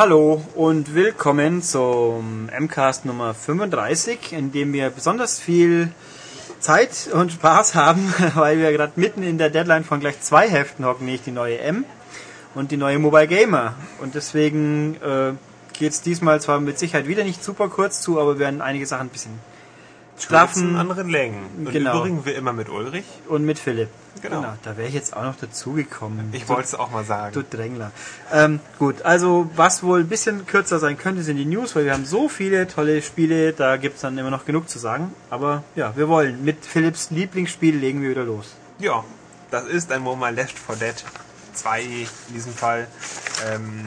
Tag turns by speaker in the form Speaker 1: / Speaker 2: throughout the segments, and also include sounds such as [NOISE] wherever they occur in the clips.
Speaker 1: hallo und willkommen zum MCAST Nummer 35, in dem wir besonders viel Zeit und Spaß [LAUGHS] haben, weil wir gerade mitten in der Deadline von gleich zwei Heften hocken, nämlich die neue M und die neue Mobile Gamer. Und deswegen äh, geht es diesmal zwar mit Sicherheit wieder nicht super kurz zu, aber wir werden einige Sachen ein bisschen straffen.
Speaker 2: anderen Längen. Und
Speaker 1: Genau.
Speaker 2: übrigens wir immer mit Ulrich.
Speaker 1: Und mit Philipp.
Speaker 2: Genau.
Speaker 1: Da wäre ich jetzt auch noch dazugekommen.
Speaker 2: Ich wollte es auch mal sagen.
Speaker 1: Du Drängler. Ähm, gut, also was wohl ein bisschen kürzer sein könnte, sind die News, weil wir haben so viele tolle Spiele, da gibt's dann immer noch genug zu sagen. Aber ja, wir wollen. Mit Philipps Lieblingsspiel legen wir wieder los.
Speaker 2: Ja, das ist ein Mobile Left 4 Dead 2 in diesem Fall. Ähm,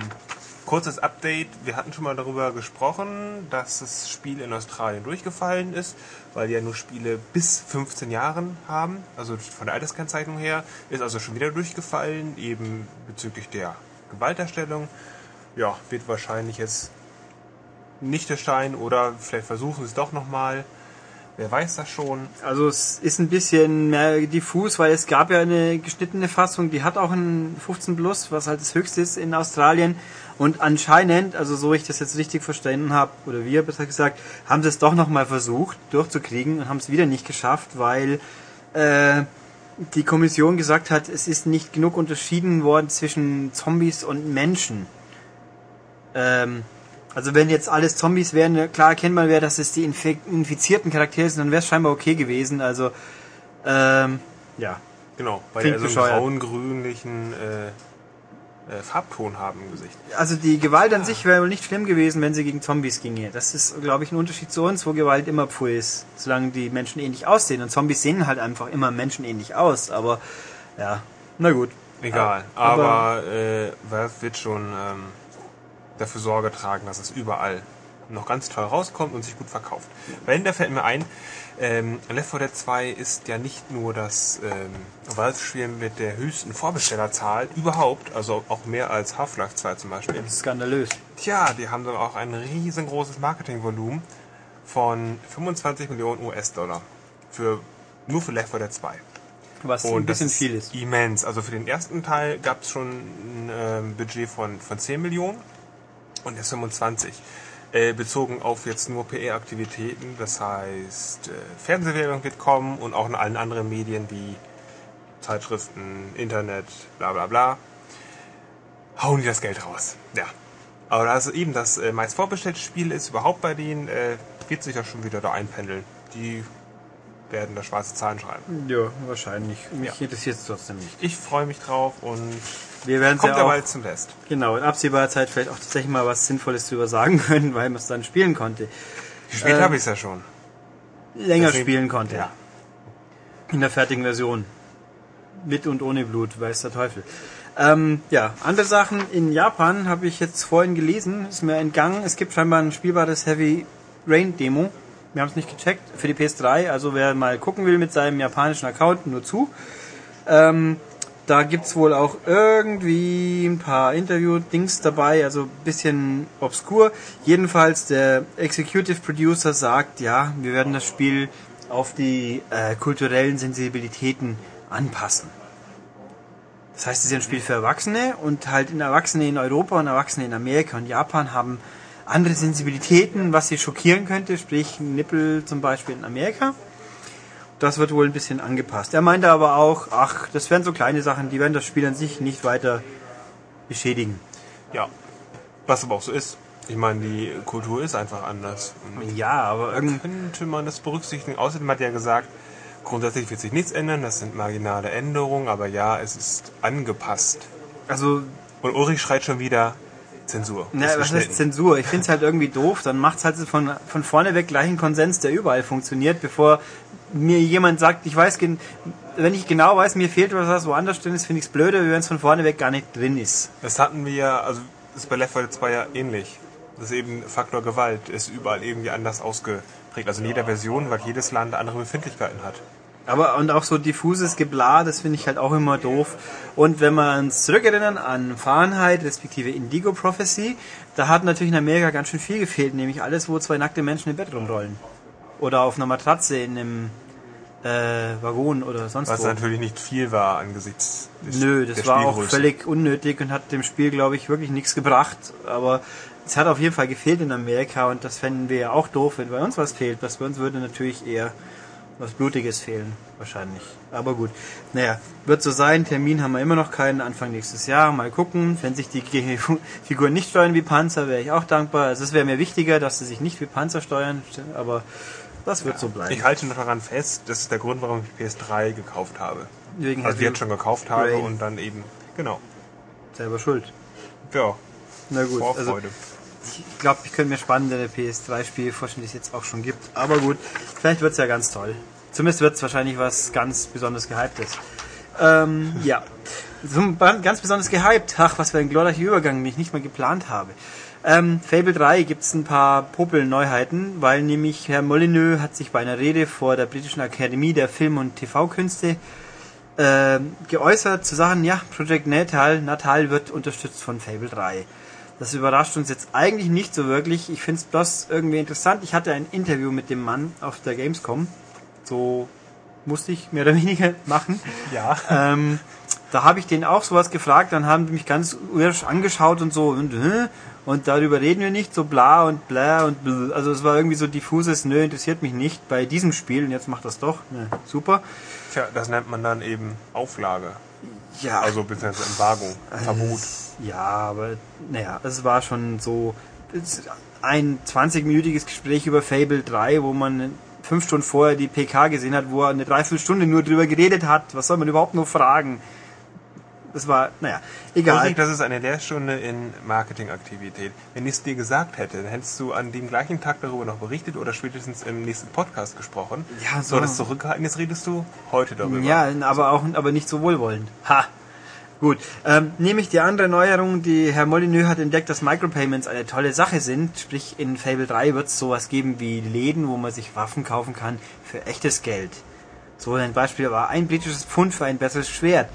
Speaker 2: kurzes Update. Wir hatten schon mal darüber gesprochen, dass das Spiel in Australien durchgefallen ist, weil die ja nur Spiele bis 15 Jahren haben. Also von der Alterskennzeichnung her ist also schon wieder durchgefallen, eben bezüglich der Gewalterstellung. Ja, wird wahrscheinlich jetzt nicht erscheinen oder vielleicht versuchen sie es doch nochmal. Wer weiß das schon.
Speaker 1: Also es ist ein bisschen mehr diffus, weil es gab ja eine geschnittene Fassung, die hat auch ein 15 Plus, was halt das höchste ist in Australien. Und anscheinend, also so ich das jetzt richtig verstanden habe, oder wir besser gesagt, haben sie es doch nochmal versucht durchzukriegen und haben es wieder nicht geschafft, weil äh, die Kommission gesagt hat, es ist nicht genug unterschieden worden zwischen Zombies und Menschen. Ähm, also wenn jetzt alles Zombies wären, klar erkennt man dass es die infi infizierten Charaktere sind, dann wäre es scheinbar okay gewesen. Also ähm, ja,
Speaker 2: Genau,
Speaker 1: Klingt
Speaker 2: die also braun-grünlichen äh, äh, Farbton haben im Gesicht.
Speaker 1: also die Gewalt an sich wäre wohl nicht schlimm gewesen, wenn sie gegen Zombies ginge. Das ist, glaube ich, ein Unterschied zu uns, wo Gewalt immer pfui ist, solange die Menschen ähnlich aussehen. Und Zombies sehen halt einfach immer menschenähnlich aus. Aber ja, na gut.
Speaker 2: Egal.
Speaker 1: Aber-
Speaker 2: Aber, äh, Valve wird schon ähm, dafür Sorge tragen, dass es überall noch ganz toll rauskommt und sich gut verkauft. Weil da fällt mir ein, ähm, Left 4 Dead 2 ist ja nicht nur das ähm, Valve-Spiel mit der höchsten Vorbestellerzahl überhaupt, also auch mehr als Half-Life 2 zum Beispiel.
Speaker 1: Das ist skandalös.
Speaker 2: Tja, die haben dann auch ein riesengroßes Marketingvolumen von 25 Millionen US-Dollar. Für, nur für Left 4 Dead 2.
Speaker 1: Was ein
Speaker 2: Und das
Speaker 1: bisschen
Speaker 2: ist
Speaker 1: viel ist.
Speaker 2: immens. Also für den ersten Teil gab es schon ein ähm, Budget von, von 10 Millionen und jetzt 25. Äh, bezogen auf jetzt nur PR-Aktivitäten. Das heißt, äh, Fernsehwerbung wird kommen und auch in allen anderen Medien wie Zeitschriften, Internet, bla bla bla. Hauen die das Geld raus. Ja. Aber also eben das äh, meist vorbestellte Spiel ist überhaupt bei denen, äh, wird sich ja schon wieder da einpendeln. Die werden da schwarze Zahlen schreiben.
Speaker 1: Ja, wahrscheinlich. Mich
Speaker 2: Ja.
Speaker 1: interessiert es trotzdem nicht.
Speaker 2: Ich freue mich drauf und
Speaker 1: Wir werden
Speaker 2: kommt
Speaker 1: ja auch,
Speaker 2: bald zum Test.
Speaker 1: genau, in absehbarer Zeit vielleicht auch tatsächlich mal was Sinnvolles drüber sagen können, weil man es dann spielen konnte.
Speaker 2: Gespielt
Speaker 1: Ähm,
Speaker 2: habe ich es ja schon.
Speaker 1: Länger
Speaker 2: Deswegen-
Speaker 1: spielen konnte.
Speaker 2: Ja.
Speaker 1: In der fertigen Version. Mit und ohne Blut, weiß der Teufel. Ähm, ja, andere Sachen. In Japan habe ich jetzt vorhin gelesen, ist mir entgangen. Es gibt scheinbar ein spielbares Heavy Rain Demo. Wir haben es nicht gecheckt. Für die PS3. Also wer mal gucken will mit seinem japanischen Account, nur zu. Ähm, da gibt's wohl auch irgendwie ein paar Interview-Dings dabei, also ein bisschen obskur. Jedenfalls der Executive Producer sagt, ja, wir werden das Spiel auf die äh, kulturellen Sensibilitäten anpassen. Das heißt, es ist ein Spiel für Erwachsene und halt in Erwachsene in Europa und Erwachsene in Amerika und Japan haben andere Sensibilitäten, was sie schockieren könnte, sprich Nippel zum Beispiel in Amerika. Das wird wohl ein bisschen angepasst. Er meinte aber auch, ach, das wären so kleine Sachen, die werden das Spiel an sich nicht weiter beschädigen.
Speaker 2: Ja. Was aber auch so ist. Ich meine, die Kultur ist einfach anders. Und
Speaker 1: Ja, aber irgendwie.
Speaker 2: könnte man das berücksichtigen. Außerdem hat er gesagt, grundsätzlich wird sich nichts ändern, das sind marginale Änderungen, aber ja, es ist angepasst.
Speaker 1: Also,
Speaker 2: Und Ulrich schreit schon wieder Zensur.
Speaker 1: na, was heißt. Zensur? Ich finde es halt irgendwie doof. Dann macht es halt von, von vorne weg gleich einen Konsens, der überall funktioniert, bevor mir jemand sagt, ich weiß, wenn ich genau weiß, mir fehlt was, was woanders drin ist, finde ich es blöder, wie wenn es von vorne weg gar nicht drin ist.
Speaker 2: Das hatten wir ja, also ist bei Left 4 Dead 2 ja ähnlich. Das ist eben Faktor Gewalt, ist überall irgendwie anders ausgeprägt. Also in jeder Version, weil jedes Land andere Befindlichkeiten hat.
Speaker 1: Aber und auch so diffuses Geblar, das finde ich halt auch immer doof. Und wenn wir uns zurückerinnern an Fahrenheit, respektive Indigo Prophecy, da hat natürlich in Amerika ganz schön viel gefehlt, nämlich alles, wo zwei nackte Menschen im Bett rumrollen. Oder auf einer Matratze in einem äh, Waggon oder sonst
Speaker 2: Was
Speaker 1: wo.
Speaker 2: natürlich nicht viel war angesichts des,
Speaker 1: Nö, das war auch völlig unnötig und hat dem Spiel, glaube ich, wirklich nichts gebracht. Aber es hat auf jeden Fall gefehlt in Amerika und das fänden wir ja auch doof, wenn bei uns was fehlt. Was bei uns würde natürlich eher was Blutiges fehlen, wahrscheinlich. Aber gut. Naja, wird so sein. Termin haben wir immer noch keinen. Anfang nächstes Jahr. Mal gucken. Wenn sich die [LAUGHS] Figuren nicht steuern wie Panzer, wäre ich auch dankbar. Also es wäre mir wichtiger, dass sie sich nicht wie Panzer steuern. Aber das wird so bleiben.
Speaker 2: Ich halte noch daran fest, das ist der Grund, warum ich PS3 gekauft habe.
Speaker 1: Wegen
Speaker 2: Also
Speaker 1: Heavy
Speaker 2: jetzt schon gekauft habe
Speaker 1: Rain.
Speaker 2: und dann eben, genau.
Speaker 1: selber schuld.
Speaker 2: Ja,
Speaker 1: Na gut. Also,
Speaker 2: Vorfreude.
Speaker 1: Ich glaube, ich könnte mir spannende PS3-Spiele vorstellen, die es jetzt auch schon gibt. Aber gut, vielleicht wird es ja ganz toll. Zumindest wird es wahrscheinlich was ganz besonders Gehyptes. Ähm, ja. So ganz besonders gehypt. Ach, was für ein glorreicher Übergang, den ich nicht mal geplant habe. Ähm, Fable 3 gibt es ein paar Popel-Neuheiten, weil nämlich Herr Molyneux hat sich bei einer Rede vor der britischen Akademie der Film- und TV-Künste äh, geäußert zu sagen, ja, Project Natal, Natal wird unterstützt von Fable 3. Das überrascht uns jetzt eigentlich nicht so wirklich. Ich finde es bloß irgendwie interessant. Ich hatte ein Interview mit dem Mann auf der Gamescom. So musste ich mehr oder weniger [LAUGHS] machen.
Speaker 2: Ja.
Speaker 1: Ähm, da habe ich den auch sowas gefragt, dann haben die mich ganz irrisch angeschaut und so, und, und darüber reden wir nicht, so bla und bla und bl. Also es war irgendwie so diffuses, nö, interessiert mich nicht bei diesem Spiel und jetzt macht das doch. Ne, super.
Speaker 2: Tja, das nennt man dann eben Auflage.
Speaker 1: Ja,
Speaker 2: Also beziehungsweise Embargo, Verbot.
Speaker 1: ja, aber naja, es war schon so ein 20-minütiges Gespräch über Fable 3, wo man fünf Stunden vorher die PK gesehen hat, wo er eine Dreiviertelstunde nur drüber geredet hat. Was soll man überhaupt nur fragen? Das war, naja, egal.
Speaker 2: Ulrich, das ist eine Lehrstunde in Marketingaktivität. Wenn ich es dir gesagt hätte, dann hättest du an dem gleichen Tag darüber noch berichtet oder spätestens im nächsten Podcast gesprochen.
Speaker 1: Ja, so.
Speaker 2: so. das zurückgehalten, jetzt redest du heute darüber.
Speaker 1: Ja, aber auch, aber nicht so wohlwollend. Ha! Gut, ähm, nämlich die andere Neuerung, die Herr Molyneux hat entdeckt, dass Micropayments eine tolle Sache sind. Sprich, in Fable 3 wird es sowas geben wie Läden, wo man sich Waffen kaufen kann für echtes Geld. So ein Beispiel war ein britisches Pfund für ein besseres Schwert.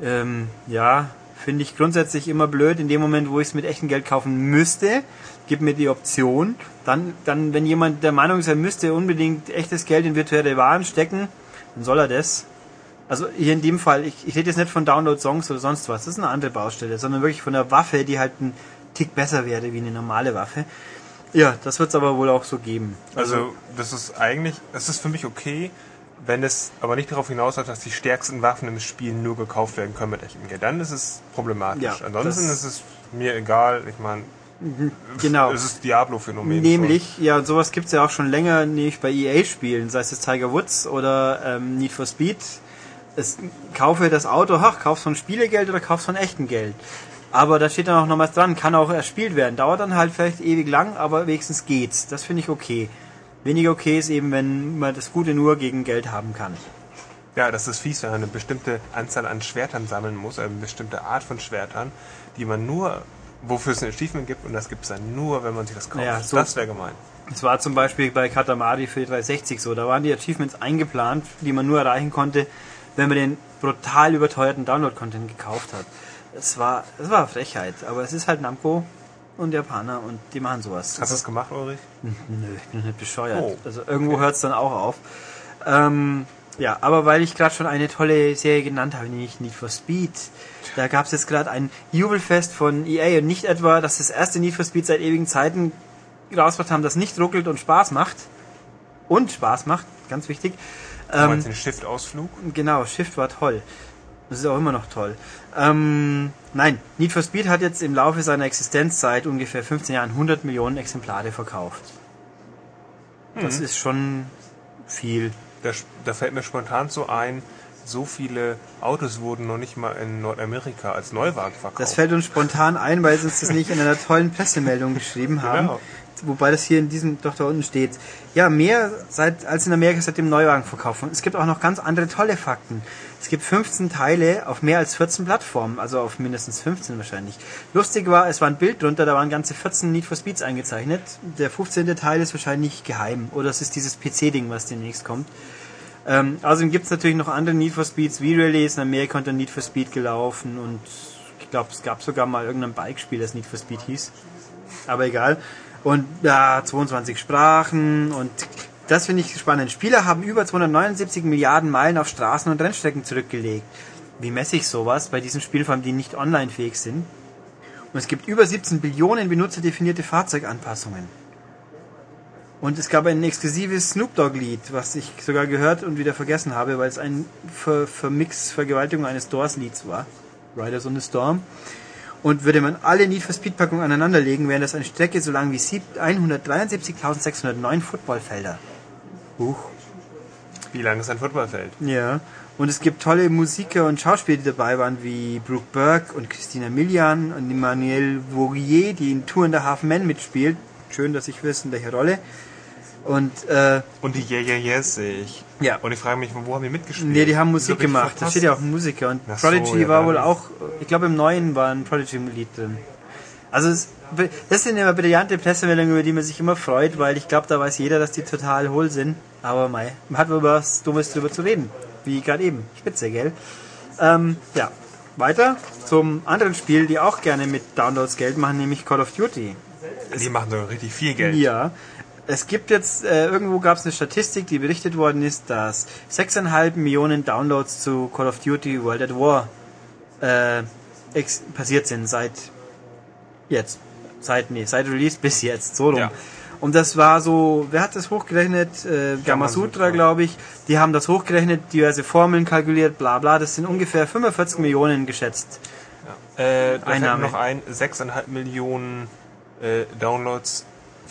Speaker 1: Ähm, ja, finde ich grundsätzlich immer blöd. In dem Moment, wo ich es mit echtem Geld kaufen müsste, gibt mir die Option. Dann, dann, wenn jemand der Meinung ist, er müsste unbedingt echtes Geld in virtuelle Waren stecken, dann soll er das. Also hier in dem Fall, ich, ich rede jetzt nicht von Download-Songs oder sonst was, das ist eine andere Baustelle, sondern wirklich von der Waffe, die halt ein Tick besser wäre wie eine normale Waffe. Ja, das wird es aber wohl auch so geben.
Speaker 2: Also, das ist eigentlich, das ist für mich okay, wenn es aber nicht darauf hinausläuft, dass die stärksten Waffen im Spiel nur gekauft werden können mit echtem Geld. Dann ist es problematisch.
Speaker 1: Ja,
Speaker 2: Ansonsten ist es mir egal. Ich meine,
Speaker 1: genau.
Speaker 2: es ist Diablo-Phänomen.
Speaker 1: Nämlich, ja, sowas gibt's ja auch schon länger, nämlich bei EA-Spielen, sei es jetzt Tiger Woods oder ähm, Need for Speed. Es, kaufe das Auto, ach, kaufst von Spielegeld oder kaufst von echtem Geld. Aber da steht dann auch noch was dran, kann auch erspielt werden. Dauert dann halt vielleicht ewig lang, aber wenigstens geht's. Das finde ich okay. Weniger okay ist eben, wenn man das Gute nur gegen Geld haben kann.
Speaker 2: Ja, das ist fies, wenn man eine bestimmte Anzahl an Schwertern sammeln muss, eine bestimmte Art von Schwertern, die man nur, wofür es ein Achievement gibt, und das gibt es dann nur, wenn man sich das kauft.
Speaker 1: Ja, so-
Speaker 2: das wäre gemein.
Speaker 1: Das war zum Beispiel bei Katamari für die 360 so. Da waren die Achievements eingeplant, die man nur erreichen konnte, wenn man den brutal überteuerten Download-Content gekauft hat. Es war, es war Frechheit, aber es ist halt Namco und Japaner und die machen sowas.
Speaker 2: Hast du das gemacht, Ulrich?
Speaker 1: Nö, ich bin nicht bescheuert.
Speaker 2: Oh.
Speaker 1: Also irgendwo hört es dann auch auf. Ähm, ja, aber weil ich gerade schon eine tolle Serie genannt habe, nämlich Need for Speed, da gab es jetzt gerade ein Jubelfest von EA und nicht etwa, dass das erste Need for Speed seit ewigen Zeiten rausgebracht haben, das nicht ruckelt und Spaß macht. Und Spaß macht, ganz wichtig. Ähm,
Speaker 2: meinst den Shift-Ausflug?
Speaker 1: Genau, Shift war toll. Das ist auch immer noch toll. Ähm, nein, Need for Speed hat jetzt im Laufe seiner Existenzzeit ungefähr 15 Jahren 100 Millionen Exemplare verkauft. Das ist schon viel.
Speaker 2: Da, da fällt mir spontan so ein, so viele Autos wurden noch nicht mal in Nordamerika als Neuwagen verkauft.
Speaker 1: Das fällt uns spontan ein, weil sie uns das nicht in einer tollen Pressemeldung geschrieben haben.
Speaker 2: Genau.
Speaker 1: Wobei das hier in diesem, doch da unten steht. Ja, mehr seit, als in Amerika seit dem Neuwagenverkauf. Und es gibt auch noch ganz andere tolle Fakten. Es gibt 15 Teile auf mehr als 14 Plattformen, also auf mindestens 15 wahrscheinlich. Lustig war, es war ein Bild drunter, da waren ganze 14 Need for Speeds eingezeichnet. Der 15. Teil ist wahrscheinlich geheim. Oder es ist dieses PC-Ding, was demnächst kommt. Ähm, außerdem gibt es natürlich noch andere Need for Speeds, V-Release. In Amerika unter Need for Speed gelaufen und ich glaube, es gab sogar mal irgendein Bike-Spiel, das Need for Speed hieß. Aber egal. Und ja, 22 Sprachen und das finde ich spannend. Spieler haben über 279 Milliarden Meilen auf Straßen und Rennstrecken zurückgelegt. Wie messe ich sowas bei diesen Spielen, vor allem die nicht online fähig sind? Und es gibt über 17 Billionen benutzerdefinierte Fahrzeuganpassungen. Und es gab ein exklusives Snoop Dogg-Lied, was ich sogar gehört und wieder vergessen habe, weil es ein Ver Vermix, Vergewaltigung eines Doors-Lieds war. Riders on the Storm. Und würde man alle Need for Speed Packungen aneinanderlegen, wäre das eine Strecke so lang wie 173.609 Footballfelder.
Speaker 2: Huch. Wie lang ist ein Footballfeld?
Speaker 1: Ja. Und es gibt tolle Musiker und Schauspieler, die dabei waren, wie Brooke Burke und Christina Milian und Emmanuel Vourier, die in Tour in the Half Men mitspielt. Schön, dass ich weiß, in welcher Rolle. Und, äh,
Speaker 2: Und die Yeah Yeah Yes sehe ich.
Speaker 1: Ja.
Speaker 2: Und ich frage mich, wo haben die mitgespielt?
Speaker 1: nee, die haben Musik gemacht. Da steht ja auch Musiker. Und
Speaker 2: so,
Speaker 1: Prodigy
Speaker 2: ja,
Speaker 1: war wohl auch, ich glaube im Neuen war ein Prodigy-Lied drin. Also, es, das sind immer brillante Pressemeldungen, über die man sich immer freut, weil ich glaube, da weiß jeder, dass die total hohl sind. Aber mei, man hat über was Dummes drüber zu reden. Wie gerade eben. Spitze, gell? Ähm, ja. Weiter zum anderen Spiel, die auch gerne mit Downloads Geld machen, nämlich Call of Duty.
Speaker 2: Die machen so richtig viel Geld.
Speaker 1: Ja. Es gibt jetzt, äh, irgendwo gab es eine Statistik, die berichtet worden ist, dass 6,5 Millionen Downloads zu Call of Duty World at War äh, passiert sind seit jetzt. Seit, nee, seit Release bis jetzt, so rum.
Speaker 2: Ja.
Speaker 1: Und das war so, wer hat das hochgerechnet? Äh, Gamasutra, glaube ich. Die haben das hochgerechnet, diverse Formeln kalkuliert, bla bla. Das sind ungefähr 45 Millionen geschätzt.
Speaker 2: Äh, da
Speaker 1: Einnahme.
Speaker 2: noch ein, 6,5 Millionen äh, Downloads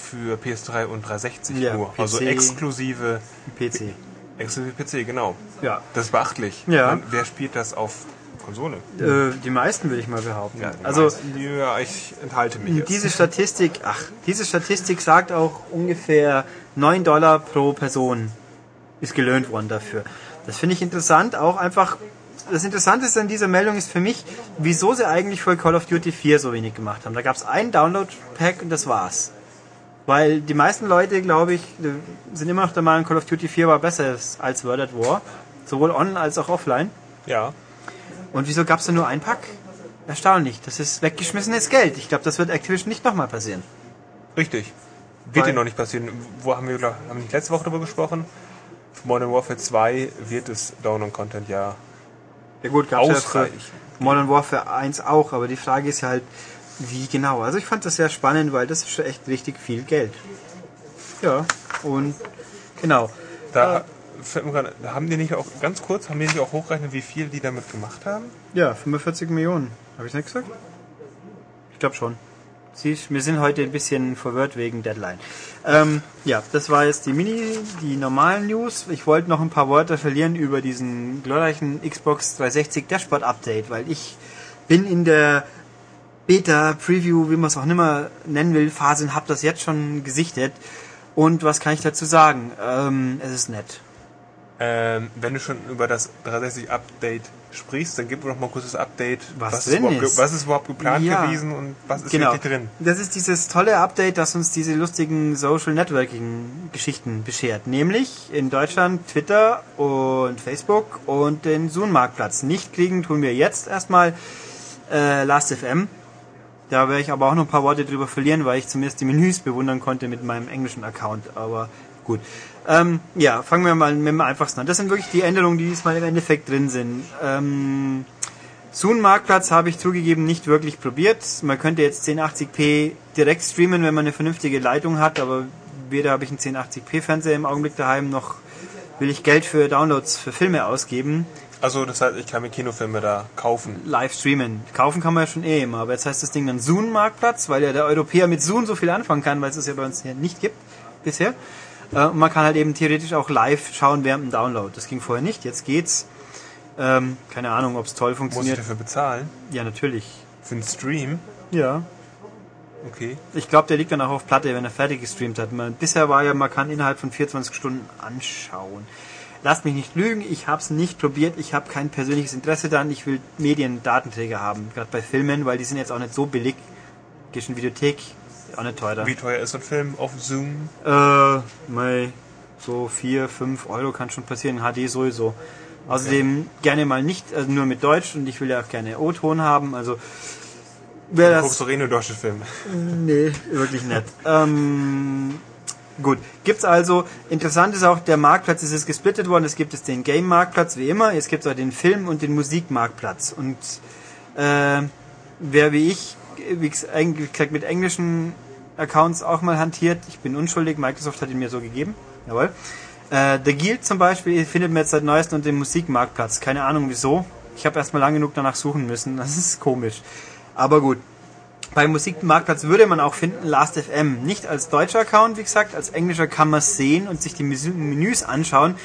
Speaker 2: für PS3 und 360
Speaker 1: Ja,
Speaker 2: nur.
Speaker 1: PC.
Speaker 2: Also exklusive,
Speaker 1: PC.
Speaker 2: exklusive PC, genau.
Speaker 1: Ja.
Speaker 2: Das ist beachtlich.
Speaker 1: Ja.
Speaker 2: Man, wer spielt das auf Konsole?
Speaker 1: Äh, die meisten würde ich mal behaupten.
Speaker 2: Ja,
Speaker 1: also
Speaker 2: meisten, ja, ich enthalte mich jetzt.
Speaker 1: Diese Statistik, ach, diese Statistik sagt auch ungefähr 9 Dollar pro Person ist gelöhnt worden dafür. Das finde ich interessant, auch einfach, das Interessanteste an dieser Meldung ist für mich, wieso sie eigentlich für Call of Duty 4 so wenig gemacht haben. Da gab es ein Download-Pack und das war's. Weil die meisten Leute, glaube ich, sind immer noch der Meinung, Call of Duty 4 war besser als World at War. Sowohl on als auch offline.
Speaker 2: Ja.
Speaker 1: Und wieso gab es da nur ein Pack? Erstaunlich. Das ist weggeschmissenes Geld. Ich glaube, das wird Activision nicht nochmal passieren.
Speaker 2: Richtig. Wird dir noch nicht passieren. Wo haben wir, glaub- haben wir letzte Woche darüber gesprochen? Modern Warfare 2 wird es Download-Content ja
Speaker 1: Ja gut, gab's ja für
Speaker 2: ausreichen.
Speaker 1: Modern Warfare 1 auch, aber die Frage ist ja halt, wie genau. Also ich fand das sehr spannend, weil das ist schon echt richtig viel Geld. Ja, und genau.
Speaker 2: Da fällt mir gerade, haben die nicht auch, ganz kurz, haben die nicht auch hochgerechnet, wie viel die damit gemacht haben?
Speaker 1: Ja, 45 Millionen. Habe ich nicht gesagt? Ich glaube schon. Siehst, wir sind heute ein bisschen verwirrt wegen Deadline. Ähm, ja, das war jetzt die Mini, die normalen News. Ich wollte noch ein paar Worte verlieren über diesen glorreichen Xbox 360 Dashboard Update, weil ich bin in der Beta, Preview, wie man es auch nimmer nennen will, Phase und habe das jetzt schon gesichtet. Und was kann ich dazu sagen? Ähm, es ist nett.
Speaker 2: Ähm, wenn du schon über das 360 Update sprichst, dann gib mir noch mal kurz das Update.
Speaker 1: Was
Speaker 2: ist
Speaker 1: drin
Speaker 2: überhaupt,
Speaker 1: ist.
Speaker 2: Was ist überhaupt geplant
Speaker 1: Ja.
Speaker 2: gewesen und was ist
Speaker 1: Genau.
Speaker 2: wirklich drin?
Speaker 1: Das ist dieses tolle Update, das uns diese lustigen Social Networking Geschichten beschert. Nämlich in Deutschland Twitter und Facebook und den Zoom-Marktplatz. Nicht kriegen tun wir jetzt erstmal äh, Last.fm. Da werde ich aber auch noch ein paar Worte drüber verlieren, weil ich zumindest die Menüs bewundern konnte mit meinem englischen Account. Aber gut. Ähm, ja, fangen wir mal mit dem einfachsten an. Das sind wirklich die Änderungen, die diesmal im Endeffekt drin sind. Ähm, Zoom-Marktplatz habe ich zugegeben nicht wirklich probiert. Man könnte jetzt 1080p direkt streamen, wenn man eine vernünftige Leitung hat, aber weder habe ich einen 1080p Fernseher im Augenblick daheim, noch will ich Geld für Downloads für Filme ausgeben.
Speaker 2: Also das heißt, ich kann mir Kinofilme da kaufen.
Speaker 1: Live streamen. Kaufen kann man ja schon eh immer, aber jetzt heißt das Ding dann Zoom-Marktplatz, weil ja der Europäer mit Zoom so viel anfangen kann, weil es es ja bei uns hier nicht gibt bisher. Äh, Und man kann halt eben theoretisch auch live schauen während dem Download. Das ging vorher nicht, jetzt geht's. Ähm, keine Ahnung, ob es toll
Speaker 2: Muss ich
Speaker 1: funktioniert.
Speaker 2: dafür bezahlen?
Speaker 1: Ja, natürlich.
Speaker 2: Für einen Stream?
Speaker 1: Ja.
Speaker 2: Okay.
Speaker 1: Ich glaube, der liegt dann auch auf Platte, wenn er fertig gestreamt hat. Man, bisher war ja, man kann innerhalb von 24 Stunden anschauen. Lasst mich nicht lügen, ich habe es nicht probiert, ich habe kein persönliches Interesse daran, ich will Mediendatenträger haben, gerade bei Filmen, weil die sind jetzt auch nicht so billig. Gehst in Videothek, auch nicht teurer.
Speaker 2: Wie teuer ist so ein Film auf Zoom?
Speaker 1: Äh, mei, so 4, 5 Euro kann schon passieren, HD sowieso. Außerdem gerne mal nicht, also nur mit Deutsch und ich will ja auch gerne O-Ton haben, also wer
Speaker 2: Du
Speaker 1: das...
Speaker 2: guckst doch eh nur deutsche Filme.
Speaker 1: Nee, wirklich nicht. [LAUGHS] ähm, Gut, gibt's also, interessant ist auch, der Marktplatz ist jetzt gesplittet worden, es gibt jetzt den Game-Marktplatz, wie immer, es gibt auch den Film- und den Musikmarktplatz. Und äh, wer wie ich, wie gesagt, mit englischen Accounts auch mal hantiert, ich bin unschuldig, Microsoft hat ihn mir so gegeben, jawohl. Äh, The Guild zum Beispiel findet man jetzt seit neuestem unter dem Musikmarktplatz, keine Ahnung wieso. Ich habe erstmal lang genug danach suchen müssen, das ist komisch. Aber gut, beim Musikmarktplatz würde man auch finden Last.fm. Nicht als deutscher Account, wie gesagt, als englischer kann man es sehen und sich die Menüs anschauen.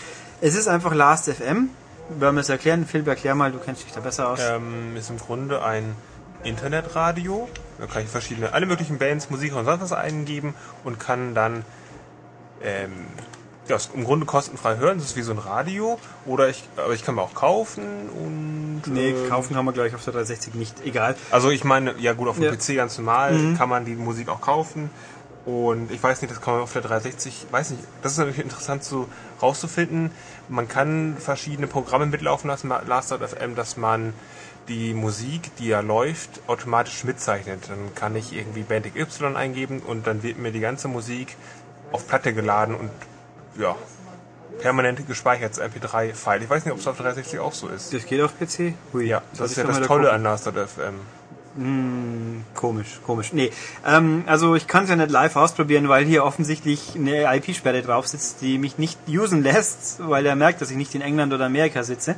Speaker 1: Es ist einfach Last.fm. Wollen wir es erklären? Philipp, erklär mal, du kennst dich da besser aus.
Speaker 2: Ähm, ist im Grunde ein Internetradio. Da kann ich verschiedene, alle möglichen Bands, Musik und sonst was eingeben und kann dann ähm, ja, im Grunde kostenfrei hören. Das ist wie so ein Radio. Oder ich, aber ich kann mir auch kaufen und.
Speaker 1: Nee, äh, kaufen kann man gleich auf der 360 nicht. Egal.
Speaker 2: Also ich meine, ja gut, auf dem ja. PC ganz normal mhm. kann man die Musik auch kaufen. Und ich weiß nicht, das kann man auf der 360, weiß nicht, das ist natürlich interessant so rauszufinden. Man kann verschiedene Programme mitlaufen lassen, Last.fm, dass man die Musik, die ja läuft, automatisch mitzeichnet. Dann kann ich irgendwie Band Y eingeben und dann wird mir die ganze Musik auf Platte geladen und ja, permanent gespeichert als MP3-File. Ich weiß nicht, ob es auf 360 auch so ist.
Speaker 1: Das geht auf PC?
Speaker 2: Hui. Ja, das, ist ja das Tolle an Last.fm.
Speaker 1: Hm, komisch, komisch. Nee, ähm, also ich kann es ja nicht live ausprobieren, weil hier offensichtlich eine IP-Sperre drauf sitzt, die mich nicht usen lässt, weil er merkt, dass ich nicht in England oder Amerika sitze.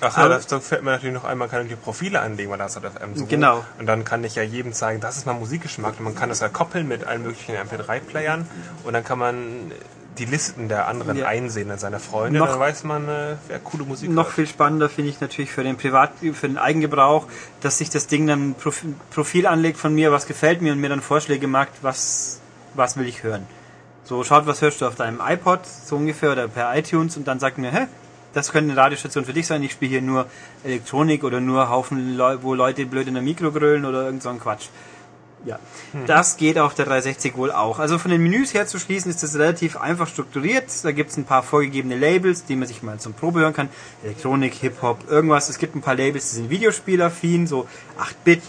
Speaker 2: Ach ja, das fällt mir natürlich noch einmal, kann ich die Profile anlegen bei Last.fm.
Speaker 1: So genau.
Speaker 2: Und dann kann ich ja jedem zeigen, das ist mein Musikgeschmack. Und man kann das ja koppeln mit allen möglichen MP3-Playern. Und dann kann man die Listen der anderen ja. einsehen an seiner Freunde, noch, dann weiß man, äh, wer coole Musik
Speaker 1: Noch hört. viel spannender finde ich natürlich für den Privat, für den Eigengebrauch, dass sich das Ding dann Profil, Profil anlegt von mir, was gefällt mir und mir dann Vorschläge macht, was, was will ich hören. So, schaut, was hörst du auf deinem iPod, so ungefähr, oder per iTunes und dann sagt mir, hä, das könnte eine Radiostation für dich sein, ich spiele hier nur Elektronik oder nur Haufen, Leu wo Leute blöd in der Mikro grölen oder irgend so ein Quatsch. Ja, hm. das geht auf der 360 wohl auch. Also von den Menüs her zu schließen ist das relativ einfach strukturiert. Da gibt es ein paar vorgegebene Labels, die man sich mal zum Probe hören kann. Elektronik, Hip-Hop, irgendwas. Es gibt ein paar Labels, die sind Videospielaffin, so 8-Bit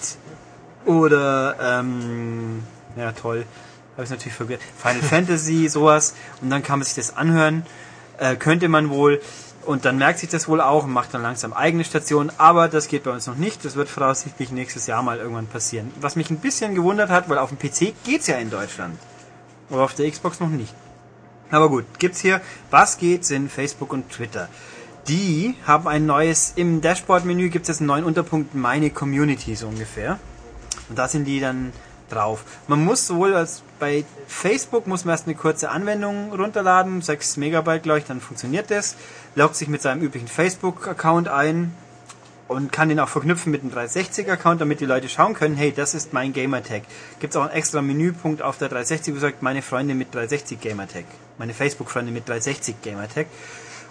Speaker 1: oder, ähm, ja toll, habe ich natürlich vergessen, Final [LAUGHS] Fantasy, sowas. Und dann kann man sich das anhören. Äh, könnte man wohl. Und dann merkt sich das wohl auch und macht dann langsam eigene Stationen. Aber das geht bei uns noch nicht. Das wird voraussichtlich nächstes Jahr mal irgendwann passieren. Was mich ein bisschen gewundert hat, weil auf dem PC geht's ja in Deutschland. Aber auf der Xbox noch nicht. Aber gut, gibt's hier, was geht, sind Facebook und Twitter. Die haben ein neues, im Dashboard-Menü gibt es jetzt einen neuen Unterpunkt Meine Community so ungefähr. Und da sind die dann drauf. Man muss sowohl als bei Facebook muss man erst eine kurze Anwendung runterladen, 6 Megabyte glaube ich, dann funktioniert das. Loggt sich mit seinem üblichen Facebook-Account ein und kann den auch verknüpfen mit einem 360-Account, damit die Leute schauen können, hey, das ist mein Gamertag. Gibt es auch einen extra Menüpunkt auf der 360, wo sagt, meine Freunde mit 360 Gamertag. Meine Facebook-Freunde mit 360 Gamertag.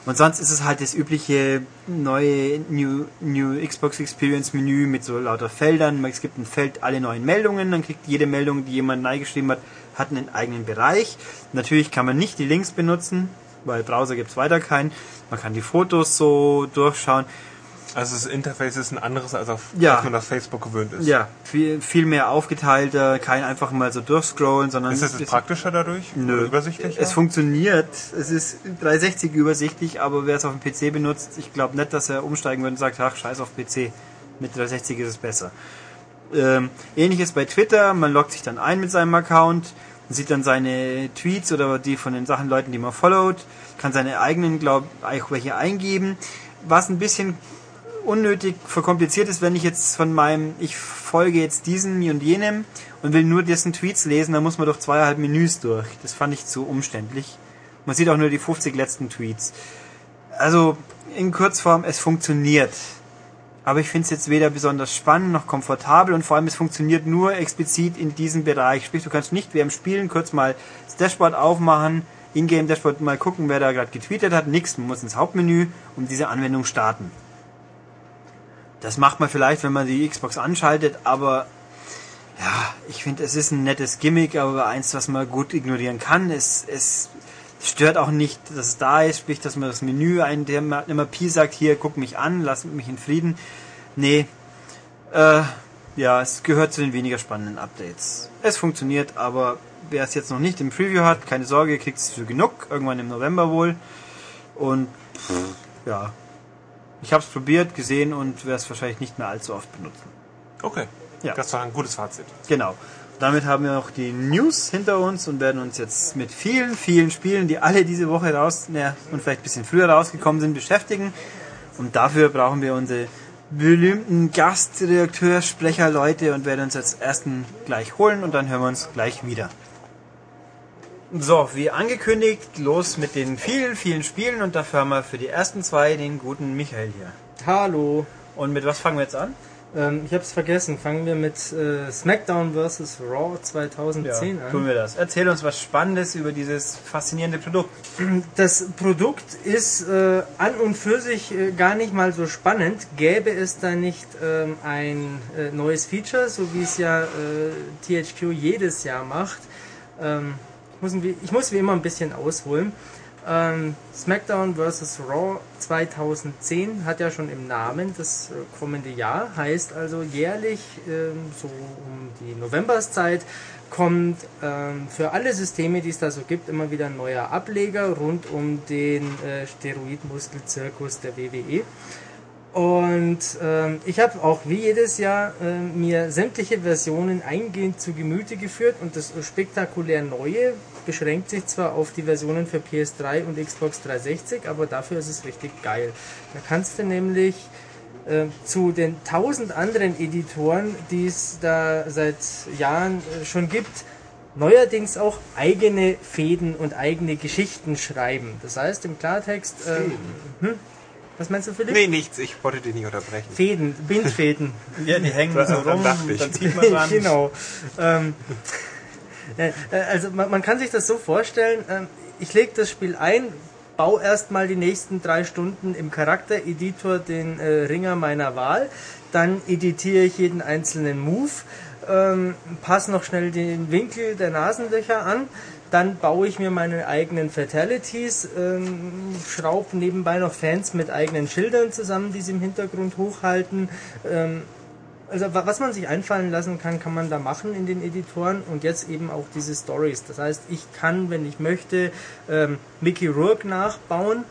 Speaker 1: Und sonst ist es halt das übliche neue New, New Xbox Experience Menü mit so lauter Feldern. Es gibt ein Feld alle neuen Meldungen, dann kriegt jede Meldung, die jemand geschrieben hat, hat einen eigenen Bereich. Natürlich kann man nicht die Links benutzen, weil Browser gibt es weiter keinen. Man kann die Fotos so durchschauen.
Speaker 2: Also das Interface ist ein anderes, als, auf,
Speaker 1: ja.
Speaker 2: als man auf Facebook gewöhnt ist.
Speaker 1: Ja, viel, viel mehr aufgeteilter, kein einfach mal so durchscrollen, sondern...
Speaker 2: Ist es praktischer dadurch?
Speaker 1: Nö.
Speaker 2: Übersichtlicher?
Speaker 1: Es funktioniert, es ist 360 übersichtlich, aber wer es auf dem PC benutzt, ich glaube nicht, dass er umsteigen würde und sagt, ach, scheiß auf PC, mit 360 ist es besser. Ähm, ähnliches bei Twitter, man loggt sich dann ein mit seinem Account, sieht dann seine Tweets oder die von den Sachen Leuten, die man followt, kann seine eigenen, glaube ich, welche eingeben. Was ein bisschen unnötig verkompliziert ist, wenn ich jetzt von meinem, ich folge jetzt diesen und jenem und will nur dessen Tweets lesen, dann muss man durch zweieinhalb Menüs durch. Das fand ich zu umständlich. Man sieht auch nur die 50 letzten Tweets. Also in Kurzform, es funktioniert. Aber ich finde es jetzt weder besonders spannend noch komfortabel und vor allem es funktioniert nur explizit in diesem Bereich. Sprich, du kannst nicht während Spielen kurz mal das Dashboard aufmachen, Ingame Dashboard mal gucken, wer da gerade getweetet hat. Nix, man muss ins Hauptmenü und diese Anwendung starten. Das macht man vielleicht, wenn man die Xbox anschaltet, aber ja, ich finde, es ist ein nettes Gimmick, aber eins, was man gut ignorieren kann. Es, es stört auch nicht, dass es da ist, sprich, dass man das Menü ein, der immer Pi sagt, hier, guck mich an, lass mich in Frieden. Nee, äh, ja, es gehört zu den weniger spannenden Updates. Es funktioniert, aber wer es jetzt noch nicht im Preview hat, keine Sorge, ihr kriegt es für genug, irgendwann im November wohl. Und pff, ja, ich habe es probiert, gesehen und werde es wahrscheinlich nicht mehr allzu oft benutzen.
Speaker 2: Okay.
Speaker 1: Ja.
Speaker 2: Das war ein gutes Fazit.
Speaker 1: Genau. Damit haben wir auch die News hinter uns und werden uns jetzt mit vielen, vielen Spielen, die alle diese Woche raus ja, und vielleicht ein bisschen früher rausgekommen sind, beschäftigen. Und dafür brauchen wir unsere berühmten Gastredakteursprecherleute und werden uns jetzt ersten gleich holen und dann hören wir uns gleich wieder. So, wie angekündigt, los mit den vielen, vielen Spielen und dafür haben wir für die ersten zwei den guten Michael hier.
Speaker 3: Hallo.
Speaker 1: Und mit was fangen wir jetzt an?
Speaker 3: Ähm, ich hab's vergessen. Fangen wir mit äh, SmackDown vs. Raw 2010
Speaker 1: tun
Speaker 3: an.
Speaker 1: wir das. Erzähl uns was Spannendes über dieses faszinierende Produkt.
Speaker 3: Das Produkt ist äh, an und für sich äh, gar nicht mal so spannend. Gäbe es da nicht ähm, ein äh, neues Feature, so wie es ja äh, THQ jedes Jahr macht. Ähm, ich, muss, wie- ich muss wie immer ein bisschen ausholen. Ähm, SmackDown vs. Raw 2010 hat ja schon im Namen das äh, kommende Jahr, heißt also jährlich ähm, so um die Novemberszeit kommt ähm, für alle Systeme, die es da so gibt, immer wieder ein neuer Ableger rund um den äh, Steroidmuskelzirkus der WWE. Und ähm, ich habe auch wie jedes Jahr ähm, mir sämtliche Versionen eingehend zu Gemüte geführt und das spektakulär Neue beschränkt sich zwar auf die Versionen für PS3 und Xbox 360, aber dafür ist es richtig geil. Da kannst du nämlich äh, zu den tausend anderen Editoren, die es da seit Jahren äh, schon gibt, neuerdings auch eigene Fäden und eigene Geschichten schreiben. Das heißt im Klartext, ähm, hm? was meinst du Philipp?
Speaker 2: Nee, nichts. Ich wollte dich nicht unterbrechen.
Speaker 3: Fäden, Bindfäden.
Speaker 1: Ja, die hängen so
Speaker 2: Dann
Speaker 1: rum,
Speaker 2: dachte ich.
Speaker 1: dann zieht man dran. [LAUGHS]
Speaker 3: genau. Ähm, äh, äh, also man, man kann sich das so vorstellen, ähm, ich lege das Spiel ein, baue erstmal die nächsten drei Stunden im Charaktereditor den äh, Ringer meiner Wahl, dann editiere ich jeden einzelnen Move, ähm, passe noch schnell den Winkel der Nasenlöcher an, dann baue ich mir meine eigenen Fatalities, ähm, schraube nebenbei noch Fans mit eigenen Schildern zusammen, die sie im Hintergrund hochhalten, ähm, also wa- was man sich einfallen lassen kann, kann man da machen in den Editoren und jetzt eben auch diese Stories. Das heißt, ich kann, wenn ich möchte, ähm, Mickey Rourke nachbauen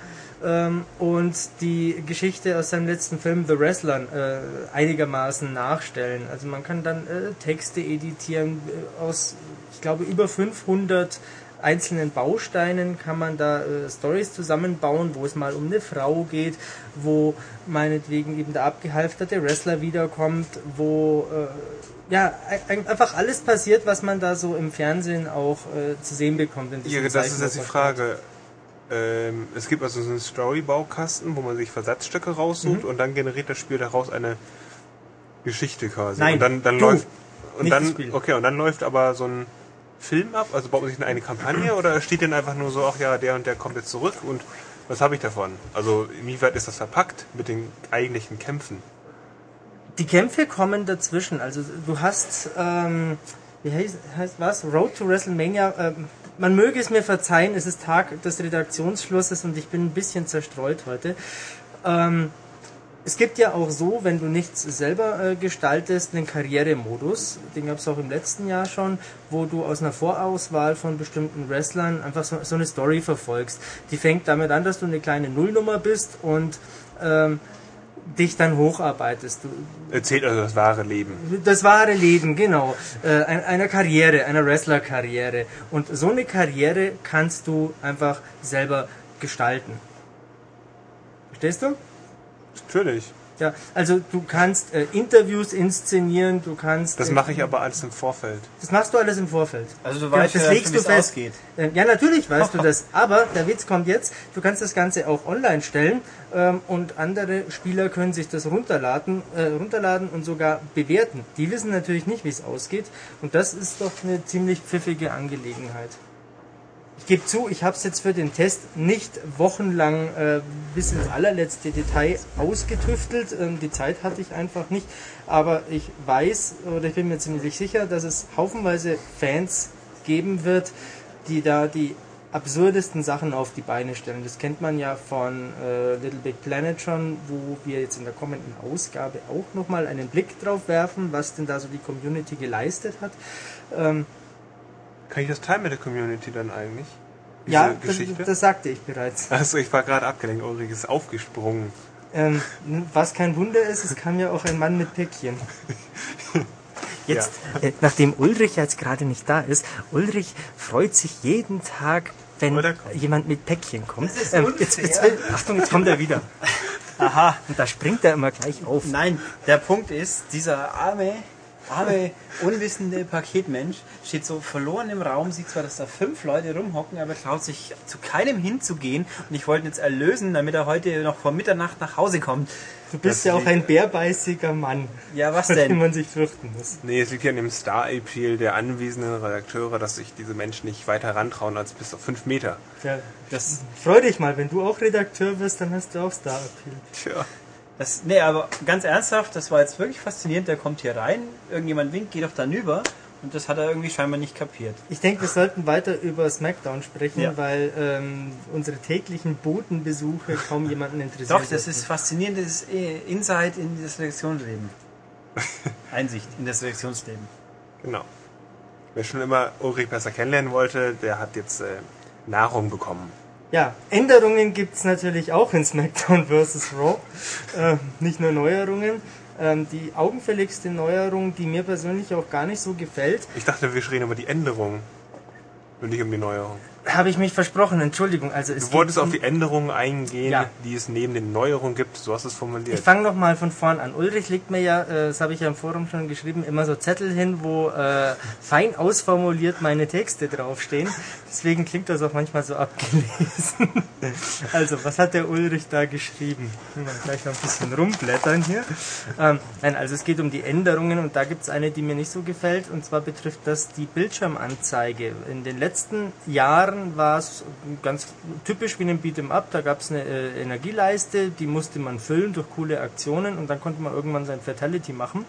Speaker 3: ähm, und die Geschichte aus seinem letzten Film The Wrestler äh, einigermaßen nachstellen. Also man kann dann äh, Texte editieren äh, aus, ich glaube, über 500 einzelnen Bausteinen kann man da äh, Stories zusammenbauen, wo es mal um eine Frau geht, wo meinetwegen eben der abgehalfterte Wrestler wiederkommt, wo äh, ja ein- einfach alles passiert, was man da so im Fernsehen auch äh, zu sehen bekommt. In
Speaker 2: Ja, das ist jetzt die. Frage. Ähm, es gibt also so einen Story-Baukasten, wo man sich Versatzstücke raussucht und dann generiert das Spiel daraus eine Geschichte quasi.
Speaker 3: Nein,
Speaker 2: und dann, dann
Speaker 3: du,
Speaker 2: läuft und dann
Speaker 3: Spiel.
Speaker 2: okay und dann läuft aber so ein Film ab. Also baut man sich eine Kampagne oder steht denn einfach nur so, ach ja, der und der kommt jetzt zurück und was habe ich davon? Also inwieweit ist das verpackt mit den eigentlichen Kämpfen?
Speaker 3: Die Kämpfe kommen dazwischen. Also du hast, ähm, wie heißt, heißt was? Road to WrestleMania. Ähm, man möge es mir verzeihen, es ist Tag des Redaktionsschlusses und ich bin ein bisschen zerstreut heute. Ähm, es gibt ja auch so, wenn du nichts selber äh, gestaltest, einen Karrieremodus. Den gab es auch im letzten Jahr schon, wo du aus einer Vorauswahl von bestimmten Wrestlern einfach so, so eine Story verfolgst. Die fängt damit an, dass du eine kleine Nullnummer bist und ähm, dich dann hocharbeitest. Du,
Speaker 2: Erzählt also das wahre Leben.
Speaker 3: das wahre Leben, genau. Äh, ein- einer Karriere, einer Wrestler-Karriere. Und so eine Karriere kannst du einfach selber gestalten. Verstehst du?
Speaker 2: Natürlich.
Speaker 3: Ja, also du kannst äh, Interviews inszenieren, du kannst.
Speaker 2: Das
Speaker 3: äh,
Speaker 2: mache ich aber alles im Vorfeld.
Speaker 3: Das machst du alles im Vorfeld.
Speaker 1: Also du
Speaker 3: Ja,
Speaker 1: weißt
Speaker 3: das
Speaker 1: ja,
Speaker 3: legst
Speaker 1: schon,
Speaker 3: du
Speaker 1: wie es
Speaker 3: fest.
Speaker 1: ausgeht.
Speaker 3: Äh, Ja, natürlich weißt du [LAUGHS] das. Aber der Witz kommt jetzt. Du kannst das Ganze auch online stellen ähm, und andere Spieler können sich das runterladen, äh, runterladen und sogar bewerten. Die wissen natürlich nicht, wie es ausgeht. Und das ist doch eine ziemlich pfiffige Angelegenheit. Ich gebe zu, ich habe es jetzt für den Test nicht wochenlang äh, bis ins allerletzte Detail ausgetüftelt. Ähm, die Zeit hatte ich einfach nicht. Aber ich weiß oder ich bin mir ziemlich sicher, dass es haufenweise Fans geben wird, die da die absurdesten Sachen auf die Beine stellen. Das kennt man ja von äh, Little Big Planet schon, wo wir jetzt in der kommenden Ausgabe auch nochmal einen Blick drauf werfen, was denn da so die Community geleistet hat. Ähm,
Speaker 2: Kann ich das teilen mit der Community dann eigentlich? Diese
Speaker 3: ja, das,
Speaker 2: Geschichte?
Speaker 3: das sagte ich bereits.
Speaker 2: also ich war gerade abgelenkt, Ulrich ist aufgesprungen.
Speaker 3: Ähm, was kein Wunder ist, es kam ja auch ein Mann mit Päckchen. [LAUGHS] Jetzt, äh, nachdem Ulrich jetzt gerade nicht da ist, Ulrich freut sich jeden Tag, wenn
Speaker 2: kommt.
Speaker 3: jemand mit Päckchen kommt.
Speaker 1: Das ist
Speaker 3: Ähm, jetzt, jetzt. Achtung, jetzt kommt er wieder.
Speaker 1: Aha.
Speaker 3: Und da springt er immer gleich auf.
Speaker 1: Nein, der Punkt ist, dieser arme, arme, unwissende Paketmensch steht so verloren im Raum, sieht zwar, dass da fünf Leute rumhocken, aber traut sich zu keinem hinzugehen. Und ich wollte ihn jetzt erlösen, damit er heute noch vor Mitternacht nach Hause kommt.
Speaker 3: Du bist
Speaker 2: Das
Speaker 3: ja auch ein bärbeißiger Mann,
Speaker 1: Ja, was denn?
Speaker 3: man sich fürchten muss.
Speaker 2: Nee, es liegt ja an dem Star-Appeal der anwesenden Redakteure, dass sich diese Menschen nicht weiter rantrauen als bis auf fünf Meter.
Speaker 3: Ja,
Speaker 1: Das,
Speaker 3: freu dich mal, wenn du auch Redakteur wirst, dann hast du auch Star Appeal.
Speaker 2: Tja.
Speaker 1: Das, nee, aber ganz ernsthaft, das war jetzt wirklich faszinierend. Der kommt hier rein, irgendjemand winkt, geh doch da nüber. Und das hat er irgendwie scheinbar nicht kapiert.
Speaker 3: Ich denke, wir sollten weiter über SmackDown sprechen,
Speaker 1: Ja.
Speaker 3: weil ähm, unsere täglichen Botenbesuche kaum jemanden interessieren.
Speaker 1: Doch, das ist faszinierend, das ist eh Insight in das Redaktionsleben. [LAUGHS] Einsicht in das Redaktionsleben.
Speaker 2: Genau. Wer schon immer Ulrich besser kennenlernen wollte, der hat jetzt äh, Nahrung bekommen.
Speaker 3: Ja, Änderungen gibt's natürlich auch in SmackDown vs. Raw. Äh, nicht nur Neuerungen. Ähm, die augenfälligste Neuerung, die mir persönlich auch gar nicht so gefällt,
Speaker 2: Ich dachte, wir reden über die Änderung und nicht um die Neuerung.
Speaker 3: Habe ich mich versprochen. Entschuldigung. Also
Speaker 2: Du wolltest auf die Änderungen eingehen,
Speaker 3: Ja.
Speaker 2: die es neben den Neuerungen gibt. So hast du es
Speaker 3: Ich
Speaker 2: formuliert.
Speaker 3: fange noch mal von vorn an. Ulrich legt mir ja, äh, das habe ich ja im Forum schon geschrieben, immer so Zettel hin, wo äh, fein ausformuliert meine Texte draufstehen. Deswegen klingt das auch manchmal so abgelesen. [LAUGHS] also, was hat der Ulrich da geschrieben? Können wir gleich noch ein bisschen rumblättern hier. Ähm, nein, also es geht um die Änderungen und da gibt es eine, die mir nicht so gefällt. Und zwar betrifft das die Bildschirmanzeige. In den letzten Jahren war es ganz typisch wie in einem Beat'em Up. Da gab es eine äh, Energieleiste, die musste man füllen durch coole Aktionen und dann konnte man irgendwann sein Fatality machen.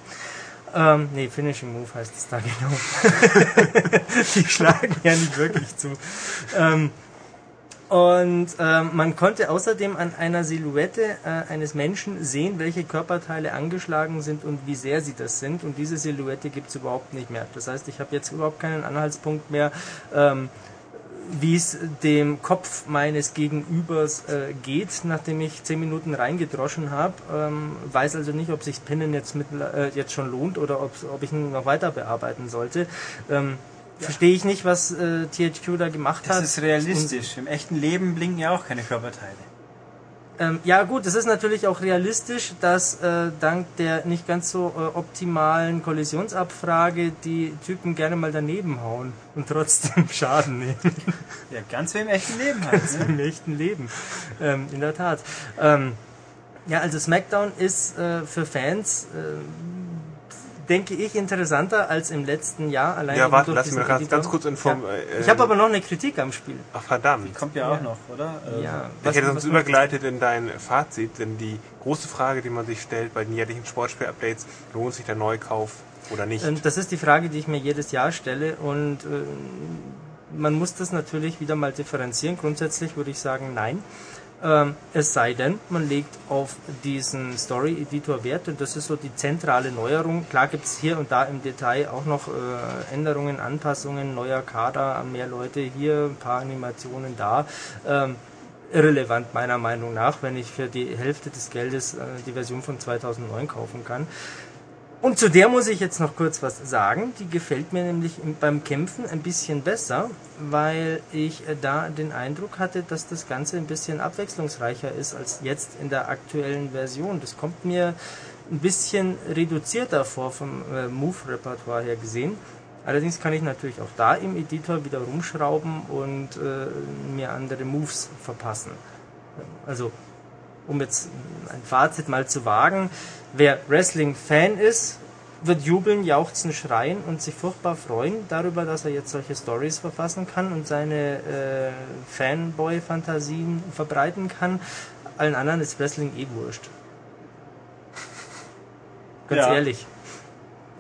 Speaker 3: Ähm, nee, Finishing Move heißt es da [LAUGHS] genau. die schlagen ja nicht wirklich zu. Ähm, und ähm, man konnte außerdem an einer Silhouette äh, eines Menschen sehen, welche Körperteile angeschlagen sind und wie sehr sie das sind. Und diese Silhouette gibt es überhaupt nicht mehr. Das heißt, ich habe jetzt überhaupt keinen Anhaltspunkt mehr, ähm, wie es dem Kopf meines Gegenübers äh, geht, nachdem ich zehn Minuten reingedroschen habe. Ähm, weiß also nicht, ob sich Pinnen jetzt, mit, äh, jetzt schon lohnt oder ob, ob ich ihn noch weiter bearbeiten sollte. Ähm, Verstehe ich nicht, was äh, THQ da gemacht
Speaker 1: Das
Speaker 3: hat.
Speaker 1: ist realistisch. Im echten Leben blinken ja auch keine Körperteile.
Speaker 3: Ähm, ja gut, es ist natürlich auch realistisch, dass äh, dank der nicht ganz so äh, optimalen Kollisionsabfrage die Typen gerne mal daneben hauen und trotzdem [LAUGHS] Schaden nehmen
Speaker 1: Ja, ganz wie im echten Leben halt. Ne?
Speaker 3: im echten Leben. Ähm, in der Tat. Ähm, ja, also SmackDown ist äh, für Fans, äh, denke ich, interessanter als im letzten Jahr. Allein
Speaker 2: Ja, warte,
Speaker 3: durch
Speaker 2: lass mich ganz, ganz kurz informieren.
Speaker 3: Ja. Ich habe aber noch eine Kritik am Spiel.
Speaker 2: Ach, verdammt.
Speaker 1: Kommt ja auch noch, oder? Äh,
Speaker 3: Ja,
Speaker 2: Ich
Speaker 3: was-
Speaker 2: hätte sonst übergeleitet in dein Fazit, denn die große Frage, die man sich stellt bei den jährlichen Sportspiel-Updates, lohnt sich der Neukauf oder nicht?
Speaker 3: Ähm, Das ist die Frage, die ich mir jedes Jahr stelle und äh, man muss das natürlich wieder mal differenzieren. Grundsätzlich würde ich sagen, nein. Ähm, es sei denn, man legt auf diesen Story-Editor Wert und das ist so die zentrale Neuerung. Klar gibt es hier und da im Detail auch noch äh, Änderungen, Anpassungen, neuer Kader, mehr Leute hier, ein paar Animationen da. Ähm, irrelevant meiner Meinung nach, wenn ich für die Hälfte des Geldes äh, die Version von 2009 kaufen kann. Und zu der muss ich jetzt noch kurz was sagen. Die gefällt mir nämlich im- beim Kämpfen ein bisschen besser, weil ich äh, da den Eindruck hatte, dass das Ganze ein bisschen abwechslungsreicher ist als jetzt in der aktuellen Version. Das kommt mir ein bisschen reduzierter vor vom äh, Move-Repertoire her gesehen. Allerdings kann ich natürlich auch da im Editor wieder rumschrauben und äh, mir andere Moves verpassen. Also um jetzt ein Fazit mal zu wagen, wer Wrestling-Fan ist, wird jubeln, jauchzen, schreien und sich furchtbar freuen darüber, dass er jetzt solche Stories verfassen kann und seine äh, Fanboy-Fantasien verbreiten kann. Allen anderen ist Wrestling eh wurscht. [LAUGHS] Ganz
Speaker 1: Ja.
Speaker 3: ehrlich.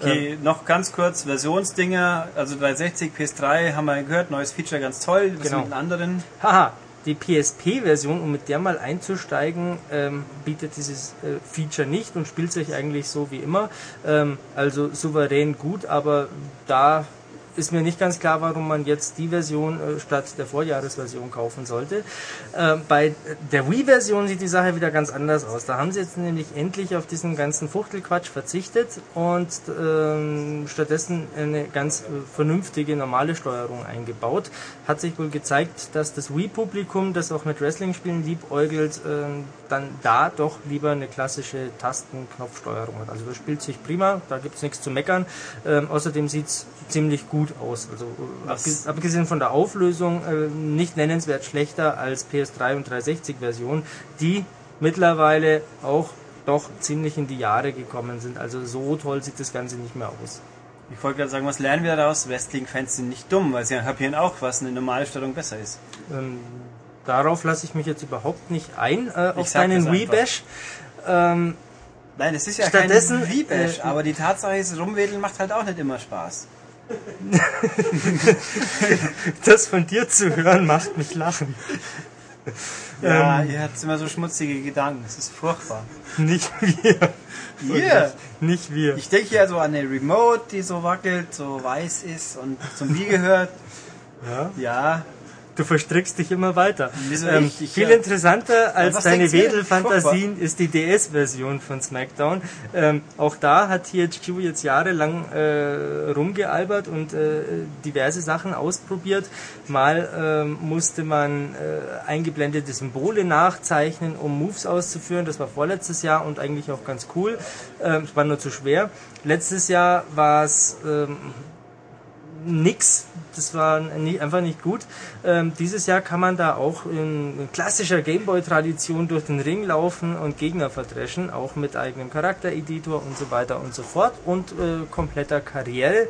Speaker 1: Okay, noch ganz kurz, Versionsdinger, also 360, PS3 haben wir gehört, neues Feature ganz toll, was
Speaker 3: Genau.
Speaker 1: mit den anderen?
Speaker 3: Haha, die PSP-Version, um mit der mal einzusteigen, ähm, bietet dieses äh, Feature nicht und spielt sich eigentlich so wie immer. Ähm, also souverän gut, aber da ist mir nicht ganz klar, warum man jetzt die Version äh, statt der Vorjahresversion kaufen sollte. Äh, bei der Wii-Version sieht die Sache wieder ganz anders aus. Da haben sie jetzt nämlich endlich auf diesen ganzen Fuchtelquatsch verzichtet und ähm, stattdessen eine ganz äh, vernünftige normale Steuerung eingebaut. Hat sich wohl gezeigt, dass das Wii-Publikum, das auch mit Wrestling-Spielen liebäugelt, äh, dann da doch lieber eine klassische Tasten-Knopfsteuerung hat. Also das spielt sich prima, da gibt es nichts zu meckern. Ähm, außerdem sieht es ziemlich gut aus. Also äh, abgesehen von der Auflösung äh, nicht nennenswert schlechter als PS3 und 360 Version, die mittlerweile auch doch ziemlich in die Jahre gekommen sind. Also so toll sieht das Ganze nicht mehr aus.
Speaker 1: Ich wollte gerade sagen, was lernen wir daraus? Wrestling-Fans sind nicht dumm, weil sie kapieren auch, was eine normale Stellung besser ist.
Speaker 3: Ähm, darauf lasse ich mich jetzt überhaupt nicht ein, äh, auf deinen Wii-Bash. Ähm,
Speaker 1: Nein, es ist ja
Speaker 3: Stattdessen,
Speaker 1: kein Wii-Bash,
Speaker 3: äh,
Speaker 1: aber die Tatsache ist, rumwedeln macht halt auch nicht immer Spaß. [LAUGHS]
Speaker 3: das von dir zu hören macht mich lachen.
Speaker 1: Ja, ihr habt immer so schmutzige Gedanken, es ist furchtbar.
Speaker 3: Nicht wir.
Speaker 1: Ihr!
Speaker 3: Nicht wir.
Speaker 1: Ich denke ja so an eine Remote, die so wackelt, so weiß ist und zum Wii gehört.
Speaker 3: Ja.
Speaker 1: Ja,
Speaker 3: Du verstrickst dich immer weiter. Ähm, viel
Speaker 1: ja.
Speaker 3: interessanter als deine? Wedelfantasien ist die DS-Version von SmackDown. Ähm, auch da hat THQ jetzt jahrelang äh, rumgealbert und äh, diverse Sachen ausprobiert. Mal ähm, musste man äh, eingeblendete Symbole nachzeichnen, um Moves auszuführen. Das war vorletztes Jahr und eigentlich auch ganz cool. Ähm, es war nur zu schwer. Letztes Jahr war es ähm, nix. Das war nie, einfach nicht gut. Ähm, dieses Jahr kann man da auch in klassischer Gameboy-Tradition durch den Ring laufen und Gegner verdreschen, auch mit eigenem Charaktereditor und so weiter und so fort und äh, kompletter Karriere.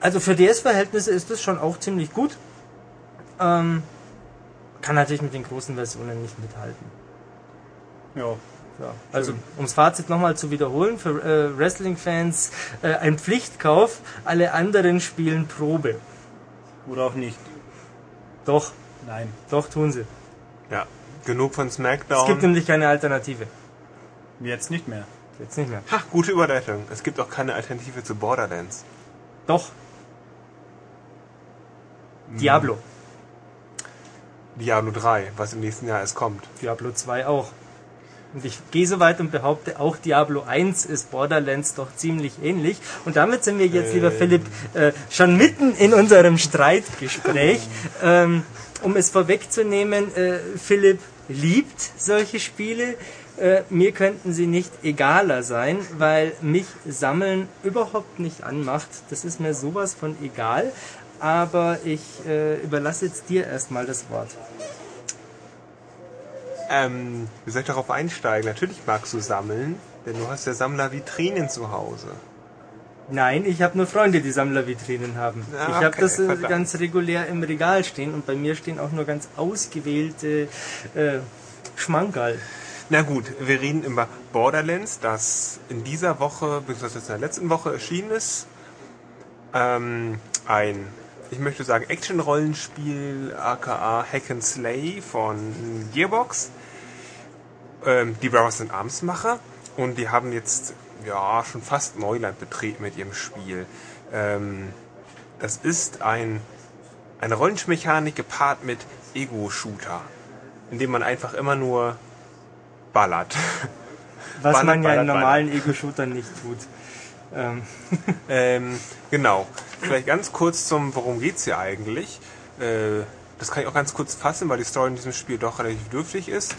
Speaker 3: Also für DS-Verhältnisse ist das schon auch ziemlich gut. Ähm, kann natürlich mit den großen Versionen nicht mithalten.
Speaker 1: ja.
Speaker 3: Ja, also ums Fazit nochmal zu wiederholen, für äh, Wrestling-Fans äh, ein Pflichtkauf, alle anderen spielen Probe.
Speaker 1: Oder auch nicht.
Speaker 3: Doch,
Speaker 1: Nein.
Speaker 3: doch tun sie.
Speaker 2: Ja, genug von
Speaker 3: Es gibt
Speaker 2: SmackDown.
Speaker 3: nämlich keine Alternative.
Speaker 1: Jetzt nicht mehr.
Speaker 3: Jetzt nicht mehr.
Speaker 2: Ha, gute Überleitung. Es gibt auch keine Alternative zu Borderlands.
Speaker 3: Doch.
Speaker 2: Hm.
Speaker 3: Diablo.
Speaker 2: Diablo 3, was im nächsten Jahr erst kommt.
Speaker 3: Diablo 2 auch. Und ich gehe so weit und behaupte, auch Diablo 1 ist Borderlands doch ziemlich ähnlich. Und damit sind wir jetzt, lieber
Speaker 2: Ähm.
Speaker 3: Philipp, äh, schon mitten in unserem Streitgespräch. [LAUGHS] ähm, um es vorwegzunehmen, äh, Philipp liebt solche Spiele. Äh, mir könnten sie nicht egaler sein, weil mich Sammeln überhaupt nicht anmacht. Das ist mir sowas von egal. Aber ich äh, überlasse jetzt dir erstmal das Wort.
Speaker 2: Ähm, wie soll ich darauf einsteigen? Natürlich magst du sammeln, denn du hast ja Sammlervitrinen zu Hause.
Speaker 3: Nein, ich habe nur Freunde, die Sammlervitrinen haben.
Speaker 2: Ah,
Speaker 3: ich habe
Speaker 2: okay,
Speaker 3: das äh,
Speaker 2: verdammt.
Speaker 3: ganz regulär im Regal stehen und bei mir stehen auch nur ganz ausgewählte äh, Schmankerl.
Speaker 2: Na gut, wir reden über Borderlands, das in dieser Woche, beziehungsweise in der letzten Woche erschienen ist. Ähm, ein, ich möchte sagen, Action-Rollenspiel, aka Hack and Slay von Gearbox. Ähm, die Brothers sind Armsmacher und die haben jetzt ja schon fast Neuland betreten mit ihrem Spiel. Ähm, das ist ein, eine Rollenspielmechanik gepaart mit Ego-Shooter, in dem man einfach immer nur ballert.
Speaker 3: Was
Speaker 2: Ballert,
Speaker 3: man ja in
Speaker 2: ballert,
Speaker 3: normalen Ego-Shootern nicht tut. Ähm, [LAUGHS]
Speaker 2: ähm, genau. Vielleicht ganz kurz zum, worum geht's hier eigentlich? Äh, das kann ich auch ganz kurz fassen, weil die Story in diesem Spiel doch relativ dürftig ist.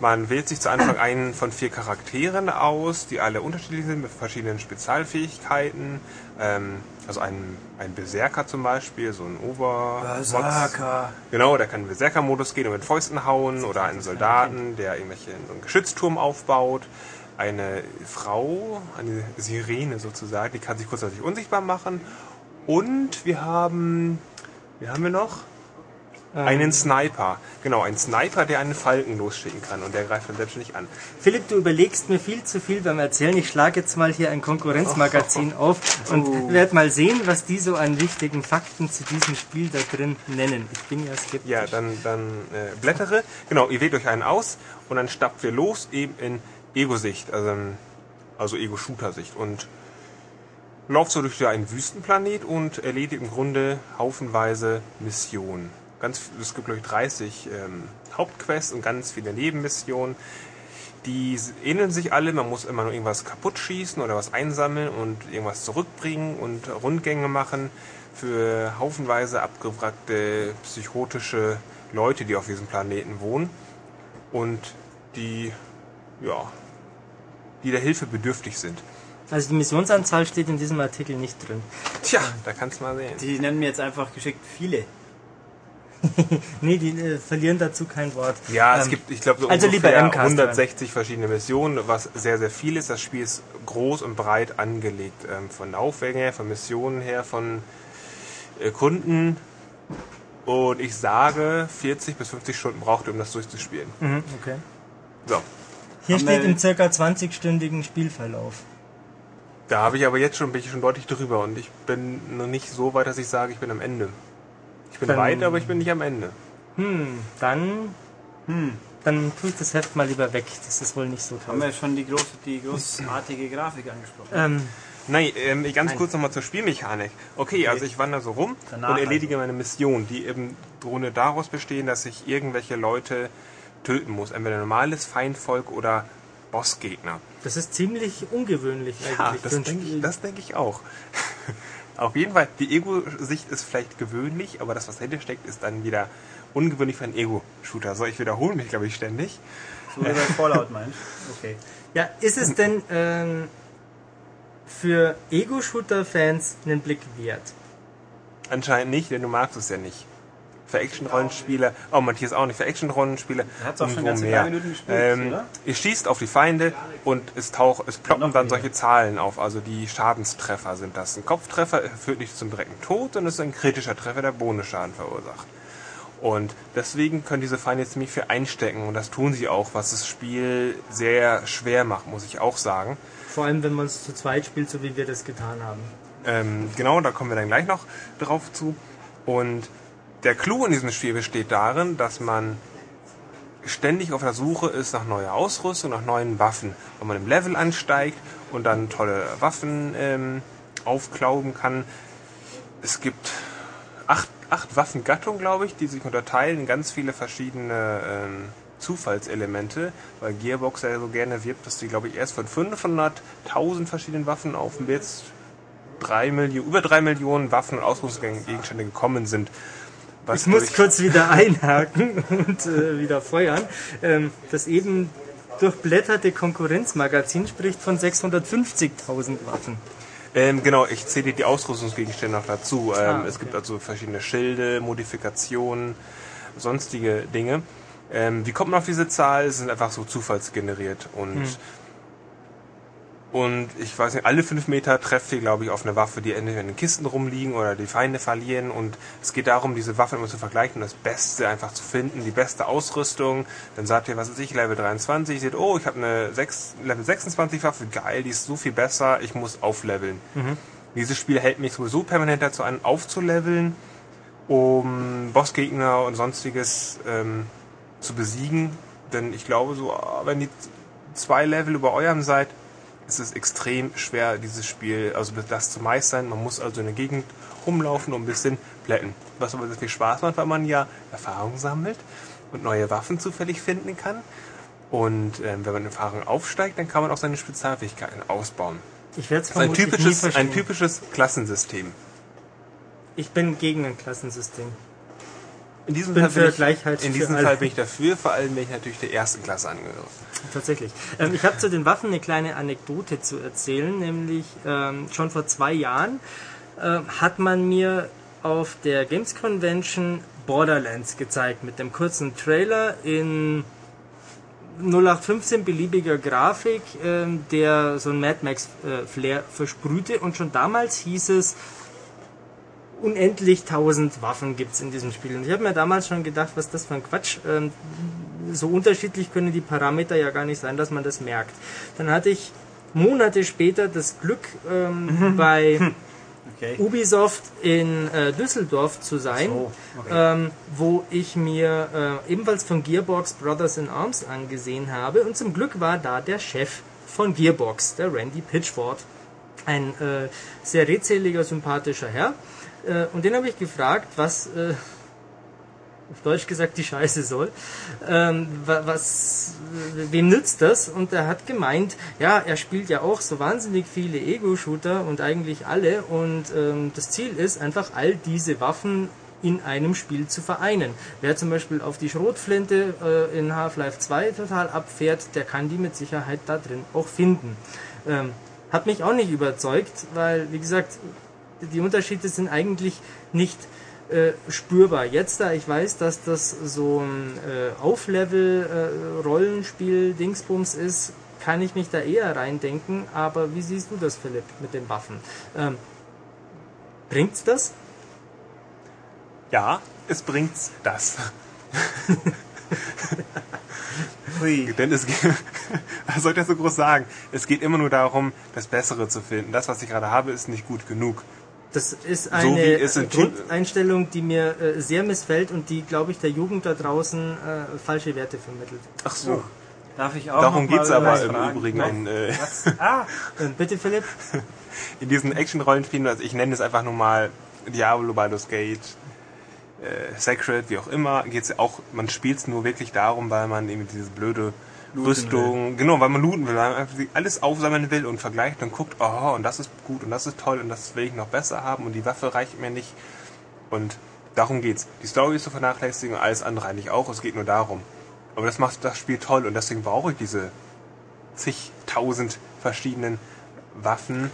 Speaker 2: Man wählt sich zu Anfang einen von vier Charakteren aus, die alle unterschiedlich sind mit verschiedenen Spezialfähigkeiten. Ähm, also ein, ein Berserker zum Beispiel, so ein Ober...
Speaker 1: Berserker.
Speaker 2: Genau, der kann in Berserker-Modus gehen und mit Fäusten hauen. Oder einen Soldaten, der irgendwelche so einen Geschützturm aufbaut. Eine Frau, eine Sirene sozusagen, die kann sich kurzzeitig unsichtbar machen. Und wir haben... Wie haben wir noch?
Speaker 3: Ähm,
Speaker 2: Einen Sniper. Genau, ein Sniper, der einen Falken losschicken kann. Und der greift dann selbstständig an.
Speaker 3: Philipp, du überlegst mir viel zu viel beim Erzählen. Ich schlage jetzt mal hier ein Konkurrenzmagazin [LAUGHS] auf und
Speaker 2: Oh.
Speaker 3: werde mal sehen, was die so an wichtigen Fakten zu diesem Spiel da drin nennen. Ich bin ja skeptisch.
Speaker 2: Ja, dann, dann äh, blättere. Genau, ihr wählt euch einen aus und dann stappt ihr los, eben in Ego-Sicht, also, also Ego-Shooter-Sicht. Und lauft so durch einen Wüstenplanet und erledigt im Grunde haufenweise Missionen. Ganz, es gibt, glaube ich, 30 ähm, Hauptquests und ganz viele Nebenmissionen. Die ähneln sich alle, man muss immer nur irgendwas kaputt schießen oder was einsammeln und irgendwas zurückbringen und Rundgänge machen für haufenweise abgewrackte psychotische Leute, die auf diesem Planeten wohnen und die, ja, die der Hilfe bedürftig sind.
Speaker 3: Also die Missionsanzahl steht in diesem Artikel nicht drin.
Speaker 2: Tja, da kannst du mal sehen.
Speaker 1: Die nennen mir jetzt einfach geschickt viele. [LAUGHS]
Speaker 3: nee, die äh, verlieren dazu kein Wort.
Speaker 2: Ja, es
Speaker 3: Ähm,
Speaker 2: gibt, ich glaube, so
Speaker 3: also lieber
Speaker 2: ungefähr
Speaker 3: MCAST
Speaker 2: 160 verschiedene Missionen, was sehr, sehr viel ist. Das Spiel ist groß und breit angelegt. Ähm, von Aufwängen her, von Missionen her, von äh, Kunden. Und ich sage, 40 bis 50 Stunden braucht ihr, um das durchzuspielen.
Speaker 3: Mhm, okay.
Speaker 2: So.
Speaker 3: Hier
Speaker 1: Haben
Speaker 3: steht im circa 20-stündigen Spielverlauf.
Speaker 2: Da habe ich aber jetzt schon, bin ich schon deutlich drüber und ich bin noch nicht so weit, dass ich sage, ich bin am Ende. Ich bin
Speaker 3: Dann-
Speaker 2: weit, aber ich bin nicht am Ende.
Speaker 3: Hm, dann, hm, dann tue ich das Heft mal lieber weg. Das ist wohl nicht so
Speaker 1: Haben
Speaker 3: toll.
Speaker 1: wir schon die, große, die großartige Grafik angesprochen.
Speaker 3: Ähm,
Speaker 2: Nein, ähm, ganz
Speaker 3: Nein.
Speaker 2: kurz nochmal zur Spielmechanik. Okay, also ich wandere so rum
Speaker 1: Danach
Speaker 2: und erledige meine Mission, die im Grunde daraus bestehen, dass ich irgendwelche Leute töten muss. Entweder normales Feindvolk oder Bossgegner.
Speaker 3: das ist ziemlich ungewöhnlich
Speaker 2: Ja,
Speaker 3: eigentlich.
Speaker 2: das
Speaker 3: für ein
Speaker 2: denke ich, das denk ich auch. Auf jeden Fall, die Ego-Sicht ist vielleicht gewöhnlich, aber das, was dahinter steckt, ist dann wieder ungewöhnlich für einen Ego-Shooter. So, ich wiederhole mich, glaube ich, ständig.
Speaker 1: So wie bei Fallout meinst. Okay.
Speaker 3: Ja, ist es denn ähm, für Ego-Shooter-Fans einen Blick wert?
Speaker 2: Anscheinend nicht, denn du magst es ja nicht. Für Action-Rollenspiele, oh Matthias auch nicht, für Action-Rollenspiele
Speaker 1: Er hat's auch schon ganze
Speaker 2: mehr.
Speaker 1: drei Minuten gespielt,
Speaker 2: ähm,
Speaker 1: oder?
Speaker 2: Ihr schießt auf die Feinde und es taucht, es ploppen dann solche Zahlen auf, also die Schadenstreffer sind das. Ein Kopftreffer führt nicht zum direkten Tod, sondern es ist ein kritischer Treffer, der Bonusschaden verursacht. Und deswegen können diese Feinde ziemlich viel einstecken und das tun sie auch, was das Spiel sehr schwer macht, muss ich auch sagen.
Speaker 3: Vor allem, wenn man es zu zweit spielt, so wie wir das getan haben.
Speaker 2: Ähm, genau, da kommen wir dann gleich noch drauf zu. Und der Clou in diesem Spiel besteht darin, dass man ständig auf der Suche ist nach neuer Ausrüstung, nach neuen Waffen. Wenn man im Level ansteigt und dann tolle Waffen ähm, aufklauben kann. Es gibt acht, acht Waffengattungen, glaube ich, die sich unterteilen in ganz viele verschiedene ähm, Zufallselemente, weil Gearbox ja so gerne wirbt, dass die, glaube ich, erst von 500.000 verschiedenen Waffen auf jetzt drei Millionen, über drei Millionen Waffen und Ausrüstungsgegenstände gekommen sind. Was
Speaker 3: Ich muss
Speaker 2: durch-
Speaker 3: kurz wieder einhaken [LAUGHS] und äh, wieder feuern. Ähm, das eben durchblätterte Konkurrenzmagazin spricht von 650.000 Waffen.
Speaker 2: Ähm, genau, ich zähle die Ausrüstungsgegenstände noch dazu. Ähm,
Speaker 3: Ah, okay.
Speaker 2: Es gibt also verschiedene Schilde, Modifikationen, sonstige Dinge. Ähm, wie kommt man auf diese Zahl? Es sind einfach so zufallsgeneriert und
Speaker 3: Hm.
Speaker 2: Und ich weiß nicht, alle fünf Meter trefft ihr, glaube ich, auf eine Waffe, die entweder in den Kisten rumliegen oder die Feinde verlieren. Und es geht darum, diese Waffen immer zu vergleichen und das Beste einfach zu finden, die beste Ausrüstung. Dann sagt ihr, was ist ich, Level 23, seht, oh, ich habe eine 6, Level 26 Waffe, geil, die ist so viel besser, ich muss aufleveln. Dieses Spiel hält mich sowieso permanent dazu an, aufzuleveln, um Bossgegner und sonstiges ähm, zu besiegen. Denn ich glaube, so, wenn die zwei Level über eurem seid, ist es extrem schwer, dieses Spiel, also das zu meistern. Man muss also in der Gegend rumlaufen und ein bisschen plätten. Was aber sehr viel Spaß macht, weil man ja Erfahrung sammelt und neue Waffen zufällig finden kann. Und ähm, wenn man Erfahrung aufsteigt, dann kann man auch seine Spezialfähigkeiten ausbauen.
Speaker 3: Ich werde es
Speaker 2: ist ein typisches, ein typisches Klassensystem.
Speaker 3: Ich bin gegen ein Klassensystem.
Speaker 2: In diesem, Fall, bin ich,
Speaker 3: Gleichheit
Speaker 2: in diesem. Fall bin ich dafür, vor allem wenn ich natürlich der ersten Klasse angehöre.
Speaker 3: Tatsächlich. Ähm, ich habe zu den Waffen eine kleine Anekdote zu erzählen, nämlich ähm, schon vor zwei Jahren ähm, hat man mir auf der Games Convention Borderlands gezeigt mit dem kurzen Trailer in 0815 beliebiger Grafik, ähm, der so ein Mad Max äh, Flair versprühte und schon damals hieß es, unendlich tausend Waffen gibt's in diesem Spiel. Und ich habe mir damals schon gedacht, was das für ein Quatsch. Ähm, so unterschiedlich können die Parameter ja gar nicht sein, dass man das merkt. Dann hatte ich Monate später das Glück, ähm, bei [LAUGHS]
Speaker 1: Okay.
Speaker 3: Ubisoft in äh, Düsseldorf zu sein,
Speaker 1: So, okay.
Speaker 3: ähm, wo ich mir äh, ebenfalls von Gearbox Brothers in Arms angesehen habe. Und zum Glück war da der Chef von Gearbox, der Randy Pitchford. Ein äh, sehr redseliger, sympathischer Herr. Äh, und den habe ich gefragt, was äh, auf Deutsch gesagt die Scheiße soll. Ähm, wa- was, wem nützt das? Und er hat gemeint, ja, er spielt ja auch so wahnsinnig viele Ego-Shooter und eigentlich alle. Und ähm, das Ziel ist einfach, all diese Waffen in einem Spiel zu vereinen. Wer zum Beispiel auf die Schrotflinte äh, in Half-Life 2 total abfährt, der kann die mit Sicherheit da drin auch finden. Ähm, hat mich auch nicht überzeugt, weil, wie gesagt, die Unterschiede sind eigentlich nicht äh, spürbar. Jetzt, da ich weiß, dass das so ein äh, Auflevel-Rollenspiel-Dingsbums ist, kann ich mich da eher reindenken. Aber wie siehst du das, Philipp, mit den Waffen? Ähm, bringt's das?
Speaker 2: Ja, es bringt das. [LAUGHS]
Speaker 1: Hui. [LAUGHS]
Speaker 2: Denn es geht, [LAUGHS] was soll ich das so groß sagen? Es geht immer nur darum, das Bessere zu finden. Das, was ich gerade habe, ist nicht gut genug.
Speaker 3: Das ist
Speaker 2: So
Speaker 3: eine
Speaker 2: wie es in
Speaker 3: Grundeinstellung, die mir äh, sehr missfällt und die, glaube ich, der Jugend da draußen äh, falsche Werte vermittelt.
Speaker 2: Ach so.
Speaker 1: Darf ich auch
Speaker 2: Darum
Speaker 1: mal
Speaker 2: geht's aber im
Speaker 1: fragen?
Speaker 2: Übrigen in, äh? [LAUGHS]
Speaker 1: Ah,
Speaker 3: Äh, bitte, Philipp?
Speaker 2: in diesen Action-Rollenspielen, also ich nenne es einfach nur mal Diablo, Baldur's Gate, äh, Sacred, wie auch immer, geht's ja auch, man spielt es nur wirklich darum, weil man eben diese blöde
Speaker 1: Looten
Speaker 2: Rüstung, genau, weil man looten will, weil man einfach alles aufsammeln will und vergleicht und guckt, oh, und das ist gut und das ist toll und das will ich noch besser haben und die Waffe reicht mir nicht. Und darum geht's. Die Story ist zu vernachlässigen und alles andere eigentlich auch, es geht nur darum. Aber das macht das Spiel toll und deswegen brauche ich diese zigtausend verschiedenen Waffen,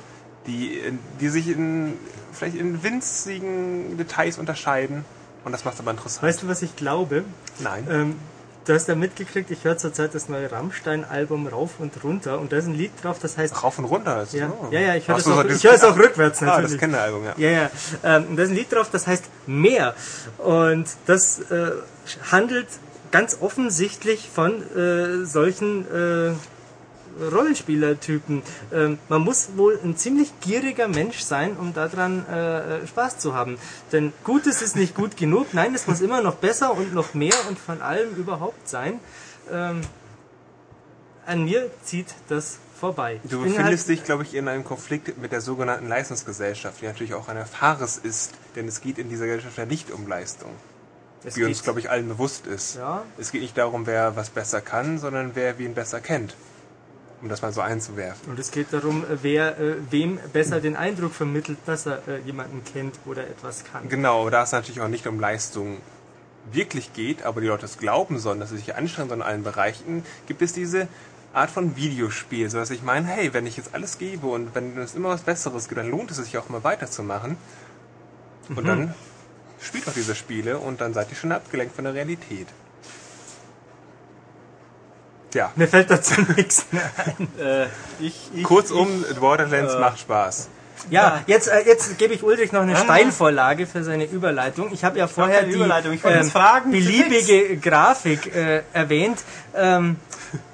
Speaker 2: die, die sich in, vielleicht in winzigen Details unterscheiden. Und das macht es aber interessant.
Speaker 3: Weißt du, was ich glaube?
Speaker 2: Nein.
Speaker 3: Ähm, du hast ja mitgekriegt, ich höre zurzeit das neue Rammstein-Album rauf und runter und da ist ein Lied drauf, das heißt.
Speaker 2: Rauf und runter. Ist
Speaker 3: Ja,
Speaker 2: so.
Speaker 3: ja, ja, ich höre
Speaker 2: so,
Speaker 3: auch, ich es auch rückwärts [LAUGHS]
Speaker 2: Ah,
Speaker 3: natürlich.
Speaker 2: das Kinderalbum, ja.
Speaker 3: Ja, ja. Ähm, und da ist ein Lied drauf, das heißt Mehr. Und das äh, handelt ganz offensichtlich von äh, solchen äh, Rollenspielertypen. Ähm, man muss wohl ein ziemlich gieriger Mensch sein, um daran äh, äh, Spaß zu haben. Denn Gutes ist nicht gut genug. Nein, es muss immer noch besser und noch mehr und von allem überhaupt sein. Ähm, an mir zieht das vorbei.
Speaker 2: Du
Speaker 3: bin
Speaker 2: befindest
Speaker 3: halt-
Speaker 2: dich, glaube ich, in einem Konflikt mit der sogenannten Leistungsgesellschaft, die natürlich auch eine Fares ist, denn es geht in dieser Gesellschaft ja nicht um Leistung,
Speaker 3: es
Speaker 2: die uns, glaube ich, allen bewusst ist.
Speaker 3: Ja.
Speaker 2: Es geht nicht darum, wer was besser kann, sondern wer wen besser kennt. Um das mal so einzuwerfen.
Speaker 3: Und es geht darum, äh, wer äh, wem besser den Eindruck vermittelt, dass er äh, jemanden kennt oder etwas kann.
Speaker 2: Genau, da es natürlich auch nicht um Leistung wirklich geht, aber die Leute es glauben sollen, dass sie sich anstrengen sollen in allen Bereichen, gibt es diese Art von Videospiel, so dass ich meine, hey, wenn ich jetzt alles gebe und wenn es immer was Besseres gibt, dann lohnt es sich auch mal weiterzumachen. Und
Speaker 3: Mhm.
Speaker 2: dann spielt doch diese Spiele und dann seid ihr schon abgelenkt von der Realität. Ja,
Speaker 3: Mir fällt dazu [LAUGHS] nichts mehr ein.
Speaker 1: äh, ich, ich,
Speaker 2: kurzum, Borderlands
Speaker 1: äh,
Speaker 2: macht Spaß.
Speaker 3: Ja, jetzt, äh, jetzt gebe ich Ulrich noch eine Steilvorlage für seine Überleitung. Ich habe ja vorher die
Speaker 1: Überleitung. Ich wollte
Speaker 3: ähm,
Speaker 1: fragen,
Speaker 3: beliebige Grafik äh, erwähnt. Ähm,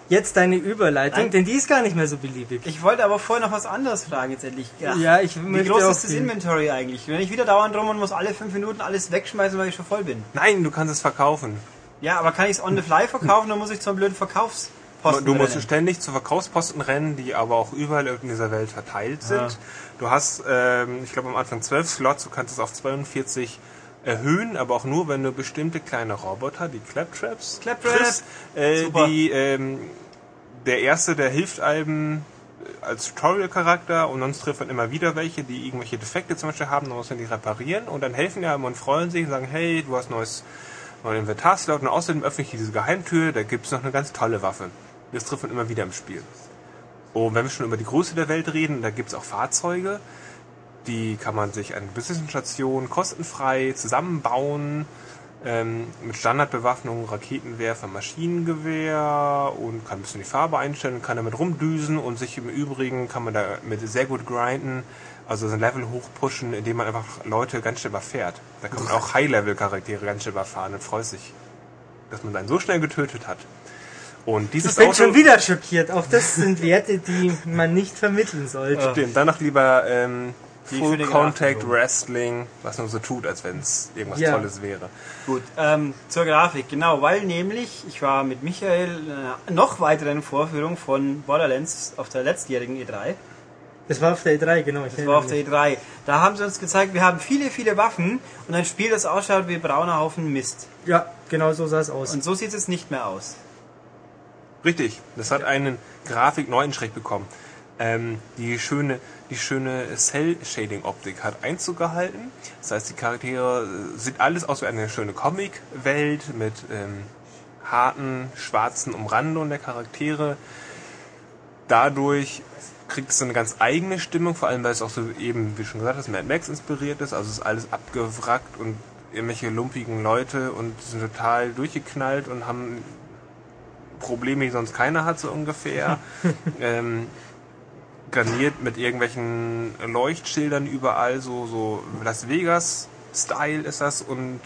Speaker 3: jetzt deine Überleitung,
Speaker 1: Nein.
Speaker 3: denn die ist gar nicht mehr so beliebig.
Speaker 1: Ich wollte aber vorher noch was anderes fragen jetzt endlich. Ja.
Speaker 3: Ja, ich
Speaker 1: Wie groß
Speaker 3: auch
Speaker 1: ist das Inventory eigentlich? Wenn ich wieder dauernd rum und muss alle fünf Minuten alles wegschmeißen, weil ich schon voll bin.
Speaker 2: Nein, du kannst es verkaufen.
Speaker 1: Ja, aber kann ich es on the fly verkaufen, dann muss ich zum blöden Verkaufsposten
Speaker 2: Du musst
Speaker 1: rennen.
Speaker 2: ständig zu Verkaufsposten rennen, die aber auch überall in dieser Welt verteilt sind.
Speaker 1: Ah.
Speaker 2: Du hast, ähm, ich glaube am Anfang 12 Slots, du kannst es auf 42 erhöhen, aber auch nur, wenn du bestimmte kleine Roboter, die Claptraps,
Speaker 1: Claptrap,
Speaker 2: kriegst, äh, die ähm, der erste, der hilft einem äh, als Tutorial-Charakter und sonst trifft man immer wieder welche, die irgendwelche Defekte zum Beispiel haben, dann muss man die reparieren und dann helfen die einem und freuen sich und sagen, hey, du hast neues neuen Inventarslot und außerdem öffne ich diese Geheimtür, da gibt es noch eine ganz tolle Waffe. Das trifft man immer wieder im Spiel. Und wenn wir schon über die Größe der Welt reden, da gibt es auch Fahrzeuge, die kann man sich an Business-Stationen kostenfrei zusammenbauen, ähm, mit Standardbewaffnung, Raketenwerfer, Maschinengewehr und kann ein bisschen die Farbe einstellen, kann damit rumdüsen und sich im Übrigen kann man da mit sehr gut grinden, also sein Level hochpushen, indem man einfach Leute ganz schnell überfährt. Da kann man auch High-Level-Charaktere ganz schnell überfahren und freut sich, dass man einen so schnell getötet hat. Und dieses
Speaker 3: Ich bin
Speaker 2: Auto,
Speaker 3: schon wieder schockiert. Auch das sind Werte, die man nicht vermitteln sollte.
Speaker 2: Stimmt, dann noch lieber ähm, Full Contact. Wrestling, was man so tut, als wenn es irgendwas
Speaker 3: Ja.
Speaker 2: Tolles wäre.
Speaker 1: Gut, ähm, zur Grafik, genau, weil nämlich, ich war mit Michael in einer noch weiteren Vorführung von Borderlands auf der letztjährigen E3
Speaker 3: Das war auf der E3, genau. Ich
Speaker 1: Das war auf der E3. Da haben sie uns gezeigt, wir haben viele, viele Waffen und ein Spiel, das ausschaut wie brauner Haufen Mist.
Speaker 3: Ja, genau so sah es aus.
Speaker 1: Und so sieht es nicht mehr aus.
Speaker 2: Richtig, das hat einen Grafik-Neuenschreck bekommen. Ähm, die schöne, die schöne Cell-Shading-Optik hat Einzug gehalten. Das heißt, die Charaktere äh, sieht alles aus wie eine schöne Comic-Welt mit ähm, harten, schwarzen Umrandungen der Charaktere. Dadurch kriegt es eine ganz eigene Stimmung, vor allem weil es auch so eben, wie schon gesagt hast, Mad Max inspiriert ist. Also es ist alles abgewrackt und irgendwelche lumpigen Leute und sind total durchgeknallt und haben Probleme, die sonst keiner hat, so ungefähr. [LAUGHS] ähm, garniert mit irgendwelchen Leuchtschildern überall, so, so Las Vegas-Style ist das und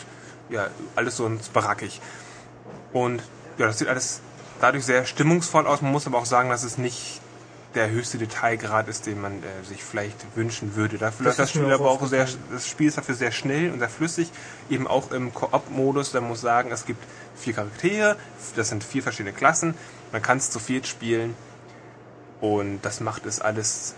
Speaker 2: ja, alles so barackig. Und ja, das sieht alles dadurch sehr stimmungsvoll aus. Man muss aber auch sagen, dass es nicht der höchste Detailgrad ist, den man äh, sich vielleicht wünschen würde. Dafür
Speaker 3: Das
Speaker 2: das Spiel aber auch sehr, das Spiel ist dafür sehr schnell und sehr flüssig, eben auch im Koop-Modus. Da muss sagen, es gibt vier Charaktere, das sind vier verschiedene Klassen. Man kann es zu viert spielen und das macht es alles,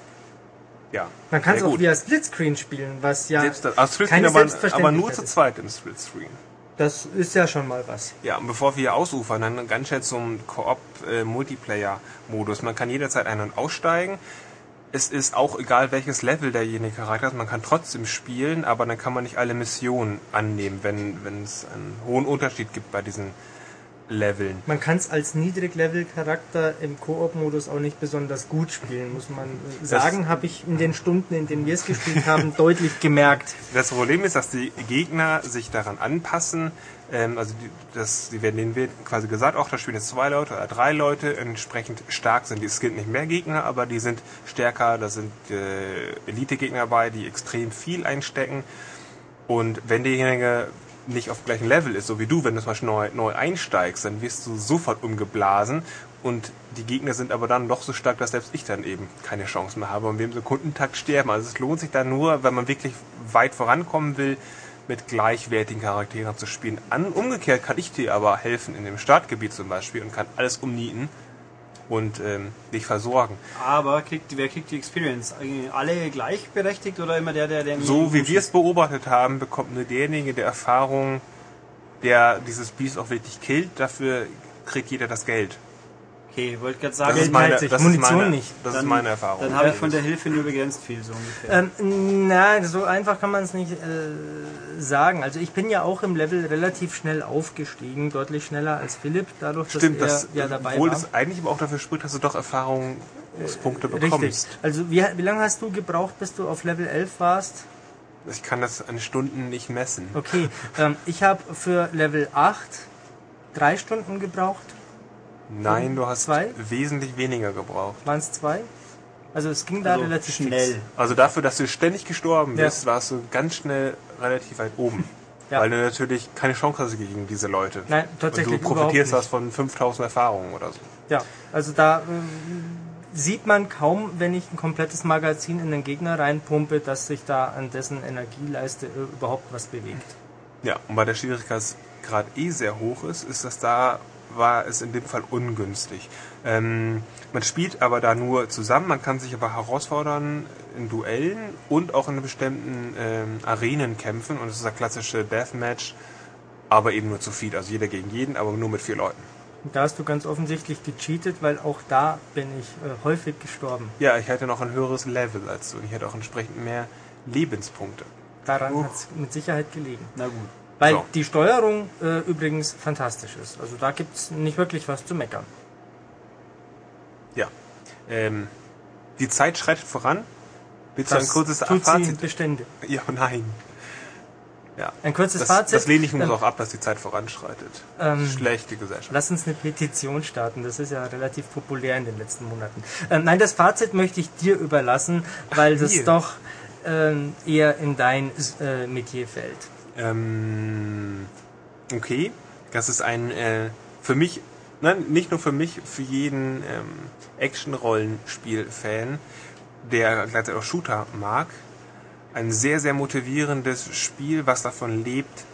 Speaker 2: ja.
Speaker 3: Man kann es auch
Speaker 2: gut.
Speaker 3: via Splitscreen spielen, was ja
Speaker 2: Selbst das, also Splitscreen aber, aber nur zu zweit im Splitscreen.
Speaker 3: Das ist ja schon mal was.
Speaker 2: Ja, und bevor wir ausufern, dann ganz schnell zum Koop-Multiplayer-Modus. Man kann jederzeit ein- und aussteigen. Es ist auch egal, welches Level derjenige Charakter hat. Man kann trotzdem spielen, aber dann kann man nicht alle Missionen annehmen, wenn, wenn es einen hohen Unterschied gibt bei diesen Leveln.
Speaker 3: Man kann es als Niedriglevel-Charakter im Koop-Modus auch nicht besonders gut spielen, muss man sagen. Habe ich in den Stunden, in denen wir es gespielt haben, [LAUGHS] deutlich gemerkt.
Speaker 2: Das Problem ist, dass die Gegner sich daran anpassen. Ähm, also die, das, die werden denen quasi gesagt, auch da spielen jetzt zwei Leute oder drei Leute, entsprechend stark sind. die. Es gibt nicht mehr Gegner, aber die sind stärker. Da sind äh, Elite-Gegner dabei, die extrem viel einstecken. Und wenn derjenige nicht auf dem gleichen Level ist, so wie du, wenn du zum Beispiel neu, neu einsteigst, dann wirst du sofort umgeblasen. Und die Gegner sind aber dann doch so stark, dass selbst ich dann eben keine Chance mehr habe und wir im Sekundentakt sterben. Also es lohnt sich dann nur, wenn man wirklich weit vorankommen will, mit gleichwertigen Charakteren zu spielen. An, umgekehrt kann ich dir aber helfen in dem Startgebiet zum Beispiel und kann alles umnieten und ähm, dich versorgen.
Speaker 1: Aber kriegt, wer kriegt die Experience? Alle gleichberechtigt oder immer der, der, der
Speaker 2: So wie wir es beobachtet haben, bekommt nur derjenige der Erfahrung, der dieses Biest auch wirklich killt, dafür kriegt jeder das Geld.
Speaker 1: Okay, wollte gerade
Speaker 2: Das
Speaker 1: sagen,
Speaker 2: ist
Speaker 3: Geld
Speaker 2: meine, das
Speaker 3: Munition
Speaker 2: ist meine,
Speaker 3: nicht.
Speaker 2: Das
Speaker 1: Dann-
Speaker 2: ist meine Erfahrung.
Speaker 1: dann habe ich von der Hilfe nur begrenzt viel, so ungefähr.
Speaker 3: Ähm, na, so einfach kann man es nicht äh, sagen. Also ich bin ja auch im Level relativ schnell aufgestiegen, deutlich schneller als Philipp, dadurch,
Speaker 2: Stimmt,
Speaker 3: dass
Speaker 2: das,
Speaker 3: er ja dabei
Speaker 2: obwohl
Speaker 3: war.
Speaker 2: es eigentlich aber auch dafür spricht, dass du doch Erfahrungspunkte bekommst.
Speaker 3: Richtig. Also wie, wie lange hast du gebraucht, bis du auf Level 11 warst?
Speaker 2: Ich kann das an Stunden nicht messen.
Speaker 3: Okay, ähm, ich habe für Level 8 drei Stunden gebraucht.
Speaker 2: Nein, du hast
Speaker 3: Zwei?
Speaker 2: wesentlich weniger gebraucht.
Speaker 3: Waren es zwei? Also es ging da
Speaker 1: Also
Speaker 3: relativ
Speaker 1: schnell.
Speaker 3: Fix.
Speaker 2: Also dafür, dass du ständig gestorben
Speaker 3: Ja.
Speaker 2: bist, warst du ganz schnell relativ weit oben.
Speaker 3: Ja.
Speaker 2: Weil du natürlich keine Chance hast gegen diese Leute.
Speaker 3: Nein, tatsächlich
Speaker 2: Und du profitierst das von 5000 Erfahrungen oder so.
Speaker 3: Ja, also da ähm, sieht man kaum, wenn ich ein komplettes Magazin in den Gegner reinpumpe, dass sich da an dessen Energieleiste äh, überhaupt was bewegt.
Speaker 2: Ja, und weil der Schwierigkeitsgrad eh sehr hoch ist, ist das da, war es in dem Fall ungünstig. Ähm, man spielt aber da nur zusammen, man kann sich aber herausfordern in Duellen und auch in bestimmten ähm, Arenen kämpfen und es ist das klassische Deathmatch, aber eben nur zu viel, also jeder gegen jeden, aber nur mit vier Leuten.
Speaker 3: Und da hast du ganz offensichtlich gecheatet, weil auch da bin ich äh, häufig gestorben.
Speaker 2: Ja, ich hatte noch ein höheres Level als du und ich hatte auch entsprechend mehr Lebenspunkte.
Speaker 3: Daran hat es mit Sicherheit gelegen.
Speaker 1: Na gut.
Speaker 3: Weil
Speaker 2: So.
Speaker 3: die Steuerung äh, übrigens fantastisch ist. Also da gibt es nicht wirklich was zu meckern.
Speaker 2: Ja. Ähm, die Zeit schreitet voran. Willst du ein kurzes
Speaker 3: tut sie
Speaker 2: Fazit?
Speaker 3: beständig.
Speaker 2: Ja, nein. Ja.
Speaker 3: Ein kurzes
Speaker 2: Das,
Speaker 3: Fazit.
Speaker 2: das lehne ich nur
Speaker 3: Ähm,
Speaker 2: auch ab, dass die Zeit voranschreitet.
Speaker 3: Ähm,
Speaker 2: Schlechte Gesellschaft.
Speaker 3: Lass uns eine Petition starten. Das ist ja relativ populär in den letzten Monaten. Ähm, nein, das Fazit möchte ich dir überlassen, weil das
Speaker 2: mir.
Speaker 3: doch ähm, eher in dein äh, Metier fällt.
Speaker 2: Ähm, okay. Das ist ein, äh, für mich, nein, nicht nur für mich, für jeden ähm, Action-Rollenspiel-Fan, der gleichzeitig auch Shooter mag, ein sehr, sehr motivierendes Spiel, was davon lebt,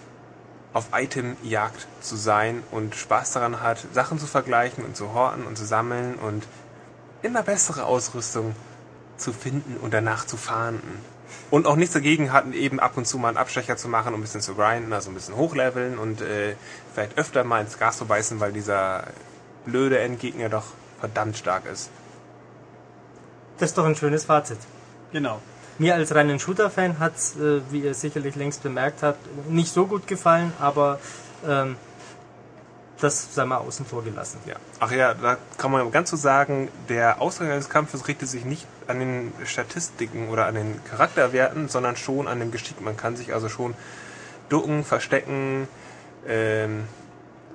Speaker 2: auf Itemjagd zu sein und Spaß daran hat, Sachen zu vergleichen und zu horten und zu sammeln und immer bessere Ausrüstung zu finden und danach zu fahnden. Und auch nichts dagegen hatten, eben ab und zu mal einen Abstecher zu machen, um ein bisschen zu grinden, also ein bisschen hochleveln und äh, vielleicht öfter mal ins Gas zu beißen, weil dieser blöde Endgegner doch verdammt stark ist.
Speaker 3: Das ist doch ein schönes Fazit.
Speaker 1: Genau.
Speaker 3: Mir als reinen Shooter-Fan hat es, äh, wie ihr sicherlich längst bemerkt habt, nicht so gut gefallen, aber ähm, das sei mal außen vor gelassen.
Speaker 2: Ja. Ach ja, da kann man ganz so sagen, der Ausgang des Kampfes richtet sich nicht an den Statistiken oder an den Charakterwerten, sondern schon an dem Geschick. Man kann sich also schon ducken, verstecken, ähm,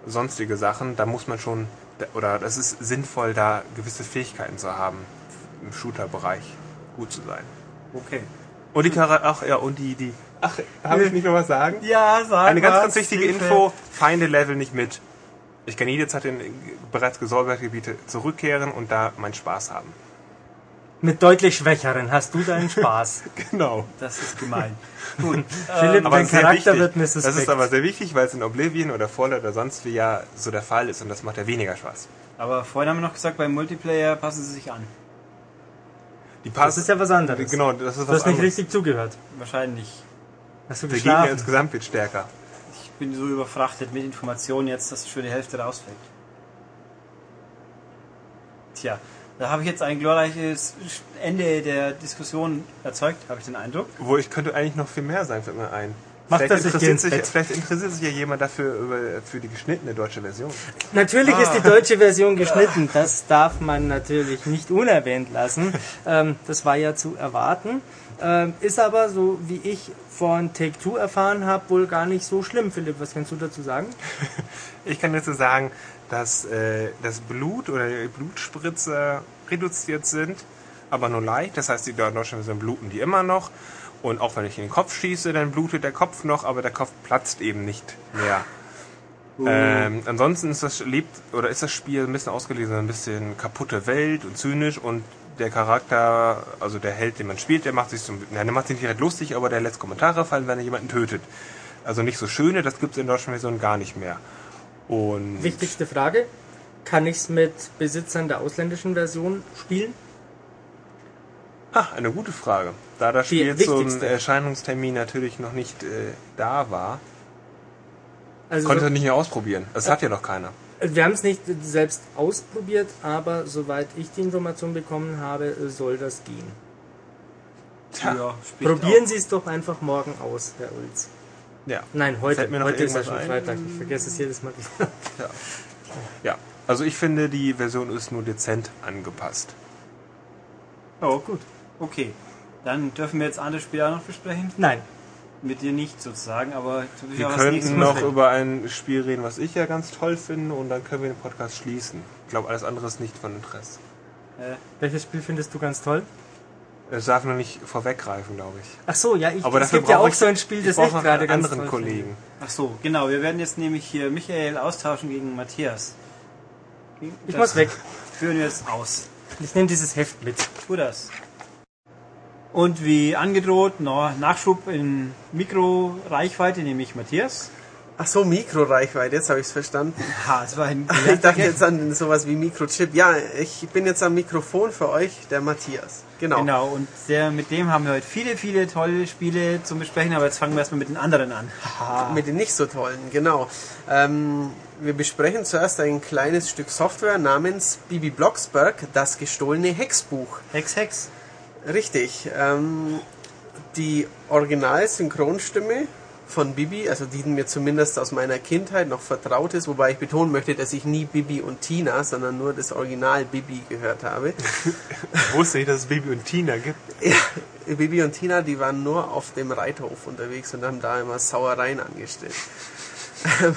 Speaker 2: sonstige Sachen. Da muss man schon, oder das ist sinnvoll, da gewisse Fähigkeiten zu haben, im Shooter-Bereich gut zu sein.
Speaker 1: Okay.
Speaker 2: Und die Charakter, ach ja, und die, die, ach, habe ich nicht noch was sagen?
Speaker 3: Ja, sag
Speaker 2: Eine ganz, ganz wichtige. Info, Feinde level nicht mit. Ich kann jederzeit in bereits gesäuberte Gebiete zurückkehren und da meinen Spaß haben.
Speaker 3: Mit deutlich schwächeren hast du deinen Spaß. [LAUGHS]
Speaker 2: Genau.
Speaker 1: Das ist gemein. Gut. [LAUGHS]
Speaker 3: Philipp,
Speaker 2: Aber
Speaker 3: dein Charakter wird mir
Speaker 2: Das ist aber sehr wichtig, weil es in Oblivion oder Fallout oder sonst wie ja so der Fall ist und das macht ja weniger Spaß.
Speaker 1: Aber vorhin haben wir noch gesagt, beim Multiplayer passen sie sich an.
Speaker 2: Die
Speaker 3: das ist ja was anderes.
Speaker 2: Genau, das ist
Speaker 3: Du
Speaker 2: was
Speaker 3: hast nicht
Speaker 2: anderes.
Speaker 3: richtig zugehört.
Speaker 1: Wahrscheinlich.
Speaker 3: Hast du
Speaker 2: Der Gegner
Speaker 3: geschlafen?
Speaker 2: insgesamt wird stärker.
Speaker 1: Ich bin so überfrachtet mit Informationen jetzt, dass schon die Hälfte rausfällt. Tja, da habe ich jetzt ein glorreiches Ende der Diskussion erzeugt, habe ich den Eindruck.
Speaker 2: Wo ich könnte eigentlich noch viel mehr sagen, fällt mir ein.
Speaker 3: Macht
Speaker 2: vielleicht, interessiert sich, vielleicht interessiert sich ja jemand dafür über, für die geschnittene deutsche Version.
Speaker 3: Natürlich ist die deutsche Version geschnitten. Das darf man natürlich nicht unerwähnt lassen. Ähm, das war ja zu erwarten. Ähm, ist aber, so wie ich von Take-Two erfahren habe, wohl gar nicht so schlimm. Philipp, was kannst du dazu sagen? [LAUGHS]
Speaker 2: Ich kann dazu sagen, dass äh, das Blut oder die Blutspritze reduziert sind, aber nur leicht. Das heißt, die deutschen Version bluten die immer noch. Und auch wenn ich in den Kopf schieße, dann blutet der Kopf noch, aber der Kopf platzt eben nicht mehr. Ähm, ansonsten ist das lebt oder ist das Spiel ein bisschen ausgelesen, ein bisschen kaputte Welt und zynisch und der Charakter, also der Held, den man spielt, der macht sich so, ja, der macht sich nicht direkt lustig, aber der lässt Kommentare fallen, wenn er jemanden tötet. Also nicht so schöne, das gibt es in der deutschen Version gar nicht mehr. Und
Speaker 3: Wichtigste Frage. Kann ich es mit Besitzern der ausländischen Version spielen?
Speaker 2: Ha, eine gute Frage. Da das Spiel zum
Speaker 3: wichtigste.
Speaker 2: Erscheinungstermin natürlich noch nicht äh, da war,
Speaker 3: Also
Speaker 2: konnte ich nicht mehr ausprobieren. Das hat ja noch keiner.
Speaker 3: Wir haben es nicht selbst ausprobiert, aber soweit ich die Information bekommen habe, soll das gehen.
Speaker 2: Tja,
Speaker 1: Ja,
Speaker 3: Probieren Sie es doch einfach morgen aus, Herr Ulz.
Speaker 2: Ja.
Speaker 3: Nein, heute.
Speaker 2: Fällt mir noch
Speaker 3: heute ist ja schon
Speaker 2: ein?
Speaker 3: Freitag. Ich vergesse es jedes Mal wieder. [LAUGHS]
Speaker 2: ja. Ja, also ich finde, die Version ist nur dezent angepasst.
Speaker 1: Oh, gut. Okay. Dann dürfen wir jetzt andere Spiele auch noch besprechen.
Speaker 3: Nein.
Speaker 1: Mit dir nicht sozusagen, aber
Speaker 2: Wir könnten noch
Speaker 1: reden.
Speaker 2: über ein Spiel reden, was ich ja ganz toll finde, und dann können wir den Podcast schließen. Ich glaube, alles andere ist nicht von Interesse.
Speaker 1: Äh,
Speaker 3: Welches Spiel findest du ganz toll?
Speaker 2: Es darf noch nicht vorweggreifen, glaube ich.
Speaker 3: Ach so, ja, ich,
Speaker 2: Aber
Speaker 3: es
Speaker 2: dafür
Speaker 3: gibt ja auch
Speaker 2: ich-
Speaker 3: so ein Spiel,
Speaker 2: Ich
Speaker 3: das ich
Speaker 2: noch
Speaker 3: gerade ganz
Speaker 2: anderen. Kollegen.
Speaker 1: ach so, genau. Wir werden jetzt nämlich hier Michael austauschen gegen Matthias.
Speaker 3: Ich
Speaker 1: Das
Speaker 3: muss weg.
Speaker 1: Führen wir jetzt aus.
Speaker 3: Ich nehme dieses Heft mit.
Speaker 1: Tu das. Und wie angedroht, noch Nachschub in Mikroreichweite, nämlich Matthias.
Speaker 4: Ach so, Mikroreichweite, jetzt habe ich es verstanden.
Speaker 1: Ha, es war ein [LAUGHS]
Speaker 4: Ich dachte jetzt an sowas wie Mikrochip. Ja, ich bin jetzt am Mikrofon für euch, der Matthias. Genau.
Speaker 1: Genau, und der, mit dem haben wir heute viele, viele tolle Spiele zum Besprechen, aber jetzt fangen wir erstmal mit den anderen an. [LAUGHS]
Speaker 4: Mit den nicht so tollen, genau. Ähm, wir besprechen zuerst ein kleines Stück Software namens Bibi Blocksberg, das gestohlene Hexbuch.
Speaker 1: Hex, Hex.
Speaker 4: Richtig. Ähm, die Original-Synchronstimme von Bibi, also die mir zumindest aus meiner Kindheit noch vertraut ist, wobei ich betonen möchte, dass ich nie Bibi und Tina, sondern nur das Original Bibi gehört habe. [LAUGHS]
Speaker 2: Ich wusste nicht, dass es Baby und Tina gibt.
Speaker 4: Ja, Bibi und Tina, die waren nur auf dem Reiterhof unterwegs und haben da immer Sauereien angestellt. Ähm,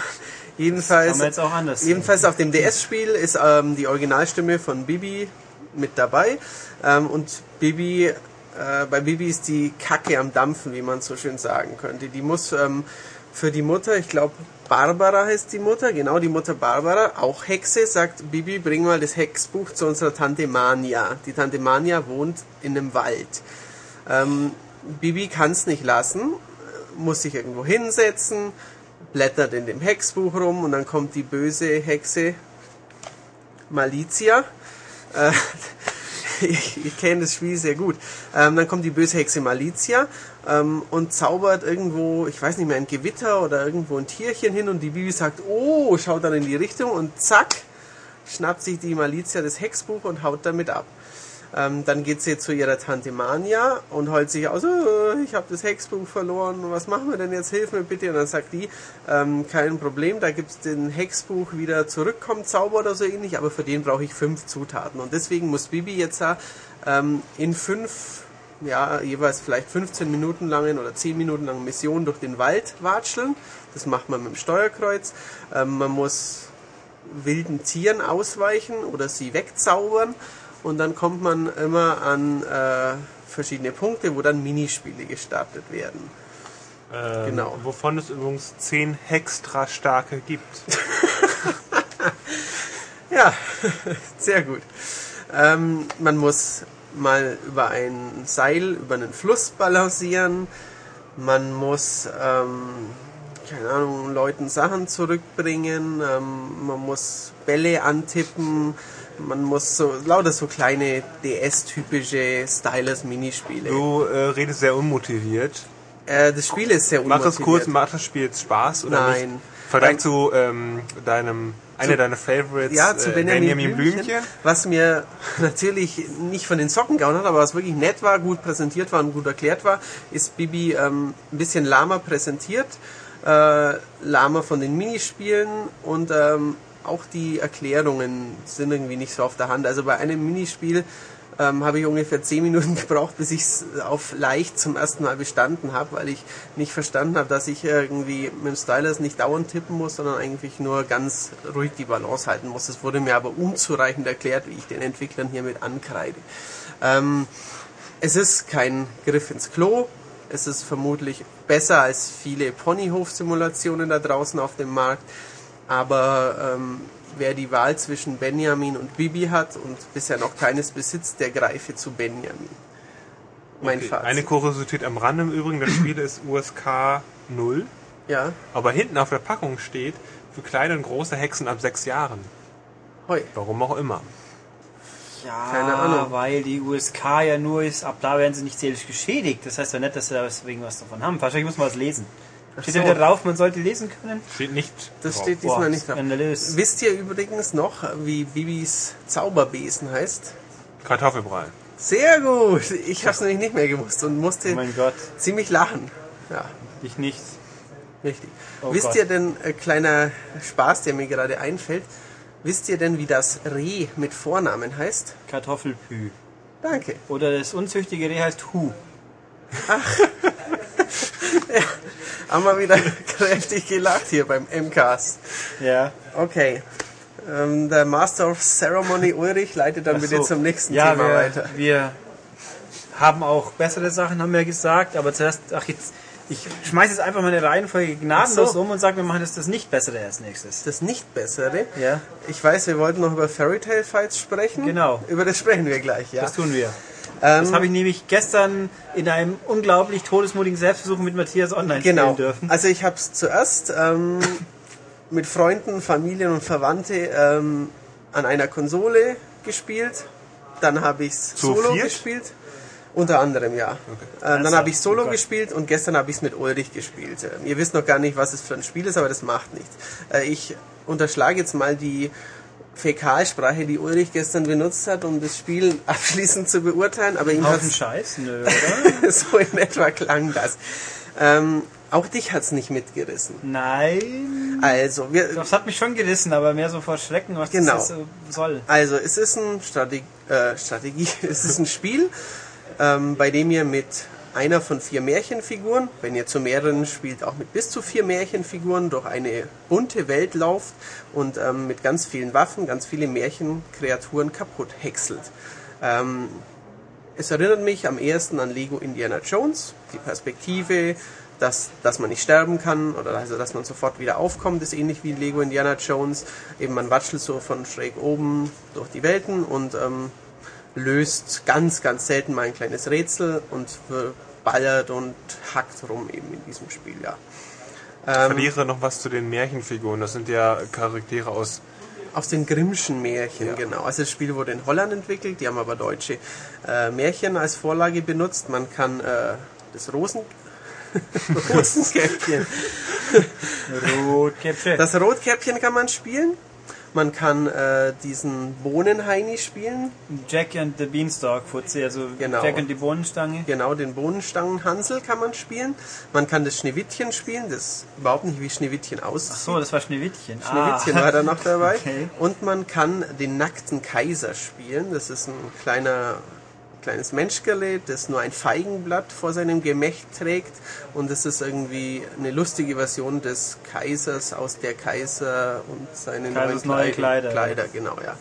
Speaker 4: jedenfalls,
Speaker 1: Kann man jetzt auch anders sehen.
Speaker 4: jedenfalls auf dem DS-Spiel ist ähm, die Originalstimme von Bibi mit dabei ähm, und Bibi, äh, bei Bibi ist die Kacke am Dampfen, wie man so schön sagen könnte. Die muss ähm, für die Mutter, ich glaube Barbara heißt die Mutter, genau die Mutter Barbara, auch Hexe, sagt Bibi, bring mal das Hexbuch zu unserer Tante Mania. Die Tante Mania wohnt in einem Wald. Ähm, Bibi kann es nicht lassen, muss sich irgendwo hinsetzen, blättert in dem Hexbuch rum und dann kommt die böse Hexe Malizia. Äh, [LAUGHS] ich, kenne das Spiel sehr gut. Ähm, dann kommt die böse Hexe Malizia ähm, und zaubert irgendwo, ich weiß nicht mehr, ein Gewitter oder irgendwo ein Tierchen hin und die Bibi sagt, oh, schaut dann in die Richtung und zack, schnappt sich die Malizia das Hexbuch und haut damit ab. Ähm, dann geht sie zu ihrer Tante Mania und heult sich aus, oh, ich habe das Hexbuch verloren, was machen wir denn jetzt, hilf mir bitte. Und dann sagt die, ähm, kein Problem, da gibt's den Hexbuch wieder zurückkommt, Zauber oder so ähnlich, aber für den brauche ich fünf Zutaten. Und deswegen muss Bibi jetzt ähm, in fünf, ja, jeweils vielleicht 15 Minuten langen oder 10 Minuten langen Missionen durch den Wald watscheln. Das macht man mit dem Steuerkreuz. Ähm, man muss wilden Tieren ausweichen oder sie wegzaubern und dann kommt man immer an äh, verschiedene Punkte, wo dann Minispiele gestartet werden.
Speaker 2: Ähm,
Speaker 4: Genau.
Speaker 2: Wovon es übrigens zehn extra starke gibt. [LAUGHS]
Speaker 4: Ja, [LAUGHS] sehr gut. Ähm, man muss mal über ein Seil, über einen Fluss balancieren. Man muss, ähm, keine Ahnung, Leuten Sachen zurückbringen. Ähm, man muss Bälle antippen. Man muss so lauter so kleine DS-typische Stylus-Minispiele.
Speaker 2: Du äh, redest sehr unmotiviert.
Speaker 4: Äh, das Spiel ist sehr
Speaker 2: Macht das kurz,
Speaker 4: unmotiviert.
Speaker 2: macht das Spiel jetzt Spaß oder
Speaker 4: Nein.
Speaker 2: nicht? Vergleich zu ähm, deinem, einer deiner Favorites,
Speaker 4: Ja, zu
Speaker 2: äh,
Speaker 4: Benjamin, Blümchen, was mir [LAUGHS] natürlich nicht von den Socken gehauen hat, aber was wirklich nett war, gut präsentiert war und gut erklärt war, ist Bibi ähm, ein bisschen lahmer präsentiert, äh, lahmer von den Minispielen und ähm, auch die Erklärungen sind irgendwie nicht so auf der Hand. Also bei einem Minispiel ähm, habe ich ungefähr 10 Minuten [LAUGHS] gebraucht, bis ich es auf leicht zum ersten Mal bestanden habe, weil ich nicht verstanden habe, dass ich irgendwie mit dem Stylus nicht dauernd tippen muss, sondern eigentlich nur ganz ruhig die Balance halten muss. Das wurde mir aber unzureichend erklärt, wie ich den Entwicklern hiermit ankreide. Ähm, es ist kein Griff ins Klo. Es ist vermutlich besser als viele Ponyhof-Simulationen da draußen auf dem Markt. Aber ähm, wer die Wahl zwischen Benjamin und Bibi hat und bisher noch keines besitzt, der greife zu Benjamin. Mein
Speaker 2: Okay.
Speaker 4: Fazit.
Speaker 2: Eine Kuriosität am Rande im Übrigen, das Spiel ist USK 0,
Speaker 4: ja,
Speaker 2: aber hinten auf der Packung steht für kleine und große Hexen ab sechs Jahren.
Speaker 4: hoi.
Speaker 2: Warum auch immer.
Speaker 1: Ja,
Speaker 4: Keine Ahnung.
Speaker 1: weil die USK ja nur ist, ab da werden sie nicht seelisch geschädigt. Das heißt ja nicht, dass sie da deswegen was davon haben. Wahrscheinlich muss man was lesen. Steht
Speaker 4: so.
Speaker 1: ja wieder drauf, man sollte lesen können.
Speaker 2: Steht nicht
Speaker 4: Das
Speaker 2: drauf.
Speaker 4: steht diesmal
Speaker 1: Boah,
Speaker 4: nicht drauf.
Speaker 1: skandalös.
Speaker 4: Wisst ihr übrigens noch, wie Bibis Zauberbesen heißt?
Speaker 2: Kartoffelbrei.
Speaker 4: Sehr gut. Ich habe es nämlich nicht mehr gewusst und musste
Speaker 1: Oh mein Gott,
Speaker 4: ziemlich lachen. Ja,
Speaker 1: ich nicht.
Speaker 4: richtig.
Speaker 1: Oh
Speaker 4: wisst
Speaker 1: Gott.
Speaker 4: ihr denn, äh, kleiner Spaß, der mir gerade einfällt, wisst ihr denn, wie das Reh mit Vornamen heißt?
Speaker 1: Kartoffelpü.
Speaker 4: Danke.
Speaker 1: Oder das unzüchtige Reh heißt Hu. [LAUGHS]
Speaker 4: Haben wir wieder [LAUGHS] kräftig gelacht hier beim MCAS.
Speaker 1: Ja.
Speaker 4: Okay. Ähm, der Master of Ceremony Ulrich leitet dann bitte
Speaker 1: So.
Speaker 4: zum nächsten
Speaker 1: ja,
Speaker 4: Thema
Speaker 1: wir,
Speaker 4: weiter.
Speaker 1: Wir haben auch bessere Sachen, haben wir gesagt, aber zuerst, ach jetzt, ich schmeiß jetzt einfach mal eine Reihenfolge gnadenlos
Speaker 4: so.
Speaker 1: um und sage, wir machen jetzt das nicht bessere als nächstes.
Speaker 4: Das nicht bessere.
Speaker 1: Ja,
Speaker 4: Ich weiß, wir wollten noch über Fairy Tail Fights sprechen.
Speaker 1: Genau.
Speaker 4: Über das sprechen wir gleich, ja.
Speaker 1: das tun wir.
Speaker 4: Ähm,
Speaker 1: Das habe ich nämlich gestern in einem unglaublich todesmutigen Selbstversuch mit Matthias online
Speaker 4: genau.
Speaker 1: spielen dürfen.
Speaker 4: Also ich habe es zuerst ähm, mit Freunden, Familien und Verwandte ähm, an einer Konsole gespielt. Dann habe ich es solo
Speaker 2: viert?
Speaker 4: gespielt. Unter anderem, ja. Ähm, dann
Speaker 1: Also,
Speaker 4: habe ich solo
Speaker 1: Gott.
Speaker 4: gespielt und gestern habe ich es mit Ulrich gespielt. Ähm, ihr wisst noch gar nicht, was es für ein Spiel ist, aber das macht nichts. Äh, ich unterschlage jetzt mal die Fäkalsprache, die Ulrich gestern benutzt hat, um das Spiel [LAUGHS] abschließend zu beurteilen. Aber ihm
Speaker 1: Haufen
Speaker 4: hat's
Speaker 1: Scheiß, nö, [LAUGHS] oder?
Speaker 4: so in etwa klang das. Ähm, auch dich hat's nicht mitgerissen.
Speaker 1: Nein.
Speaker 4: Also, wir,
Speaker 1: Das hat mich schon gerissen, aber mehr so vor Schrecken, was
Speaker 4: Genau.
Speaker 1: das so soll.
Speaker 4: also es ist ein Strategie, äh, Strategie [LAUGHS] es ist ein Spiel, ähm, bei dem ihr mit einer von vier Märchenfiguren, wenn ihr zu mehreren spielt, auch mit bis zu vier Märchenfiguren durch eine bunte Welt lauft und ähm, mit ganz vielen Waffen, ganz viele Märchenkreaturen kaputt häckselt. Ähm, es erinnert mich am ehesten an Lego Indiana Jones. Die Perspektive, dass, dass man nicht sterben kann oder also dass man sofort wieder aufkommt, ist ähnlich wie in Lego Indiana Jones. Eben man watschelt so von schräg oben durch die Welten und ähm, löst ganz, ganz selten mal ein kleines Rätsel und ballert und hackt rum eben in diesem Spiel, ja.
Speaker 2: Ich verliere noch was zu den Märchenfiguren. Das sind ja Charaktere aus
Speaker 4: Aus den Grimmschen Märchen, genau. Also das Spiel wurde in Holland entwickelt, die haben aber deutsche äh, Märchen als Vorlage benutzt. Man kann äh, das Rosen... [LAUGHS] Rosenkäppchen.
Speaker 1: Rotkäppchen.
Speaker 4: Das Rotkäppchen kann man spielen. Man kann äh, diesen Bohnenheini spielen,
Speaker 1: Jack and the Beanstalk Fuzzi, also
Speaker 4: Genau.
Speaker 1: Jack und die Bohnenstange.
Speaker 4: genau den Bohnenstangenhansel kann man spielen. Man kann das Schneewittchen spielen, das überhaupt nicht wie Schneewittchen aussieht.
Speaker 1: Ach so, das war Schneewittchen.
Speaker 4: Schneewittchen
Speaker 1: ah.
Speaker 4: war da noch dabei. [LAUGHS]
Speaker 1: Okay.
Speaker 4: Und man kann den nackten Kaiser spielen. Das ist ein kleiner, kleines Menschgerle, das nur ein Feigenblatt vor seinem Gemächt trägt. Und das ist irgendwie eine lustige Version des Kaisers aus der Kaiser und seine
Speaker 1: Kaisers
Speaker 4: neuen
Speaker 1: neue
Speaker 4: Kleider.
Speaker 1: Kleider.
Speaker 4: Kleider, genau, ja.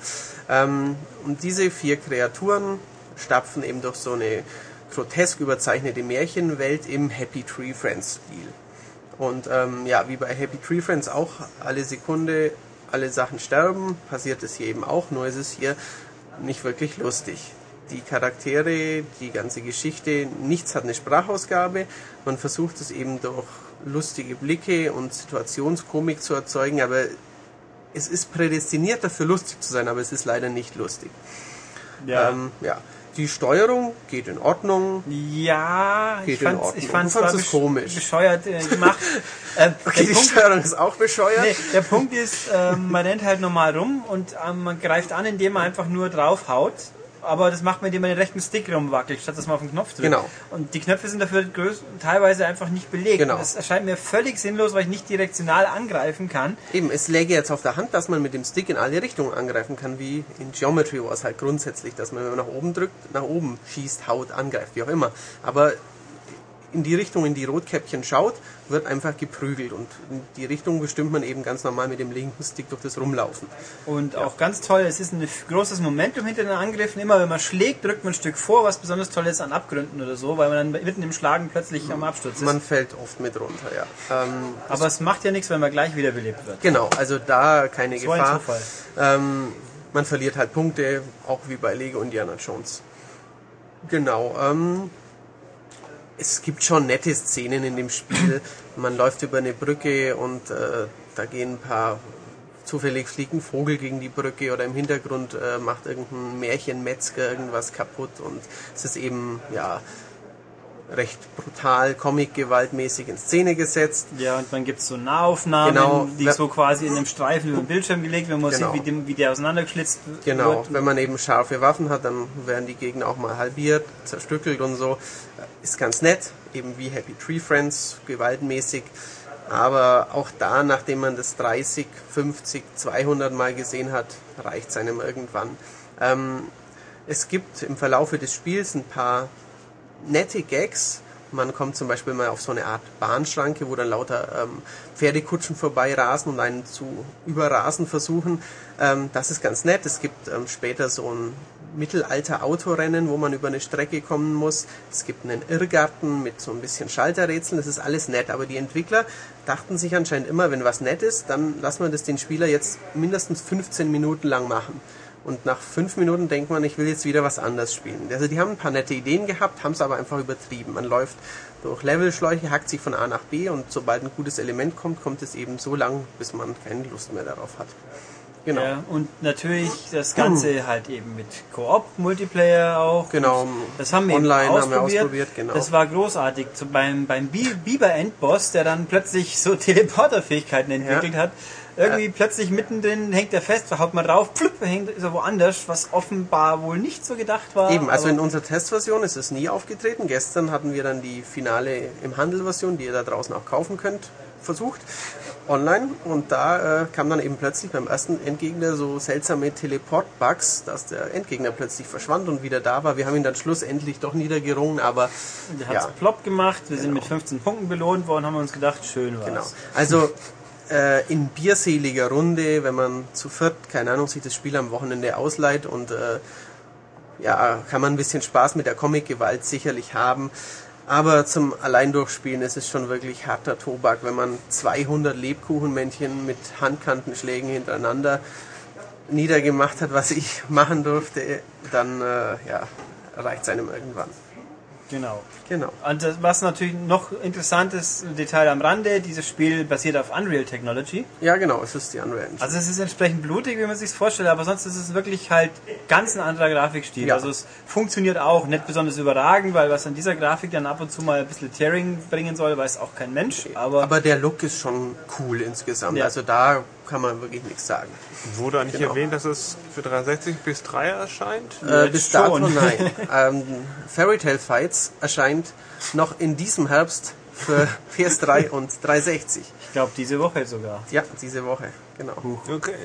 Speaker 4: Ähm, und diese vier Kreaturen stapfen eben durch so eine grotesk überzeichnete Märchenwelt im Happy Tree Friends Stil. Und ähm, ja, wie bei Happy Tree Friends auch alle Sekunde alle Sachen sterben, passiert es hier eben auch, nur ist es hier nicht wirklich lustig. Die Charaktere, die ganze Geschichte, nichts hat eine Sprachausgabe. Man versucht es eben durch lustige Blicke und Situationskomik zu erzeugen, aber es ist prädestiniert dafür lustig zu sein, aber es ist leider nicht lustig.
Speaker 1: Ja.
Speaker 4: Ähm, ja. Die Steuerung geht in Ordnung.
Speaker 1: ja,
Speaker 4: Geht
Speaker 1: ich
Speaker 4: in
Speaker 1: fand ich fand's
Speaker 4: es
Speaker 1: besch-
Speaker 4: komisch.
Speaker 1: bescheuert äh, gemacht. [LAUGHS] äh,
Speaker 4: Okay, die
Speaker 1: Punkt,
Speaker 4: Steuerung ist auch bescheuert.
Speaker 1: Nee, der Punkt ist, ähm, man rennt halt normal rum und ähm, man greift an, indem man einfach nur draufhaut. Aber das macht man, indem man den rechten Stick rumwackelt, statt dass man auf den Knopf drückt.
Speaker 4: Genau.
Speaker 1: Und die Knöpfe sind dafür teilweise einfach nicht belegt.
Speaker 4: Genau.
Speaker 1: Das erscheint mir völlig sinnlos, weil ich nicht direktional angreifen kann.
Speaker 4: Eben, es läge jetzt auf der Hand, dass man mit dem Stick in alle Richtungen angreifen kann, wie in Geometry Wars halt grundsätzlich, dass man, wenn man nach oben drückt, nach oben schießt, haut, angreift, wie auch immer. Aber in die Richtung, in die Rotkäppchen schaut, wird einfach geprügelt und in die Richtung bestimmt man eben ganz normal mit dem linken Stick durch das Rumlaufen.
Speaker 1: Und auch ganz toll, es ist ein großes Momentum hinter den Angriffen. Immer wenn man schlägt, drückt man ein Stück vor, was besonders toll ist an Abgründen oder so, weil man dann mitten im Schlagen plötzlich am Absturz ist.
Speaker 4: Man fällt oft mit runter, ja. Ähm,
Speaker 1: Aber es macht ja nichts, wenn man gleich wiederbelebt wird.
Speaker 4: genau, also da keine
Speaker 1: So ein
Speaker 4: Gefahr.
Speaker 1: Zufall.
Speaker 4: Ähm, man verliert halt Punkte, auch wie bei Lego Indiana Jones. Genau. Ähm, es gibt schon nette Szenen in dem Spiel. Man läuft über eine Brücke und äh, da gehen ein paar zufällig fliegt ein Vogel gegen die Brücke oder im Hintergrund äh, macht irgendein Märchenmetzger irgendwas kaputt und es ist eben ja recht brutal, comic-gewaltmäßig in Szene gesetzt.
Speaker 1: Ja, und dann gibt's so Nahaufnahmen,
Speaker 4: Genau.
Speaker 1: die so quasi in einem Streifen über den Bildschirm gelegt werden, wo man
Speaker 4: Genau.
Speaker 1: sieht, wie, dem, wie der auseinandergeschlitzt wird.
Speaker 4: Genau, wenn man eben scharfe Waffen hat, dann werden die Gegner auch mal halbiert, zerstückelt und so. Ist ganz nett, eben wie Happy Tree Friends, gewaltmäßig. Aber auch da, nachdem man das 30, 50, 200 Mal gesehen hat, reicht es einem irgendwann. Ähm, es gibt im Verlaufe des Spiels ein paar nette Gags. Man kommt zum Beispiel mal auf so eine Art Bahnschranke, wo dann lauter ähm, Pferdekutschen vorbeirasen und einen zu überrasen versuchen. Ähm, das ist ganz nett. Es gibt ähm, später so ein Mittelalter-Autorennen, wo man über eine Strecke kommen muss. Es gibt einen Irrgarten mit so ein bisschen Schalterrätseln. Das ist alles nett. Aber die Entwickler dachten sich anscheinend immer, wenn was nett ist, dann lassen wir das den Spieler jetzt mindestens 15 Minuten lang machen. Und nach fünf Minuten denkt man, ich will jetzt wieder was anderes spielen. Also die haben ein paar nette Ideen gehabt, haben es aber einfach übertrieben. Man läuft durch Levelschläuche, hackt sich von A nach B und sobald ein gutes Element kommt, kommt es eben so lang, bis man keine Lust mehr darauf hat. Genau.
Speaker 1: Ja, und natürlich das Ganze [CLEARS THROAT] halt eben mit Koop-Multiplayer auch.
Speaker 4: Genau.
Speaker 1: Das haben wir
Speaker 4: Online
Speaker 1: eben
Speaker 4: haben wir
Speaker 1: ausprobiert.
Speaker 4: ausprobiert, genau.
Speaker 1: Das war großartig. So beim, beim Bi- Biber-Endboss, der dann plötzlich so [LAUGHS] Teleporterfähigkeiten entwickelt hat. Irgendwie plötzlich mittendrin hängt er fest, haut man drauf, pflüpp, hängt ist er woanders, was offenbar wohl nicht so gedacht war.
Speaker 4: Eben, also in unserer Testversion ist es nie aufgetreten. Gestern hatten wir dann die finale im Handel-Version, die ihr da draußen auch kaufen könnt, versucht, online. Und da äh, kam dann eben plötzlich beim ersten Endgegner so seltsame Teleport-Bugs, dass der Endgegner plötzlich verschwand und wieder da war. Wir haben ihn dann schlussendlich doch niedergerungen, aber
Speaker 1: Der hat
Speaker 4: ja,
Speaker 1: plopp gemacht, wir sind mit 15 Punkten belohnt worden, haben uns gedacht, schön war's.
Speaker 4: genau. Also äh, in bierseliger Runde, wenn man zu viert, keine Ahnung, sich das Spiel am Wochenende ausleiht und äh, ja, kann man ein bisschen Spaß mit der Comic-Gewalt sicherlich haben. Aber zum Alleindurchspielen ist es schon wirklich harter Tobak, wenn man 200 Lebkuchenmännchen mit Handkantenschlägen hintereinander niedergemacht hat, was ich [LAUGHS] machen durfte, dann äh, ja, reicht es einem irgendwann.
Speaker 1: Genau.
Speaker 4: Genau.
Speaker 1: Und das, was natürlich noch interessantes Detail am Rande, dieses Spiel basiert auf Unreal Technology.
Speaker 4: Ja, genau, es ist die Unreal Engine.
Speaker 1: Also es ist entsprechend blutig, wie man sich vorstellt, aber sonst ist es wirklich halt ganz ein anderer Grafikstil.
Speaker 4: Ja.
Speaker 1: Also es funktioniert auch, nicht besonders überragend, weil was an dieser Grafik dann ab und zu mal ein bisschen Tearing bringen soll, weiß auch kein Mensch. Aber,
Speaker 4: Aber der Look ist schon cool insgesamt.
Speaker 1: Ja.
Speaker 4: Also da kann man wirklich nichts sagen.
Speaker 2: Wurde eigentlich
Speaker 4: Genau.
Speaker 2: erwähnt, dass es für 360 bis 3 erscheint?
Speaker 4: Äh, bis dato
Speaker 1: schon.
Speaker 4: nein. [LAUGHS] ähm, Fairy Tail Fights erscheint noch in diesem Herbst für [LAUGHS] PS3 und 360.
Speaker 1: ich glaube diese Woche sogar.
Speaker 4: Ja, diese Woche, genau.
Speaker 2: Okay.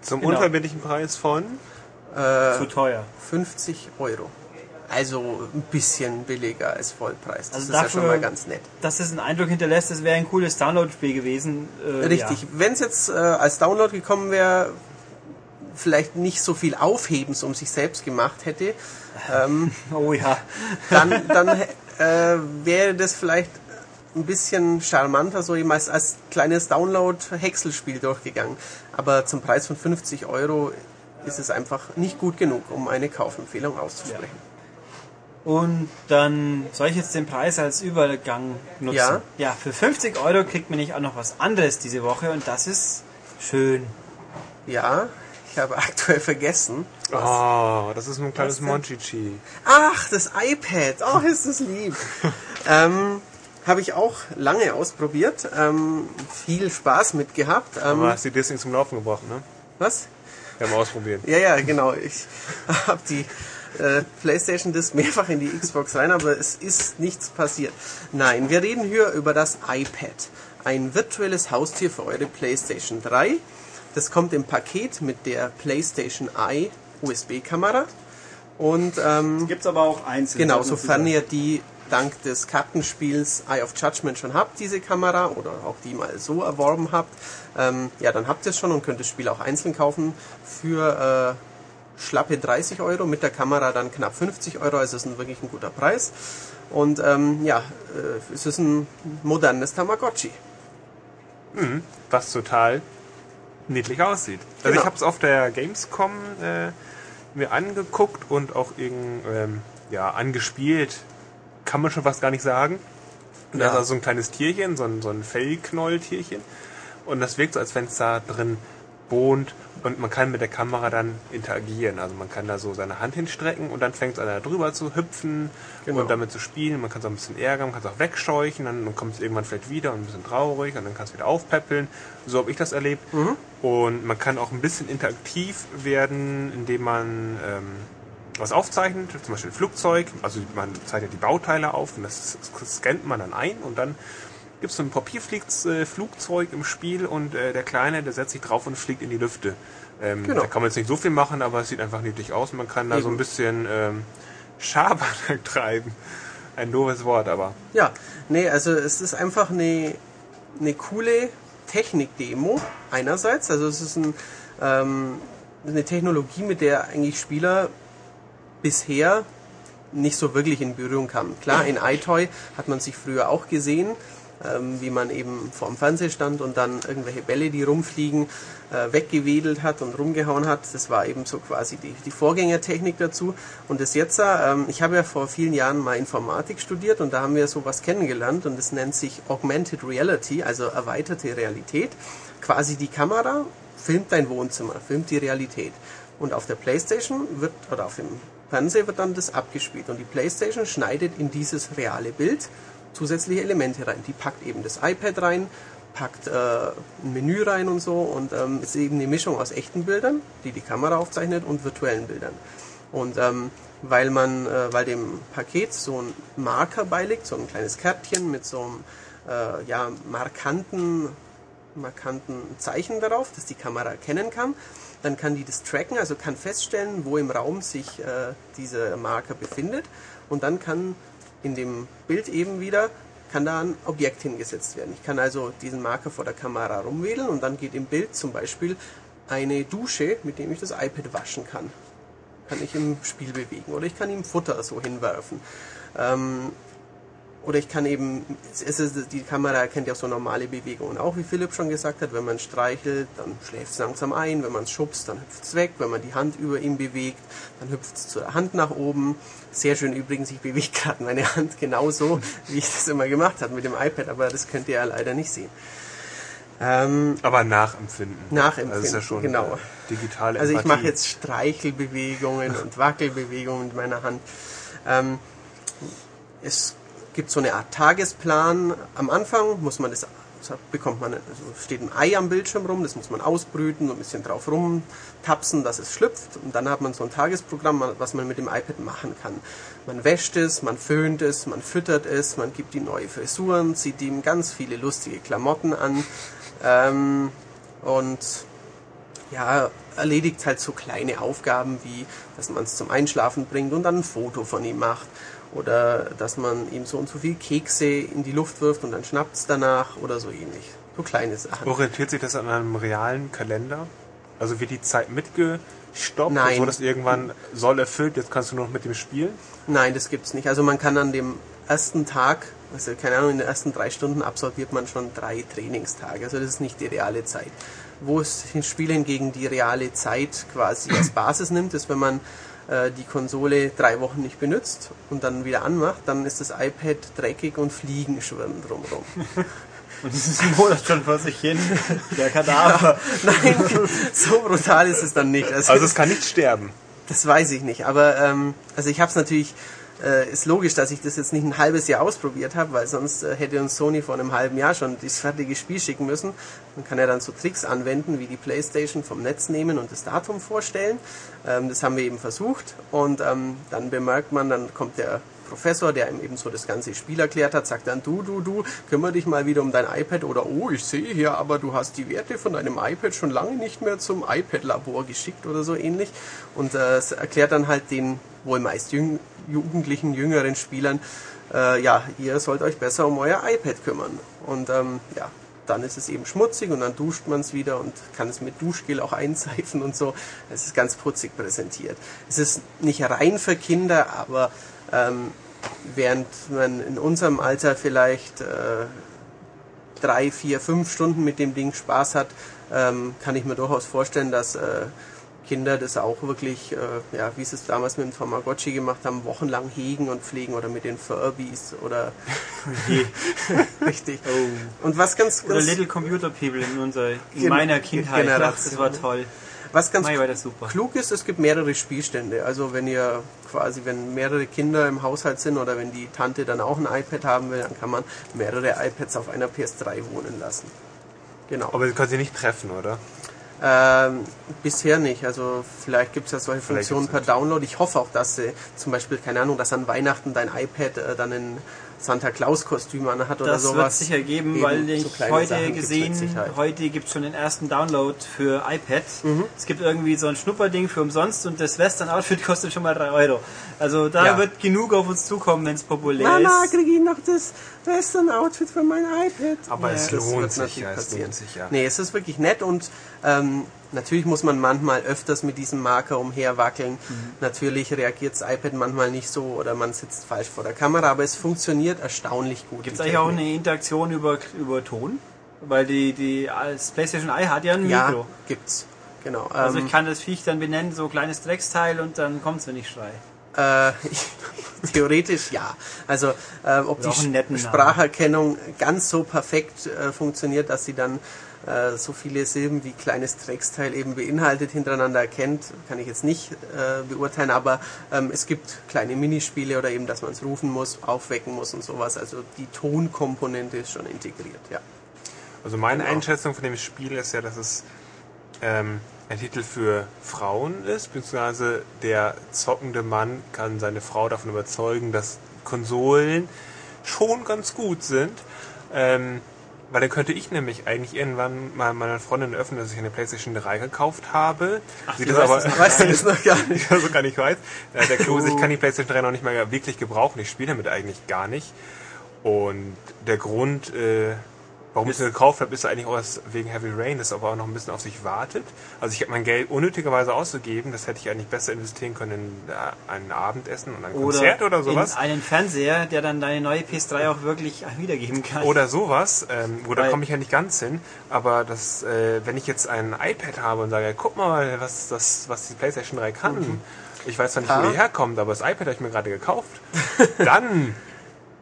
Speaker 2: Zum
Speaker 1: Genau.
Speaker 2: unverbindlichen Preis von?
Speaker 4: Äh,
Speaker 1: Zu teuer.
Speaker 4: 50 Euro. Also ein bisschen billiger als Vollpreis. Das
Speaker 1: Also
Speaker 4: ist ja
Speaker 1: dafür-
Speaker 4: schon mal ganz nett.
Speaker 1: Dass es einen Eindruck hinterlässt, es wäre ein cooles Download-Spiel gewesen. Äh,
Speaker 4: Richtig. Wenn es jetzt äh, als Download gekommen wäre, vielleicht nicht so viel Aufhebens um sich selbst gemacht hätte, ähm,
Speaker 1: Ja. [LAUGHS] Oh ja.
Speaker 4: dann, dann äh, wäre das vielleicht ein bisschen charmanter, so eben als, als kleines Download-Häckselspiel durchgegangen. Aber zum Preis von 50 Euro ist es einfach nicht gut genug, um eine Kaufempfehlung auszusprechen.
Speaker 1: Und dann soll ich jetzt den Preis als Übergang nutzen?
Speaker 4: Ja.
Speaker 1: Ja, für 50 Euro kriegt man nicht auch noch was anderes diese Woche und das ist schön.
Speaker 4: Ja, ich habe [LAUGHS] aktuell vergessen. Was.
Speaker 2: Oh, das ist nur ein kleines? Monchichi.
Speaker 4: Ach, das iPad. Oh, ist das lieb. [LAUGHS] ähm, habe ich auch lange ausprobiert. Ähm, viel Spaß mit gehabt. Ähm,
Speaker 2: Aber hast die Disney zum Laufen gebracht, ne?
Speaker 4: was?
Speaker 2: Wir haben ausprobiert.
Speaker 4: Ja, ja, genau. Ich [LAUGHS] habe die äh, PlayStation Disc mehrfach in die Xbox rein, aber es ist nichts passiert. Nein, wir reden hier über das iPad. Ein virtuelles Haustier für eure PlayStation 3. Das kommt im Paket mit der PlayStation Eye USB-Kamera. Und ähm,
Speaker 1: Gibt es aber auch einzeln.
Speaker 4: Genau, sofern ihr die dank des Kartenspiels Eye of Judgment schon habt, diese Kamera, oder auch die mal so erworben habt, ähm, ja, dann habt ihr es schon und könnt das Spiel auch einzeln kaufen für äh, schlappe 30 Euro, mit der Kamera dann knapp 50 Euro, also ist ein wirklich ein guter Preis. Und ähm, ja, äh, es ist ein modernes Tamagotchi.
Speaker 2: was total niedlich aussieht. Also
Speaker 4: Genau.
Speaker 2: ich habe es auf der Gamescom äh, mir angeguckt und auch irgend, ähm, ja, angespielt, kann man schon fast gar nicht sagen. Und Da
Speaker 4: Ja.
Speaker 2: ist also so ein kleines Tierchen, so ein, so ein Fellknolltierchen. Und das wirkt so, als wenn es da drin wohnt und man kann mit der Kamera dann interagieren. Also man kann da so seine Hand hinstrecken und dann fängt es an da drüber zu hüpfen
Speaker 4: Genau.
Speaker 2: und damit zu spielen. Man kann es auch ein bisschen ärgern, man kann es auch wegscheuchen, dann, kommt es irgendwann vielleicht wieder und ein bisschen traurig und dann kann es wieder aufpäppeln. So habe ich das erlebt. Und man kann auch ein bisschen interaktiv werden, indem man ähm, was aufzeichnet, zum Beispiel ein Flugzeug, also man zeichnet die Bauteile auf und das scannt man dann ein und dann gibt es so ein Papierflugzeug im Spiel und äh, der Kleine, der setzt sich drauf und fliegt in die Lüfte. Ähm,
Speaker 4: Genau.
Speaker 2: Da kann man jetzt nicht so viel machen, aber es sieht einfach niedlich aus. Man kann da so ein
Speaker 4: Eben.
Speaker 2: bisschen ähm, Schabernack [LAUGHS] treiben. Ein doofes Wort, aber
Speaker 4: Ja, nee, also es ist einfach eine, eine coole Technik-Demo einerseits. Also es ist ein, ähm, eine Technologie, mit der eigentlich Spieler bisher nicht so wirklich in Berührung kamen. Klar, in iToy hat man sich früher auch gesehen, ähm, wie man eben vorm Fernseher stand und dann irgendwelche Bälle, die rumfliegen, äh, weggewedelt hat und rumgehauen hat. Das war eben so quasi die, die Vorgängertechnik dazu. Und das jetzt, ähm, ich habe ja vor vielen Jahren mal Informatik studiert und da haben wir sowas kennengelernt und das nennt sich Augmented Reality, also erweiterte Realität. Quasi die Kamera filmt dein Wohnzimmer, filmt die Realität. Und auf der Playstation wird, oder auf dem Fernseher wird dann das abgespielt. Und die Playstation schneidet in dieses reale Bild zusätzliche Elemente rein. Die packt eben das iPad rein, packt äh, ein Menü rein und so. Und ähm, ist eben eine Mischung aus echten Bildern, die die Kamera aufzeichnet, und virtuellen Bildern. Und ähm, weil man, äh, weil dem Paket so ein Marker beiliegt, so ein kleines Kärtchen mit so einem äh, ja, markanten markanten Zeichen darauf, das die Kamera erkennen kann. Dann kann die das tracken, also kann feststellen, wo im Raum sich äh, dieser Marker befindet. Und dann kann in dem Bild eben wieder kann da ein Objekt hingesetzt werden. Ich kann also diesen Marker vor der Kamera rumwedeln und dann geht im Bild zum Beispiel eine Dusche, mit dem ich das iPad waschen kann. Kann ich im Spiel bewegen oder ich kann ihm Futter so hinwerfen. Ähm, oder ich kann eben, es ist, die Kamera erkennt ja so normale Bewegungen auch, wie Philipp schon gesagt hat. Wenn man streichelt, dann schläft es langsam ein. Wenn man es schubst, dann hüpft es weg. Wenn man die Hand über ihm bewegt, dann hüpft es zur Hand nach oben. Sehr schön übrigens, ich bewege [LAUGHS] gerade meine Hand genauso, wie ich das immer gemacht habe mit dem iPad, aber das könnt ihr ja leider nicht sehen.
Speaker 2: Ähm, aber nachempfinden.
Speaker 4: Nachempfinden,
Speaker 2: also ist ja schon
Speaker 4: genau.
Speaker 2: Äh, digitale
Speaker 4: Also ich
Speaker 2: Empathie.
Speaker 4: mache jetzt Streichelbewegungen und Wackelbewegungen mit meiner Hand. Ähm, es gibt so eine Art Tagesplan. Am Anfang muss man das bekommt man, also steht ein Ei am Bildschirm rum, das muss man ausbrüten und ein bisschen drauf rumtapsen, dass es schlüpft. Und dann hat man so ein Tagesprogramm, was man mit dem iPad machen kann. Man wäscht es, man föhnt es, man füttert es, man gibt ihm neue Frisuren, zieht ihm ganz viele lustige Klamotten an ähm, und ja, erledigt halt so kleine Aufgaben wie, dass man es zum Einschlafen bringt und dann ein Foto von ihm macht oder dass man ihm so und so viel Kekse in die Luft wirft und dann schnappt es danach oder so ähnlich. So kleine Sachen.
Speaker 2: Orientiert sich das an einem realen Kalender? Also wird die Zeit mitgestoppt,
Speaker 4: Nein.
Speaker 2: so dass irgendwann soll erfüllt, jetzt kannst du noch mit dem spielen?
Speaker 4: Nein, das gibt's nicht. Also man kann an dem ersten Tag, also keine Ahnung, in den ersten drei Stunden absolviert man schon drei Trainingstage. Also das ist nicht die reale Zeit. Wo es das Spiel hingegen die reale Zeit quasi als Basis nimmt, ist, wenn man äh, die Konsole drei Wochen nicht benutzt und dann wieder anmacht, dann ist das iPad dreckig und Fliegen schwirren drumherum. [LAUGHS]
Speaker 1: Und es ist ein Monat schon vor sich hin. Der [LAUGHS] Kadaver.
Speaker 4: Nein, so brutal ist es dann nicht.
Speaker 2: Also es kann nicht sterben.
Speaker 4: Das weiß ich nicht, aber ähm, also ich habe es natürlich, äh, ist logisch, dass ich das jetzt nicht ein halbes Jahr ausprobiert habe, weil sonst äh, hätte uns Sony vor einem halben Jahr schon das fertige Spiel schicken müssen. Man kann ja dann so Tricks anwenden, wie die Playstation vom Netz nehmen und das Datum vorstellen. Ähm, das haben wir eben versucht und ähm, dann bemerkt man, dann kommt der Professor, der ihm eben so das ganze Spiel erklärt hat, sagt dann, du, du, du, kümmere dich mal wieder um dein iPad oder, oh, ich sehe hier, aber du hast die Werte von deinem iPad schon lange nicht mehr zum iPad-Labor geschickt oder so ähnlich. Und äh, erklärt dann halt den wohl meist jüng jugendlichen, jüngeren Spielern, äh, ja, ihr sollt euch besser um euer iPad kümmern. Und ähm, ja, dann ist es eben schmutzig und dann duscht man es wieder und kann es mit Duschgel auch [LAUGHS] einseifen und so. Es ist ganz putzig präsentiert. Es ist nicht rein für Kinder, aber ähm, während man in unserem Alter vielleicht äh, drei, vier, fünf Stunden mit dem Ding Spaß hat, ähm, kann ich mir durchaus vorstellen, dass äh, Kinder das auch wirklich, äh, ja, wie sie es damals mit dem Tamagotchi gemacht haben, wochenlang hegen und pflegen oder mit den Furbies oder [LAUGHS] [LAUGHS] richtig.
Speaker 1: Oh.
Speaker 4: Und was ganz,
Speaker 1: Oder
Speaker 4: ganz
Speaker 1: Little Computer People in, unserer, in meiner Kindheit.
Speaker 4: Generation.
Speaker 1: Das war toll.
Speaker 4: Was ganz
Speaker 1: Mai war das super.
Speaker 4: klug ist, es gibt mehrere Spielstände. Also wenn ihr quasi, wenn mehrere Kinder im Haushalt sind oder wenn die Tante dann auch ein iPad haben will, dann kann man mehrere iPads auf einer PS3 wohnen lassen. Genau.
Speaker 2: Aber sie können sie nicht treffen, oder?
Speaker 4: Ähm, bisher nicht. Also vielleicht gibt es ja solche Funktionen per Download. Ich hoffe auch, dass sie zum Beispiel, keine Ahnung, dass an Weihnachten dein iPad äh, dann ein Santa Claus Kostüm anhat oder
Speaker 1: Das wird
Speaker 4: sowas.
Speaker 1: sicher geben,
Speaker 4: Eben,
Speaker 1: weil
Speaker 4: so
Speaker 1: ich
Speaker 4: kleine
Speaker 1: heute
Speaker 4: Sachen gibt's
Speaker 1: gesehen,
Speaker 4: Sicherheit.
Speaker 1: heute gibt es schon den ersten Download für iPad.
Speaker 4: Mhm.
Speaker 1: Es gibt irgendwie so ein Schnupperding für umsonst und das Western-Outfit [LAUGHS] kostet schon mal 3 Euro. Also da
Speaker 4: Ja.
Speaker 1: wird genug auf uns zukommen, wenn es populär
Speaker 4: Mama,
Speaker 1: ist.
Speaker 4: kriege ich noch das Western-Outfit für mein iPad?
Speaker 2: Aber es
Speaker 4: das
Speaker 2: lohnt
Speaker 4: wird
Speaker 2: sich ja, es lohnt sich ja.
Speaker 4: Nee, es ist wirklich nett und ähm, natürlich muss man manchmal öfters mit diesem Marker umherwackeln.
Speaker 2: Mhm.
Speaker 4: Natürlich reagiert das iPad manchmal nicht so oder man sitzt falsch vor der Kamera, aber es funktioniert erstaunlich gut.
Speaker 1: Gibt es eigentlich auch eine Interaktion über, über Ton? Weil die, die das PlayStation Eye hat ja ein
Speaker 4: Ja,
Speaker 1: Mikro.
Speaker 4: gibt's. Genau.
Speaker 1: Also
Speaker 4: ähm,
Speaker 1: ich kann das Viech dann benennen, so kleines Drecksteil und dann kommt's, wenn ich schreie.
Speaker 4: Äh, [LAUGHS] theoretisch ja. Also äh, ob die Spracherkennung ganz so perfekt äh, funktioniert, dass sie dann äh, so viele Silben wie kleines Drecksteil eben beinhaltet hintereinander erkennt, kann ich jetzt nicht äh, beurteilen, aber ähm, es gibt kleine Minispiele oder eben, dass man es rufen muss, aufwecken muss und sowas. Also die Tonkomponente ist schon integriert, ja.
Speaker 2: Also meine
Speaker 4: Genau.
Speaker 2: Einschätzung von dem Spiel ist ja, dass es ähm, ein Titel für Frauen ist, beziehungsweise der zockende Mann kann seine Frau davon überzeugen, dass Konsolen schon ganz gut sind. Ähm, weil dann könnte ich nämlich eigentlich irgendwann mal meiner Freundin öffnen, dass ich eine PlayStation 3 gekauft habe.
Speaker 1: Ach,
Speaker 2: Sie das aber
Speaker 1: noch
Speaker 4: Weißt du das noch gar nicht? [LAUGHS]
Speaker 2: also [LAUGHS] gar nicht weiß. Äh, der Clou ist, ich kann die PlayStation 3 noch nicht mal wirklich gebrauchen. Ich spiele damit eigentlich gar nicht. Und der Grund, äh, Warum ich es gekauft habe, ist eigentlich auch wegen Heavy Rain, das aber auch noch ein bisschen auf sich wartet. Also ich habe mein Geld unnötigerweise ausgegeben, das hätte ich eigentlich besser investieren können in äh, ein Abendessen und ein Konzert oder sowas.
Speaker 1: in einen Fernseher, der dann deine neue PS3 auch wirklich wiedergeben kann.
Speaker 2: Oder sowas, ähm, wo da komme ich ja nicht ganz hin. Aber das, äh, wenn ich jetzt ein iPad habe und sage, guck mal, was das, was die PlayStation 3 kann.
Speaker 1: Mhm.
Speaker 2: Ich weiß zwar nicht, wo
Speaker 4: Ah.
Speaker 2: die herkommt, aber das iPad habe ich mir gerade gekauft. [LAUGHS] Dann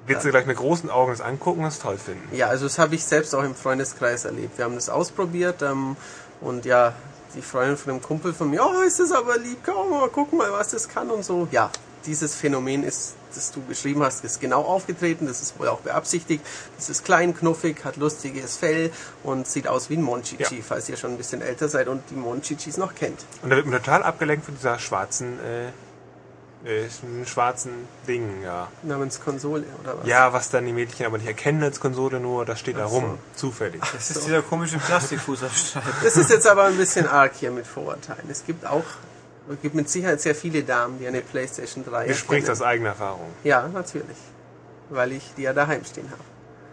Speaker 2: wird sie gleich mit großen Augen das angucken und es toll finden.
Speaker 4: Ja, also das habe ich selbst auch im Freundeskreis erlebt. Wir haben das ausprobiert ähm, und ja, die Freundin von einem Kumpel von mir, oh, ist das aber lieb, komm mal, guck mal, was das kann und so. Ja, dieses Phänomen ist, das du beschrieben hast, ist genau aufgetreten, das ist wohl auch beabsichtigt. Das ist klein, knuffig, hat lustiges Fell und sieht aus wie ein Monchichi,
Speaker 2: Ja.
Speaker 4: falls ihr schon ein bisschen älter seid und die Monchichis noch kennt.
Speaker 2: Und da wird man total abgelenkt von dieser schwarzen, äh, äh, schwarzen Ding, ja.
Speaker 4: Namens Konsole oder was?
Speaker 2: Ja, was dann die Mädchen aber nicht erkennen als Konsole, nur das steht da rum. Zufällig.
Speaker 1: das ist dieser komische Plastikfußabschneid.
Speaker 4: Das ist jetzt aber ein bisschen arg hier mit Vorurteilen. Es gibt auch, es gibt mit Sicherheit sehr viele Damen, die eine Playstation 3
Speaker 2: Du sprichst aus eigener Erfahrung.
Speaker 4: Ja, natürlich. Weil ich die ja daheim stehen habe.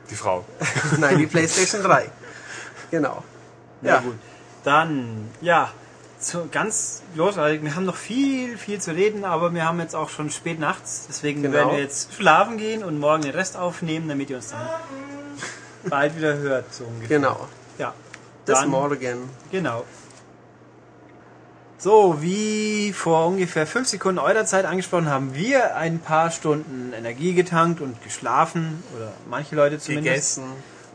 Speaker 2: Die Frau. [LAUGHS]
Speaker 4: Nein, die PlayStation 3. Genau.
Speaker 1: Ja,
Speaker 4: Ja.
Speaker 1: gut. Dann, ja, zu, ganz großartig. Wir haben noch viel, viel zu reden, aber wir haben jetzt auch schon spät nachts. Deswegen
Speaker 4: Genau.
Speaker 1: werden wir jetzt schlafen gehen und morgen den Rest aufnehmen, damit ihr uns dann [LAUGHS] bald wieder hört. So ungefähr.
Speaker 4: Genau.
Speaker 1: Ja.
Speaker 4: Bis
Speaker 1: Dann-
Speaker 4: morgen.
Speaker 1: Genau. So, wie vor ungefähr fünf Sekunden eurer Zeit angesprochen, haben wir ein paar Stunden Energie getankt und geschlafen. Oder manche Leute zumindest.
Speaker 4: Gegessen.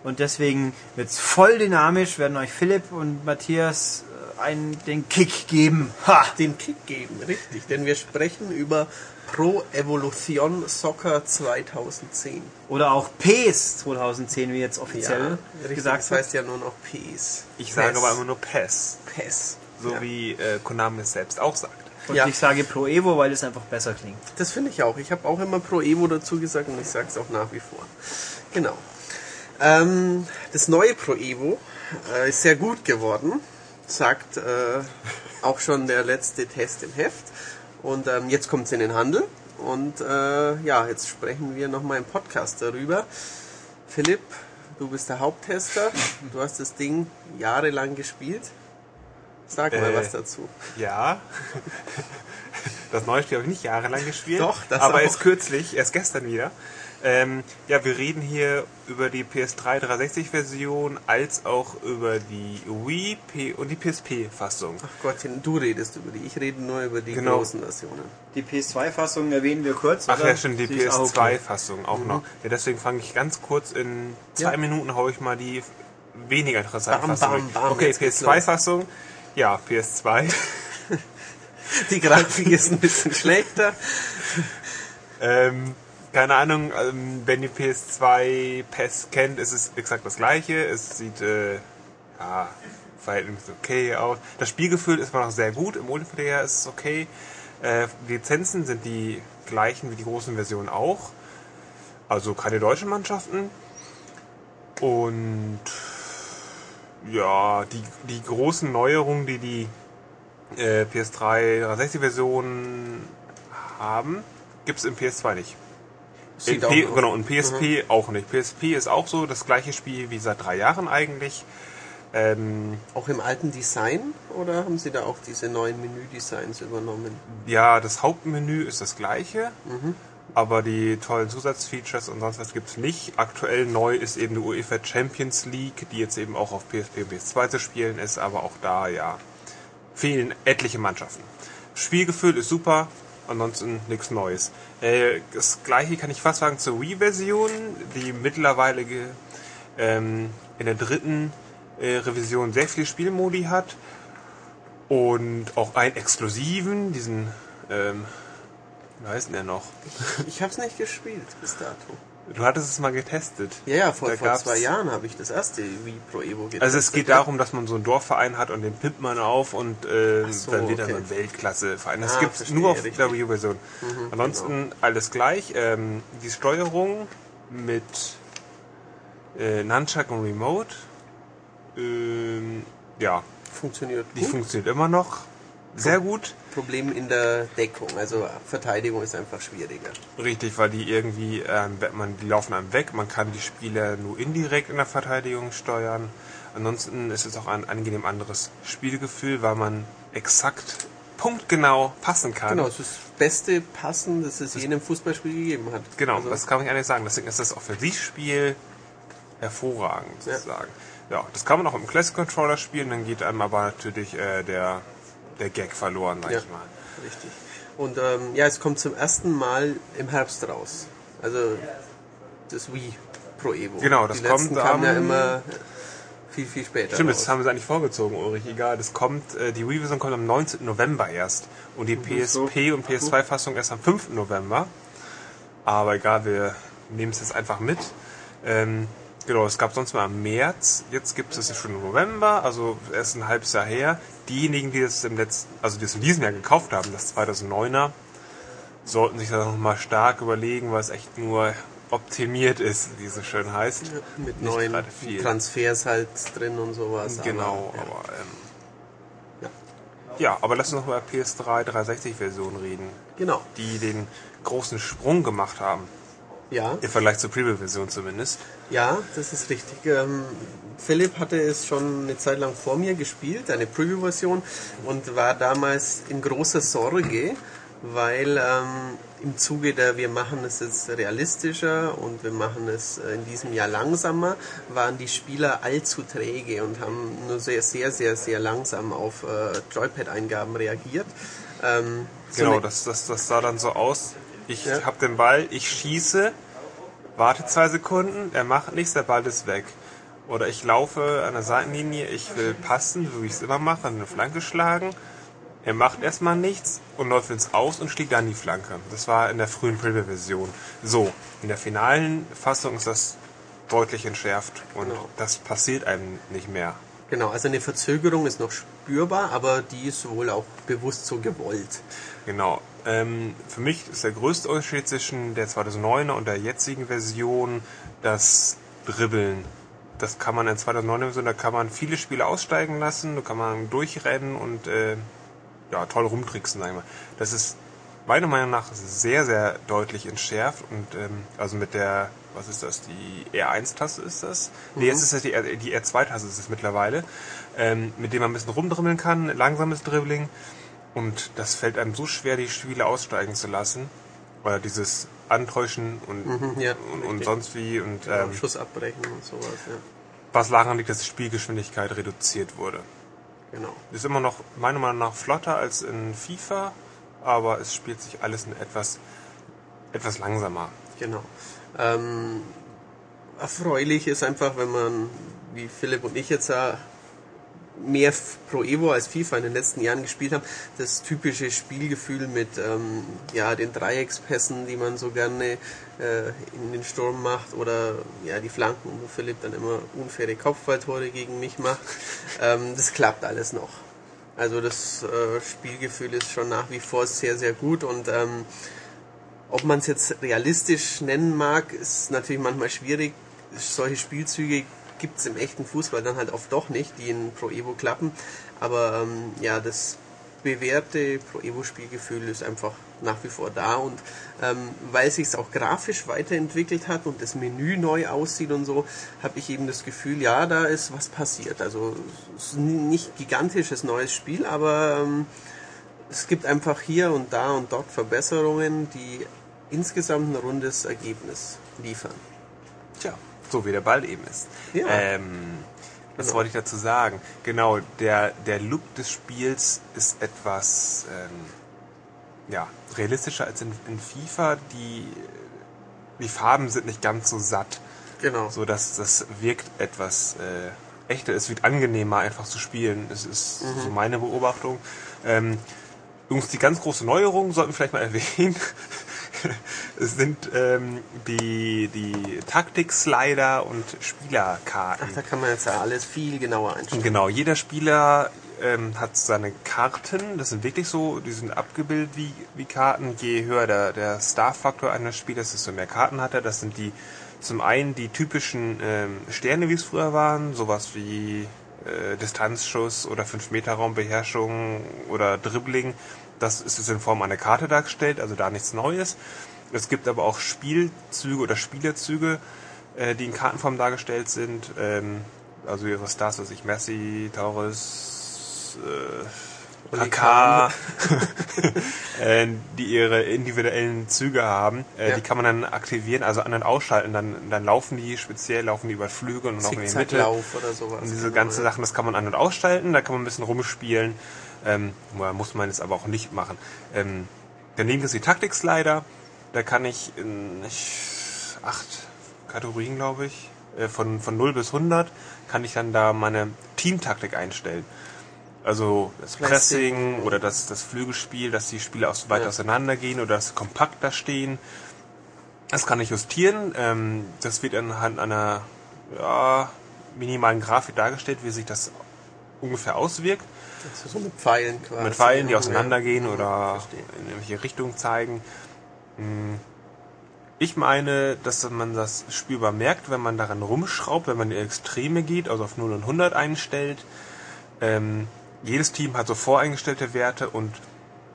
Speaker 1: Und deswegen wird's voll dynamisch, werden euch Philipp und Matthias einen, den Kick geben. Ha!
Speaker 4: Den Kick geben, richtig. Denn wir sprechen über Pro Evolution Soccer 2010.
Speaker 1: Oder auch PES 2010, wie jetzt offiziell
Speaker 4: richtig,
Speaker 1: gesagt
Speaker 4: das heißt ja nur noch PES.
Speaker 2: Ich sage
Speaker 4: PES.
Speaker 2: aber immer nur PES.
Speaker 4: PES.
Speaker 2: So
Speaker 4: ja.
Speaker 2: wie äh, Konami es selbst auch sagt.
Speaker 1: Und
Speaker 4: Ja.
Speaker 1: ich sage Pro Evo, weil es einfach besser klingt.
Speaker 4: Das finde ich auch. Ich habe auch immer Pro Evo dazu gesagt und ich sage es auch nach wie vor. Genau. Ähm, das neue Pro Evo äh, ist sehr gut geworden, sagt äh, auch schon der letzte Test im Heft. Und ähm, jetzt kommt es in den Handel. Und äh, ja, jetzt sprechen wir nochmal im Podcast darüber. Philipp, du bist der Haupttester. Du hast das Ding jahrelang gespielt. Sag mal
Speaker 2: Äh,
Speaker 4: was dazu.
Speaker 2: Ja. Das neue Spiel habe ich nicht jahrelang gespielt.
Speaker 4: Doch, das
Speaker 2: aber
Speaker 4: auch.
Speaker 2: erst kürzlich, erst gestern wieder. Ähm, ja, wir reden hier über die PS3 360-Version als auch über die Wii P und die PSP-Fassung.
Speaker 4: Ach Gottchen, du redest über die. Ich rede nur über die
Speaker 2: Genau.
Speaker 4: großen Versionen.
Speaker 1: Die PS2-Fassung erwähnen wir kurz.
Speaker 2: Ach
Speaker 1: oder?
Speaker 2: ja, stimmt, die
Speaker 1: Sie ist auch okay.
Speaker 2: PS2-Fassung auch noch. Ja, deswegen fange ich ganz kurz in zwei
Speaker 4: Ja.
Speaker 2: Minuten hau ich mal die weniger interessante
Speaker 4: Bam,
Speaker 2: Fassung.
Speaker 4: bam, bam,
Speaker 2: okay,
Speaker 4: jetzt geht's los.
Speaker 2: PS2-Fassung. Ja, PS2. [LAUGHS]
Speaker 4: Die Grafik ist ein bisschen [LAUGHS] schlechter.
Speaker 2: Ähm, keine Ahnung, ähm, wenn die PS2 PES kennt, ist es exakt das gleiche. Es sieht äh, ja, verhältnismäßig okay aus. Das Spielgefühl ist immer noch sehr gut. Im Multiplayer ist es okay. Äh, Lizenzen sind die gleichen wie die großen Versionen auch. Also keine deutschen Mannschaften. Und ja, die, die großen Neuerungen, die die äh, PS3 360-Version haben, gibt es im PS2 nicht.
Speaker 4: Auch
Speaker 2: P genau, und PSP auch nicht. PSP ist auch so das gleiche Spiel wie seit drei Jahren eigentlich. Ähm,
Speaker 4: Auch im alten Design oder haben sie da auch diese neuen Menüdesigns übernommen?
Speaker 2: ja, das Hauptmenü ist das gleiche, aber die tollen Zusatzfeatures und sonst was gibt's nicht. Aktuell neu ist eben die UEFA Champions League, die jetzt eben auch auf PSP und PS2 zu spielen ist, aber auch da, ja, fehlen etliche Mannschaften. Spielgefühl ist super, ansonsten nichts Neues. Äh, das gleiche kann ich fast sagen zur Wii-Version, die mittlerweile ähm, in der dritten äh, Revision sehr viele Spielmodi hat und auch einen exklusiven, diesen, ähm, wie heißt denn der noch?
Speaker 4: Ich habe es nicht gespielt bis dato.
Speaker 2: Du hattest es mal getestet.
Speaker 4: Ja, ja, vor, vor zwei Jahren habe ich das erste Wii Pro Evo getestet.
Speaker 2: Also es geht darum, dass man so einen Dorfverein hat und den pimpt man auf und äh,
Speaker 4: so,
Speaker 2: dann wird er
Speaker 4: okay.
Speaker 2: so ein Weltklasse-Verein. Das
Speaker 4: Ah,
Speaker 2: gibt's
Speaker 4: verstehe,
Speaker 2: nur auf
Speaker 4: richtig.
Speaker 2: der Wii-Version. Ansonsten alles gleich. Ähm, die Steuerung mit äh, Nunchuck und Remote, ähm, ja,
Speaker 4: Funktioniert
Speaker 2: die
Speaker 4: gut.
Speaker 2: funktioniert immer noch sehr gut.
Speaker 4: Problem in der Deckung. Also Verteidigung ist einfach schwieriger.
Speaker 2: Richtig, weil die irgendwie, ähm, man, die laufen einem weg, man kann die Spieler nur indirekt in der Verteidigung steuern. Ansonsten ist es auch ein angenehm anderes Spielgefühl, weil man exakt punktgenau passen kann.
Speaker 4: Genau, es ist das beste Passen, das es je in einem Fußballspiel gegeben hat.
Speaker 2: Genau,
Speaker 4: Also,
Speaker 2: das kann man ehrlich sagen. Deswegen ist das Offensivspiel hervorragend
Speaker 4: Ja.
Speaker 2: sozusagen. Ja. das kann man auch im Classic Controller spielen, dann geht einem aber natürlich äh, der, der Gag verloren, sag
Speaker 4: Ja.
Speaker 2: ich mal.
Speaker 4: Richtig. Und ähm, ja, es kommt zum ersten Mal im Herbst raus. Also das Wii Pro Evo.
Speaker 2: Genau, das
Speaker 4: Die
Speaker 2: kommt
Speaker 4: kamen ja immer viel, viel später
Speaker 2: Stimmt,
Speaker 4: raus.
Speaker 2: das haben wir eigentlich vorgezogen, Ulrich. Egal, das kommt, äh, die Wii-Version kommt am 19. November erst und die PSP und PS2-Fassung erst am 5. November. Aber egal, wir nehmen es jetzt einfach mit. Ähm, genau, es gab sonst mal im März, jetzt gibt es es schon im November, also erst ein halbes Jahr her. Diejenigen, die das im letzten, also die es in diesem Jahr gekauft haben, das 2009er, sollten sich da nochmal stark überlegen, was echt nur optimiert ist, wie es so schön heißt.
Speaker 4: mit
Speaker 2: Nicht
Speaker 4: neuen. Transfers halt drin und sowas.
Speaker 2: Genau,
Speaker 4: aber, ja.
Speaker 2: aber ähm,
Speaker 4: Ja.
Speaker 2: ja, aber lass uns noch mal über PS3 360-Version reden,
Speaker 4: Genau.
Speaker 2: die den großen Sprung gemacht haben,
Speaker 4: Ja,
Speaker 2: im Vergleich zur Preview-Version zumindest.
Speaker 4: ja, das ist richtig. Ähm, Philipp hatte es schon eine Zeit lang vor mir gespielt, eine Preview-Version, und war damals in großer Sorge, weil ähm, im Zuge der wir machen es jetzt realistischer und wir machen es äh, in diesem Jahr langsamer, waren die Spieler allzu träge und haben nur sehr, sehr, sehr, sehr langsam auf äh, Joypad-Eingaben reagiert. Ähm, so
Speaker 2: Genau, das, das, das sah dann so aus. Ich
Speaker 4: Ja.
Speaker 2: hab den Ball, ich schieße, warte zwei Sekunden, er macht nichts, der Ball ist weg. Oder ich laufe an der Seitenlinie, ich will passen, so wie ich es immer mache, eine Flanke schlagen. Er macht erstmal nichts und läuft ins Aus und schlägt dann die Flanke. Das war in der frühen Preview-Version. So, in der finalen Fassung ist das deutlich entschärft und
Speaker 4: Genau.
Speaker 2: das passiert einem nicht mehr.
Speaker 4: Genau, also eine Verzögerung ist noch spürbar, aber die ist wohl auch bewusst so gewollt.
Speaker 2: Genau. Ähm, für mich ist der größte Unterschied zwischen der 2009er und der jetzigen Version das Dribbeln. Das kann man in 2009er Version, da kann man viele Spiele aussteigen lassen, da kann man durchrennen und äh, ja, toll rumtricksen, sag ich mal. Das ist meiner Meinung nach sehr, sehr deutlich entschärft und ähm, also mit der, was ist das, die R1-Taste ist das? Nee, jetzt ist das die, R, die R2-Taste ist es mittlerweile, ähm, mit dem man ein bisschen rumdribbeln kann, langsames Dribbling und das fällt einem so schwer, die Spiele aussteigen zu lassen. Oder dieses Antäuschen und,
Speaker 4: Mhm, ja,
Speaker 2: und, und sonst wie und ähm,
Speaker 4: Schuss abbrechen und sowas, ja.
Speaker 2: was daran liegt, dass die Spielgeschwindigkeit reduziert wurde.
Speaker 4: Genau.
Speaker 2: Ist immer noch meiner Meinung nach flotter als in FIFA, aber es spielt sich alles in etwas, etwas langsamer.
Speaker 4: Genau. Ähm, erfreulich ist einfach, wenn man, wie Philipp und ich jetzt ja mehr Pro Evo als FIFA in den letzten Jahren gespielt haben, das typische Spielgefühl mit ähm, ja, den Dreieckspässen, die man so gerne äh, in den Sturm macht oder ja, die Flanken, wo Philipp dann immer unfaire Kopfballtore gegen mich macht, ähm, das klappt alles noch. Also das äh, Spielgefühl ist schon nach wie vor sehr, sehr gut und ähm, ob man es jetzt realistisch nennen mag, ist natürlich manchmal schwierig. Solche Spielzüge gibt es im echten Fußball dann halt oft doch nicht, die in Pro Evo klappen. Aber ähm, ja, das bewährte Pro Evo Spielgefühl ist einfach nach wie vor da und ähm, weil sich es auch grafisch weiterentwickelt hat und das Menü neu aussieht und so, habe ich eben das Gefühl, ja, da ist was passiert. Also es ist nicht gigantisches neues Spiel, aber ähm, es gibt einfach hier und da und dort Verbesserungen, die insgesamt ein rundes Ergebnis liefern.
Speaker 2: Tja, so wie der Ball eben ist.
Speaker 4: Ja.
Speaker 2: Ähm, was
Speaker 4: Genau.
Speaker 2: wollte ich dazu sagen? Genau, der, der Look des Spiels ist etwas ähm, ja, realistischer als in, in FIFA. Die, die Farben sind nicht ganz so satt.
Speaker 4: Genau.
Speaker 2: so dass das wirkt etwas äh, echter. Es wird angenehmer einfach zu spielen. Es ist
Speaker 4: Mhm.
Speaker 2: so meine Beobachtung. Ähm, Jungs, die ganz große Neuerung sollten wir vielleicht mal erwähnen. [LAUGHS] es sind ähm, die, die Taktik-Slider und Spielerkarten.
Speaker 4: Ach, da kann man jetzt ja alles viel genauer einstellen.
Speaker 2: genau, jeder Spieler ähm, hat seine Karten, das sind wirklich so, die sind abgebildet wie, wie Karten. Je höher der, der Star-Faktor eines Spielers, desto mehr Karten hat er. Das sind die zum einen die typischen ähm, Sterne, wie es früher waren, sowas wie äh, Distanzschuss oder 5-Meter-Raumbeherrschung oder Dribbling. Das ist jetzt in Form einer Karte dargestellt, also da nichts Neues. Es gibt aber auch Spielzüge oder Spielerzüge, äh, die in Kartenform dargestellt sind. Ähm, also ihre Stars, was ich Messi, Torres, äh, Kaká, [LAUGHS] äh, die ihre individuellen Züge haben. Äh,
Speaker 4: Ja.
Speaker 2: Die kann man dann aktivieren, also an- und ausschalten. Dann, dann laufen die speziell, laufen die über Flügel und laufen in die Mitte.
Speaker 4: Oder sowas.
Speaker 2: Und diese
Speaker 4: Genau,
Speaker 2: ganzen
Speaker 4: ja.
Speaker 2: Sachen, das kann man an- und ausschalten, da kann man ein bisschen rumspielen. Ähm, muss man jetzt aber auch nicht machen. Ähm, daneben ist die Taktik-Slider. Da kann ich in ich, acht Kategorien, glaube ich, äh, von, von 0 bis 100, kann ich dann da meine Teamtaktik einstellen. Also das
Speaker 4: Pressing.
Speaker 2: Pressing oder das, das Flügelspiel, dass die Spiele aus, weit
Speaker 4: Ja.
Speaker 2: auseinandergehen oder dass sie kompakter stehen. Das kann ich justieren. Ähm, das wird anhand einer ja, minimalen Grafik dargestellt, wie sich das ungefähr auswirkt.
Speaker 4: So mit Pfeilen quasi.
Speaker 2: Mit Pfeilen, die auseinandergehen oder
Speaker 4: verstehe.
Speaker 2: in irgendwelche Richtungen zeigen. Hm. Ich meine, dass man das spürbar merkt, wenn man daran rumschraubt, wenn man in die Extreme geht, also auf 0 und 100 einstellt. Ähm, jedes Team hat so voreingestellte Werte und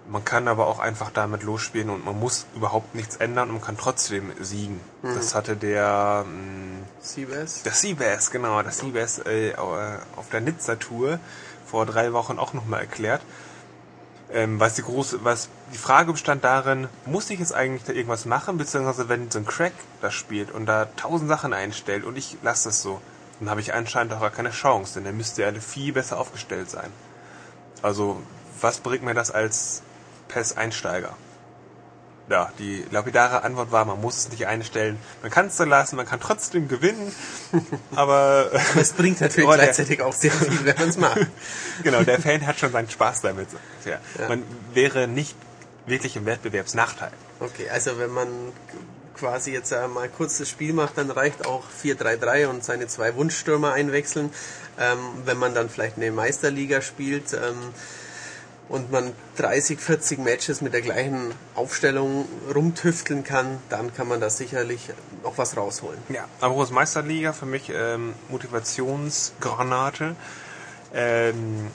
Speaker 2: man kann aber auch einfach damit losspielen und man muss überhaupt nichts ändern und man kann trotzdem siegen.
Speaker 4: Mhm.
Speaker 2: Das hatte der hm,
Speaker 4: Seabass.
Speaker 2: der Seabass, genau, der Seabass äh, auf der Nizza-Tour vor drei Wochen auch nochmal erklärt. Ähm, was die große, was die Frage bestand darin, muss ich jetzt eigentlich da irgendwas machen, beziehungsweise wenn so ein Crack das spielt und da tausend Sachen einstellt und ich lasse das so, dann habe ich anscheinend auch gar keine Chance, denn dann müsste er viel besser aufgestellt sein. Also, was bringt mir das als PES-Einsteiger? Ja, die lapidare Antwort war, man muss es nicht einstellen. Man kann es so lassen, man kann trotzdem gewinnen, [LAUGHS] aber
Speaker 4: es bringt natürlich
Speaker 2: der-
Speaker 4: gleichzeitig auch sehr viel, wenn man es macht. [LAUGHS]
Speaker 2: genau, der Fan hat schon seinen Spaß damit. Ja.
Speaker 4: Ja.
Speaker 2: Man wäre nicht wirklich im Wettbewerbsnachteil.
Speaker 4: Okay, also wenn man quasi jetzt äh, mal kurz das Spiel macht, dann reicht auch 4-3-3 und seine zwei Wunschstürmer einwechseln. Ähm, wenn man dann vielleicht eine Meisterliga spielt ähm, und man 30, 40 Matches mit der gleichen Aufstellung rumtüfteln kann, dann kann man da sicherlich noch was rausholen.
Speaker 2: Ja, aber Meisterliga für mich ähm, Motivationsgranate. Ähm,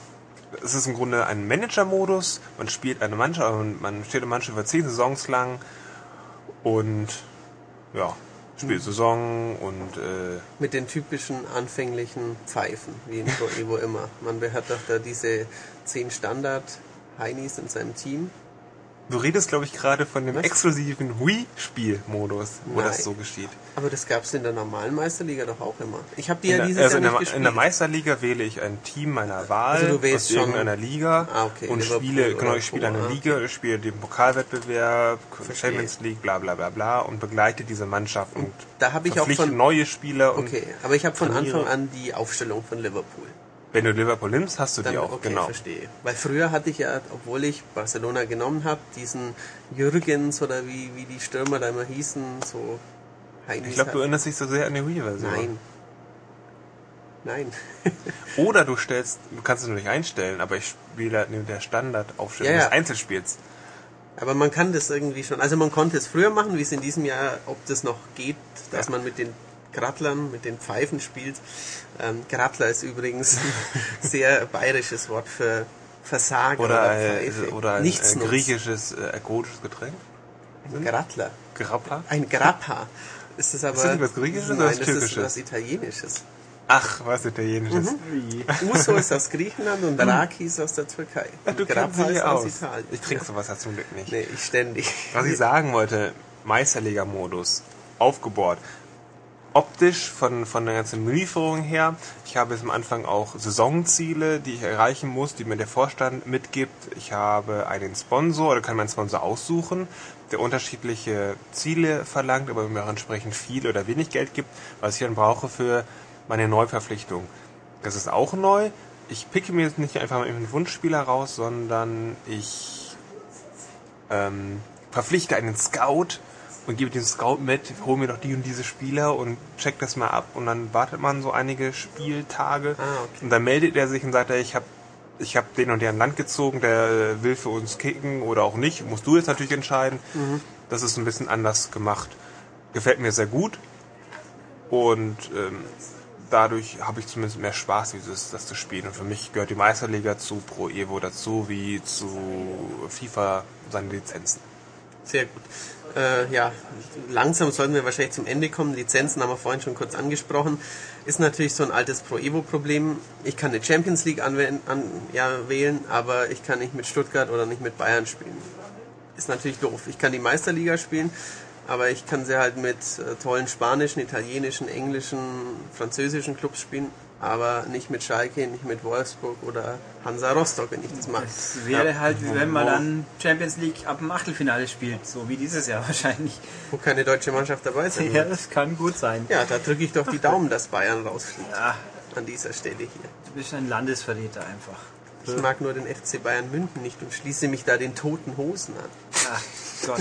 Speaker 2: es ist im Grunde ein Manager-Modus. Man spielt eine Mannschaft, man- man steht eine Mannschaft über zehn Saisons lang und ja, spielt Saison und äh,
Speaker 4: Mit den typischen anfänglichen Pfeifen, wie in [LAUGHS] wo immer. Man hat doch da diese 10 Standard-Heinis in seinem Team.
Speaker 2: du redest, glaube ich, gerade von dem
Speaker 4: Was?
Speaker 2: exklusiven Wii-Spielmodus, wo
Speaker 4: Nein.
Speaker 2: das so geschieht.
Speaker 4: Aber das gab es in der normalen Meisterliga doch auch immer. Ich habe die
Speaker 2: In
Speaker 4: ja
Speaker 2: der,
Speaker 4: dieses
Speaker 2: also
Speaker 4: Jahr
Speaker 2: in, der,
Speaker 4: nicht
Speaker 2: in
Speaker 4: gespielt.
Speaker 2: der Meisterliga wähle ich ein Team meiner Wahl
Speaker 4: Also du wählst
Speaker 2: aus
Speaker 4: schon-
Speaker 2: irgendeiner Liga
Speaker 4: Ah, okay,
Speaker 2: und
Speaker 4: Liverpool
Speaker 2: spiele, genau, ich spiele eine
Speaker 4: ah,
Speaker 2: Liga, ich spiele den Pokalwettbewerb,
Speaker 4: Verstehe.
Speaker 2: Champions League, bla bla bla bla und begleite diese Mannschaft und
Speaker 4: da habe ich auch von
Speaker 2: neue Spieler und
Speaker 4: Okay, aber ich habe von. Anfang an die Aufstellung von Liverpool.
Speaker 2: Wenn du Liverpool nimmst, hast du
Speaker 4: Dann,
Speaker 2: die auch,
Speaker 4: okay,
Speaker 2: genau.
Speaker 4: verstehe. Weil früher hatte ich ja, obwohl ich Barcelona genommen habe, diesen Jürgens oder wie, wie die Stürmer da immer hießen, so Heinis
Speaker 2: Ich glaube, du erinnerst dich so sehr an die Wii-Version.
Speaker 4: Nein. Nein. [LAUGHS]
Speaker 2: Oder du stellst, du kannst es nicht einstellen, aber ich spiele halt mit der Standardaufstellung
Speaker 4: Ja, ja.
Speaker 2: des Einzelspiels.
Speaker 4: Aber man kann das irgendwie schon. Also man konnte es früher machen, wie es in diesem Jahr, ob das noch geht, dass
Speaker 2: Ja.
Speaker 4: man mit den Grattlern, mit den Pfeifen spielt. Ähm, Grattler ist übrigens ein [LAUGHS] sehr bayerisches Wort für Versager oder,
Speaker 2: Oder, äh,
Speaker 4: Pfeife.
Speaker 2: oder ein äh,
Speaker 4: Nichtsnutz.
Speaker 2: griechisches äh, alkoholisches Getränk.
Speaker 4: Grattler.
Speaker 2: Grappa.
Speaker 4: Ein Grappa. Ist das aber.
Speaker 2: das nicht was Griechisches oder
Speaker 4: Nein,
Speaker 2: was
Speaker 4: das ist
Speaker 2: Türkisches?
Speaker 4: was Italienisches.
Speaker 2: Ach, was Italienisches.
Speaker 4: Mhm. Uso ist aus Griechenland und Raki ist aus der Türkei. [LAUGHS]
Speaker 2: Ja, du dich
Speaker 4: ist aus
Speaker 2: aus.
Speaker 4: Italien.
Speaker 2: Ich trinke sowas ja zum Glück nicht.
Speaker 4: Nee, ich ständig.
Speaker 2: Was ich sagen wollte, Meisterliga-Modus, aufgebohrt. Optisch von, von der ganzen Lieferung her, ich habe jetzt am Anfang auch Saisonziele, die ich erreichen muss, die mir der Vorstand mitgibt. Ich habe einen Sponsor oder kann meinen Sponsor aussuchen, der unterschiedliche Ziele verlangt, aber mir auch entsprechend viel oder wenig Geld gibt, was ich dann brauche für meine Neuverpflichtung. Das ist auch neu. Ich picke mir jetzt nicht einfach einen Wunschspieler raus, sondern ich ähm, verpflichte einen Scout und gebe den Scout mit, hol mir doch die und diese Spieler und check das mal ab und dann wartet man so einige Spieltage
Speaker 4: Ah, okay.
Speaker 2: und dann meldet er sich und sagt, ich habe ich hab den und den an Land gezogen, der will für uns kicken oder auch nicht, musst du jetzt natürlich entscheiden.
Speaker 4: Mhm.
Speaker 2: Das ist ein bisschen anders gemacht. Gefällt mir sehr gut und ähm, dadurch habe ich zumindest mehr Spaß, dieses, das zu spielen. Und für mich gehört die Meisterliga zu Pro Evo dazu, wie zu FIFA seine Lizenzen.
Speaker 4: Sehr gut. Äh, ja, langsam sollten wir wahrscheinlich zum Ende kommen. Lizenzen haben wir vorhin schon kurz angesprochen. Ist natürlich so ein altes Pro Evo-Problem. Ich kann eine Champions League anwählen, an, ja, wählen, aber ich kann nicht mit Stuttgart oder nicht mit Bayern spielen. Ist natürlich doof. Ich kann die Meisterliga spielen, aber ich kann sie halt mit äh, tollen spanischen, italienischen, englischen, französischen Clubs spielen, aber nicht mit Schalke, nicht mit Wolfsburg oder Hansa Rostock, wenn ich das mag.
Speaker 1: Es wäre halt, wie wenn man dann Champions League ab dem Achtelfinale spielt, so wie dieses Jahr [LAUGHS] wahrscheinlich.
Speaker 4: Wo keine deutsche Mannschaft dabei sein
Speaker 1: Ja,
Speaker 4: wird.
Speaker 1: das kann gut sein.
Speaker 4: Ja, da drücke ich doch die Daumen, dass Bayern rausfliegt.
Speaker 1: Ja,
Speaker 4: An dieser Stelle hier.
Speaker 1: du bist ein Landesverräter einfach.
Speaker 4: Ich mag nur den FC Bayern München nicht und schließe mich da den toten Hosen an.
Speaker 1: Ach Gott.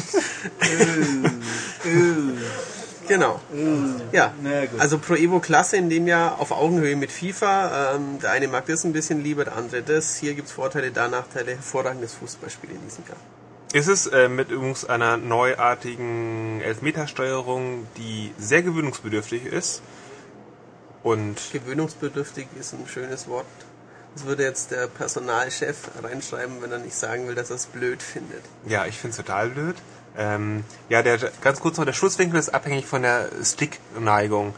Speaker 1: [LAUGHS]
Speaker 4: Genau. Ja,
Speaker 1: Na gut.
Speaker 4: also Pro Evo Klasse in dem Jahr auf Augenhöhe mit FIFA. Ähm, der eine mag das ein bisschen lieber, der andere das. Hier gibt's Vorteile, da Nachteile. Hervorragendes Fußballspiel in diesem Jahr.
Speaker 2: Ist es äh, mit übrigens einer neuartigen Elfmetersteuerung, die sehr gewöhnungsbedürftig ist. Und
Speaker 4: Gewöhnungsbedürftig ist ein schönes Wort. Das würde jetzt der Personalchef reinschreiben, wenn er nicht sagen will, dass er es blöd findet.
Speaker 2: ja, ich finde es total blöd. Ähm, ja, der, ganz kurz noch, der Schusswinkel ist abhängig von der Stickneigung.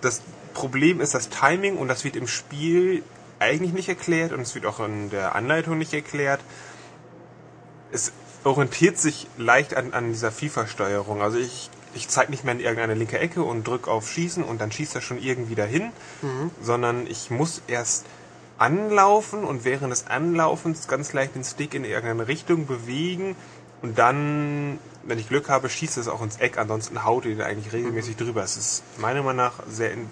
Speaker 2: Das Problem ist das Timing und das wird im Spiel eigentlich nicht erklärt und es wird auch in der Anleitung nicht erklärt. Es orientiert sich leicht an, an dieser FIFA-Steuerung. Also ich, ich zeige nicht mehr in irgendeine linke Ecke und drücke auf Schießen und dann schießt er schon irgendwie dahin, sondern ich muss erst anlaufen und während des Anlaufens ganz leicht den Stick in irgendeine Richtung bewegen und dann, wenn ich Glück habe, schießt es auch ins Eck, ansonsten haut ihr eigentlich regelmäßig drüber. Es ist meiner Meinung nach sehr in,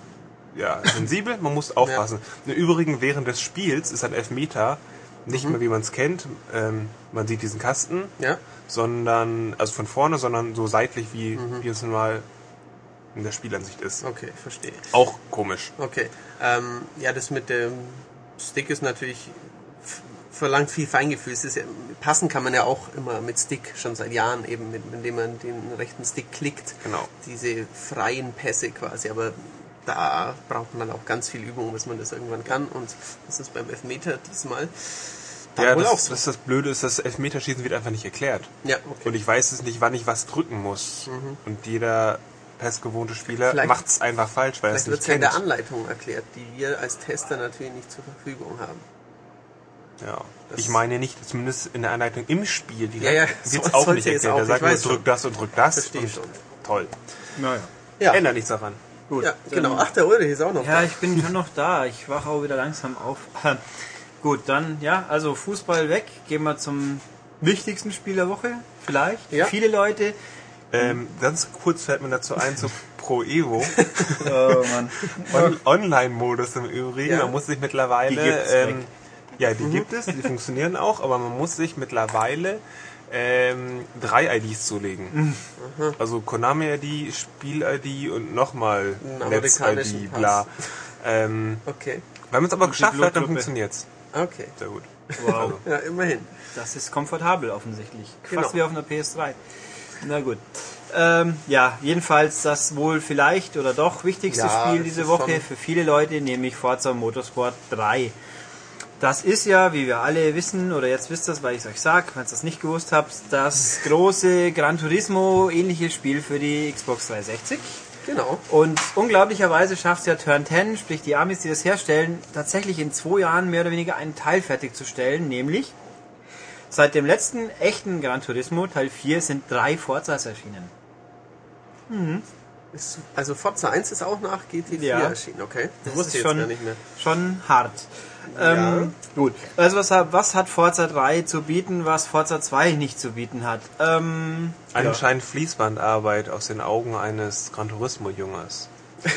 Speaker 2: ja, [LAUGHS] sensibel, man muss aufpassen. Im Übrigen, während des Spiels ist ein Elfmeter nicht mehr wie man es kennt, ähm, man sieht diesen Kasten,
Speaker 4: Ja?
Speaker 2: sondern, also von vorne, sondern so seitlich, wie, wie es normal in der Spielansicht ist.
Speaker 4: Okay, verstehe.
Speaker 2: Auch komisch.
Speaker 4: Okay. Ähm, ja, das mit dem Stick ist natürlich verlangt viel Feingefühl. Es ist ja, passen kann man ja auch immer mit Stick schon seit Jahren eben, mit, indem man den rechten Stick klickt.
Speaker 2: Genau.
Speaker 4: Diese freien Pässe quasi, aber da braucht man auch ganz viel Übung, bis man das irgendwann kann. Und das ist beim Elfmeter diesmal
Speaker 2: Ja,
Speaker 4: wohl auch
Speaker 2: das,
Speaker 4: so.
Speaker 2: das, das Blöde ist, das Elfmeterschießen wird einfach nicht erklärt.
Speaker 4: ja, okay.
Speaker 2: Und ich weiß es nicht, wann ich was drücken muss. Und jeder passgewohnte Spieler
Speaker 4: Vielleicht-
Speaker 2: macht es einfach falsch, weil er es
Speaker 4: Vielleicht
Speaker 2: nicht
Speaker 4: wird es ja in der Anleitung erklärt, die wir als Tester natürlich nicht zur Verfügung haben.
Speaker 2: Ja.
Speaker 4: Das-
Speaker 2: Ich meine nicht, zumindest in der Anleitung im Spiel, die
Speaker 4: Ja, ja, [LAUGHS]
Speaker 2: wird
Speaker 4: soll-
Speaker 2: auch nicht
Speaker 4: es
Speaker 2: erklärt.
Speaker 4: ich
Speaker 2: sagt
Speaker 4: schon.
Speaker 2: drück das und drück das.
Speaker 4: Verstehe
Speaker 2: und
Speaker 4: schon.
Speaker 2: Toll.
Speaker 1: Naja.
Speaker 4: Ja,
Speaker 2: Ändert nichts daran.
Speaker 1: Gut.
Speaker 4: ja genau. Ach, der Ulrich ist auch noch
Speaker 1: Ja,
Speaker 4: da.
Speaker 1: ich bin schon noch da. Ich wache auch wieder langsam auf. [LAUGHS] Gut, dann, ja, also Fußball weg. Gehen wir zum wichtigsten Spiel der Woche. Vielleicht.
Speaker 4: Ja.
Speaker 1: Viele Leute.
Speaker 2: Ähm, ganz kurz fällt mir dazu ein, zu [LAUGHS] Pro Evo.
Speaker 1: Oh Mann.
Speaker 2: On Online-Modus im Übrigen.
Speaker 4: Ja.
Speaker 2: Man muss sich mittlerweile.
Speaker 1: Die gibt's
Speaker 2: ähm. Ja, die gibt es, die funktionieren auch, aber man muss sich mittlerweile ähm, drei IDs zulegen. Also Konami-ID, Spiel-ID und nochmal Netz-ID, bla. Ähm,
Speaker 4: Okay,
Speaker 2: wenn man es aber geschafft hat, dann funktioniert's.
Speaker 4: okay.
Speaker 2: Sehr gut.
Speaker 1: Wow.
Speaker 4: Ja, immerhin.
Speaker 1: Das ist komfortabel offensichtlich.
Speaker 4: Genau.
Speaker 1: Fast wie auf einer PS3. Na gut. Ähm, ja, jedenfalls das wohl vielleicht oder doch wichtigste
Speaker 4: Ja,
Speaker 1: Spiel diese Woche für viele Leute, nämlich Forza Motorsport 3. Das ist ja, wie wir alle wissen, oder jetzt wisst ihr es, weil ich es euch sag, wenn ihr das nicht gewusst habt, das [LAUGHS] große Gran Turismo ähnliche Spiel für die Xbox 360.
Speaker 4: Genau.
Speaker 1: Und unglaublicherweise schafft es ja Turn 10, sprich die Amis, die das herstellen, tatsächlich in zwei Jahren mehr oder weniger einen Teil fertigzustellen, nämlich seit dem letzten echten Gran Turismo, Teil 4, sind drei Forzas erschienen.
Speaker 4: Ist, also Forza 1 ist auch nach GT4
Speaker 1: Ja.
Speaker 4: erschienen, okay? Das,
Speaker 1: Das
Speaker 4: wusste
Speaker 1: ist schon,
Speaker 4: gar nicht mehr.
Speaker 1: schon hart. Ähm, gut. Also was, hat- was hat Forza 3 zu bieten, was Forza 2 nicht zu bieten hat? Ähm,
Speaker 2: Anscheinend Fließbandarbeit aus den Augen eines Gran Turismo-Jungers. [LAUGHS]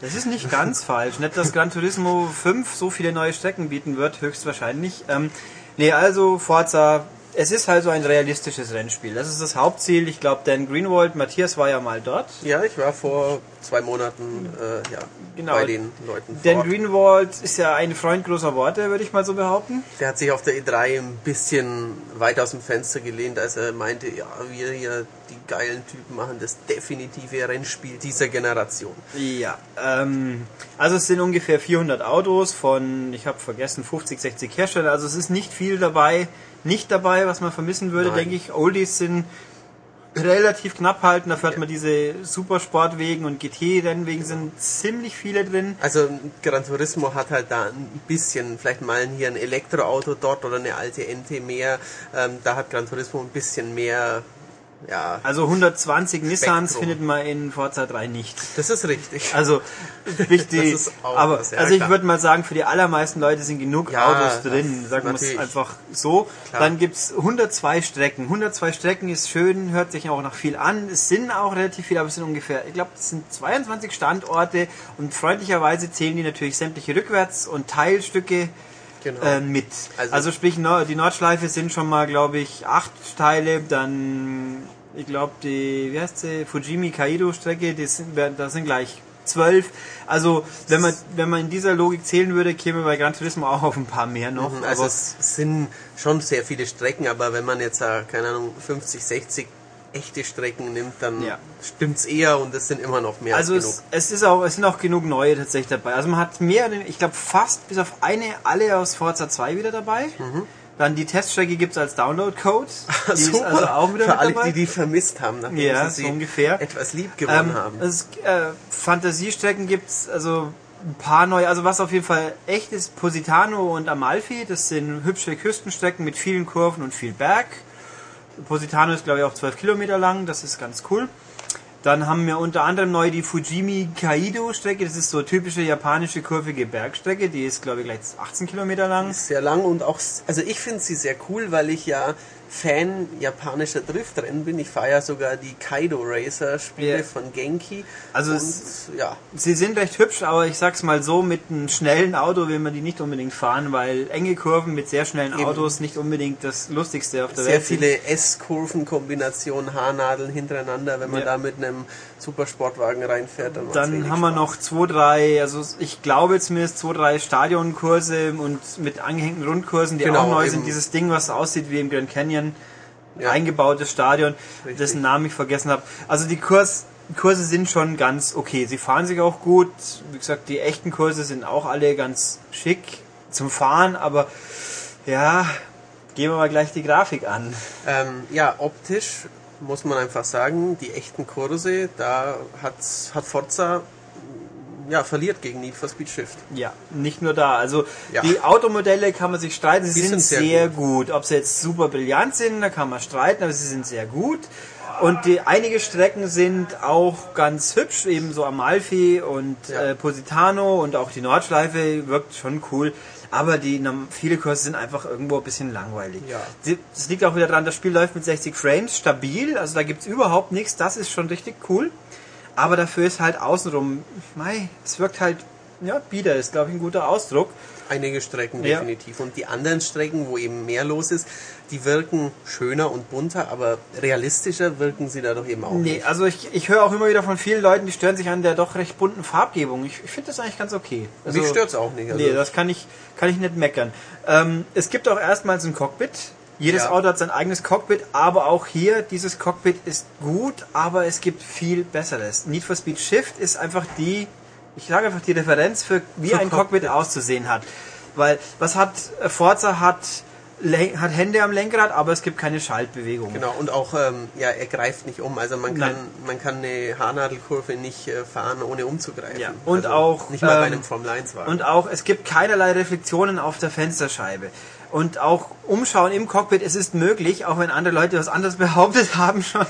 Speaker 1: Das ist nicht ganz falsch. Nicht, dass Gran Turismo 5 so viele neue Strecken bieten wird, höchstwahrscheinlich. Ähm, nee, also Forza es ist halt so ein realistisches Rennspiel. Das ist das Hauptziel. Ich glaube, Dan Greenwald, Matthias war ja mal dort.
Speaker 4: Ja, ich war vor zwei Monaten äh, ja,
Speaker 1: Genau.
Speaker 4: bei den Leuten vor
Speaker 1: Dan
Speaker 4: Ort.
Speaker 1: Greenwald ist ja ein Freund großer Worte, würde ich mal so behaupten.
Speaker 4: Der hat sich auf der E3 ein bisschen weit aus dem Fenster gelehnt, als er meinte, ja, wir hier, die geilen Typen, machen das definitive Rennspiel dieser Generation.
Speaker 1: Ja, ähm, also es sind ungefähr 400 Autos von, ich habe vergessen, 50, 60 Hersteller. Also es ist nicht viel dabei, nicht dabei, was man vermissen würde,
Speaker 4: Nein.
Speaker 1: denke ich. Oldies sind relativ knapp halten, dafür hat man diese Supersportwegen und GT-Rennwegen sind ziemlich viele drin.
Speaker 4: Also Gran Turismo hat halt da ein bisschen, vielleicht mal hier ein Elektroauto dort oder eine alte NT mehr. Ähm, da hat Gran Turismo ein bisschen mehr, ja,
Speaker 1: Also 120 Nissans
Speaker 4: Spektrum.
Speaker 1: findet man in Forza 3 nicht.
Speaker 4: das ist richtig.
Speaker 1: Also wichtig, aber
Speaker 4: ja,
Speaker 1: also ich würde mal sagen, für die allermeisten Leute sind genug
Speaker 4: Ja,
Speaker 1: Autos drin, sagen wir es einfach so.
Speaker 4: Klar.
Speaker 1: Dann gibt's 102 Strecken. 102 Strecken ist schön, hört sich auch nach viel an. Es sind auch relativ viele, aber es sind ungefähr, ich glaube, es sind 22 Standorte und freundlicherweise zählen die natürlich sämtliche Rückwärts- und Teilstücke
Speaker 4: Genau.
Speaker 1: äh, mit.
Speaker 4: Also-
Speaker 1: Also, sprich, die Nordschleife sind schon mal, glaube ich, acht Teile, dann, ich glaube, die, wie heißt sie, Fujimi Kaido Strecke, das sind, gleich zwölf. Also, wenn man, wenn man in dieser Logik zählen würde, käme bei Gran Turismo auch auf ein paar mehr noch.
Speaker 4: Also
Speaker 1: aber
Speaker 4: es sind schon sehr viele Strecken, aber wenn man jetzt, äh, keine Ahnung, 50, 60 echte Strecken nimmt, dann
Speaker 1: Ja.
Speaker 4: stimmt's eher und es sind immer noch mehr
Speaker 1: also
Speaker 4: als genug.
Speaker 1: es, es ist auch, es sind auch genug neue tatsächlich dabei. Also man hat mehr, ich glaube fast bis auf eine alle aus Forza 2 wieder dabei. Dann die Teststrecke gibt's als Download-Code. [LAUGHS] Die ist
Speaker 4: Super.
Speaker 1: also auch wieder
Speaker 4: Für alle, die die vermisst haben, nachdem
Speaker 1: Ja,
Speaker 4: sie
Speaker 1: so ungefähr.
Speaker 4: etwas lieb gewonnen
Speaker 1: Ähm,
Speaker 4: haben.
Speaker 1: Es, äh, Fantasiestrecken gibt's also ein paar neue. Also was auf jeden Fall echt ist, Positano und Amalfi. Das sind hübsche Küstenstrecken mit vielen Kurven und viel Berg. Positano ist glaube ich auch 12 Kilometer lang. Das ist ganz cool. Dann haben wir unter anderem neu die Fujimi Kaido Strecke. Das ist so typische japanische kurvige Bergstrecke. Die ist glaube ich gleich 18 Kilometer lang.
Speaker 4: Sehr lang und auch, also ich finde sie sehr cool, weil ich ja Fan japanischer Driftrennen bin. Ich fahre ja sogar die Kaido Racer Spiele
Speaker 1: Ja.
Speaker 4: von Genki.
Speaker 1: Also
Speaker 4: und
Speaker 1: es-
Speaker 4: ja,
Speaker 1: Sie sind recht hübsch, aber ich sag's mal so, mit einem schnellen Auto will man die nicht unbedingt fahren, weil enge Kurven mit sehr schnellen
Speaker 4: Eben.
Speaker 1: Autos nicht unbedingt das Lustigste auf der
Speaker 4: sehr
Speaker 1: Welt sind.
Speaker 4: viele S-Kurven-Kombinationen, Haarnadeln hintereinander. Wenn man
Speaker 1: Ja.
Speaker 4: da mit einem Supersportwagen reinfährt, dann,
Speaker 1: Dann
Speaker 4: wenig
Speaker 1: haben wir noch zwei, drei, also ich glaube zumindest zwei, drei Stadionkurse und mit angehängten Rundkursen, die
Speaker 4: Genau,
Speaker 1: auch neu sind. Dieses Ding, was aussieht wie im Grand Canyon,
Speaker 4: Ja.
Speaker 1: eingebautes Stadion,
Speaker 4: Richtig.
Speaker 1: dessen Namen ich vergessen habe. Also die Kurs, Kurse sind schon ganz okay. Sie fahren sich auch gut. Wie gesagt, die echten Kurse sind auch alle ganz schick zum Fahren, aber ja, gehen wir mal gleich die Grafik an.
Speaker 4: Ähm, ja, optisch muss man einfach sagen, die echten Kurse, da hat's, hat Forza ja, verliert gegen Need for Speed Shift.
Speaker 1: Ja, nicht nur da. Also
Speaker 4: Ja.
Speaker 1: die Automodelle kann man sich streiten, sie sind,
Speaker 4: sind
Speaker 1: sehr,
Speaker 4: sehr
Speaker 1: gut. Ob sie jetzt super brillant sind, da kann man streiten, aber sie sind sehr gut. Und die, einige Strecken sind auch ganz hübsch, eben so Amalfi und
Speaker 4: Ja.
Speaker 1: äh, Positano und auch die Nordschleife wirkt schon cool. Aber die viele Kurse sind einfach irgendwo ein bisschen langweilig.
Speaker 4: Ja.
Speaker 1: Es liegt auch wieder daran, das Spiel läuft mit 60 Frames, stabil, also da gibt's überhaupt nichts, das ist schon richtig cool. Aber dafür ist halt außenrum, mei, es wirkt halt, ja, bieder ist, glaube ich, ein guter Ausdruck.
Speaker 4: Einige Strecken
Speaker 1: Ja.
Speaker 4: definitiv. Und die anderen Strecken, wo eben mehr los ist, die wirken schöner und bunter, aber realistischer wirken sie dadurch eben auch
Speaker 1: Nee,
Speaker 4: nicht.
Speaker 1: also ich, ich höre auch immer wieder von vielen Leuten, die stören sich an der doch recht bunten Farbgebung. Ich, ich finde das eigentlich ganz okay. Also,
Speaker 4: Mich stört's auch nicht. Also,
Speaker 1: nee, das kann ich, kann ich nicht meckern. Ähm, es gibt auch erstmals ein Cockpit. Jedes
Speaker 4: Ja.
Speaker 1: Auto hat sein eigenes Cockpit, aber auch hier, dieses Cockpit ist gut, aber es gibt viel Besseres. Need for Speed Shift ist einfach die, ich sage einfach die Referenz für wie
Speaker 4: Für
Speaker 1: ein Cockpit
Speaker 4: Cockpit.
Speaker 1: auszusehen hat. Weil, was hat, äh, Forza hat, hat Hände am Lenkrad, aber es gibt keine Schaltbewegung.
Speaker 4: Genau, und auch, ähm, ja, er greift nicht um. Also man kann,
Speaker 1: Nein.
Speaker 4: man kann eine Haarnadelkurve nicht äh, fahren, ohne umzugreifen.
Speaker 1: Ja, und
Speaker 4: also
Speaker 1: auch,
Speaker 4: Nicht mal bei
Speaker 1: ähm,
Speaker 4: einem Formel 1 Wagen.
Speaker 1: Und auch, es gibt keinerlei Reflexionen auf der Fensterscheibe. Und auch Umschauen im Cockpit, es ist möglich, auch wenn andere Leute was anderes [LAUGHS] behauptet haben schon.